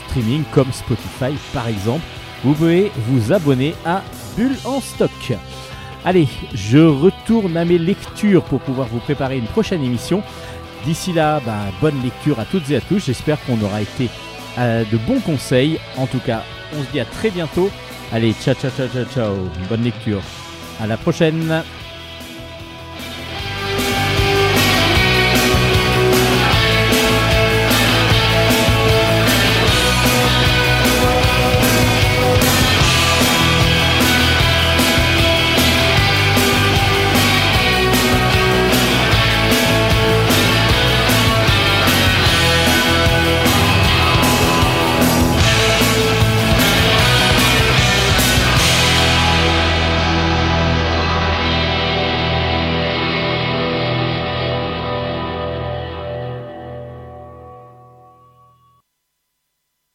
streaming comme Spotify par exemple. Vous pouvez vous abonner à Bulle en stock. Allez, je retourne à mes lectures pour pouvoir vous préparer une prochaine émission. D'ici là, bah, bonne lecture à toutes et à tous. J'espère qu'on aura été euh, de bons conseils. En tout cas, on se dit à très bientôt. Allez, ciao, ciao, ciao, ciao, ciao. Bonne lecture. À la prochaine.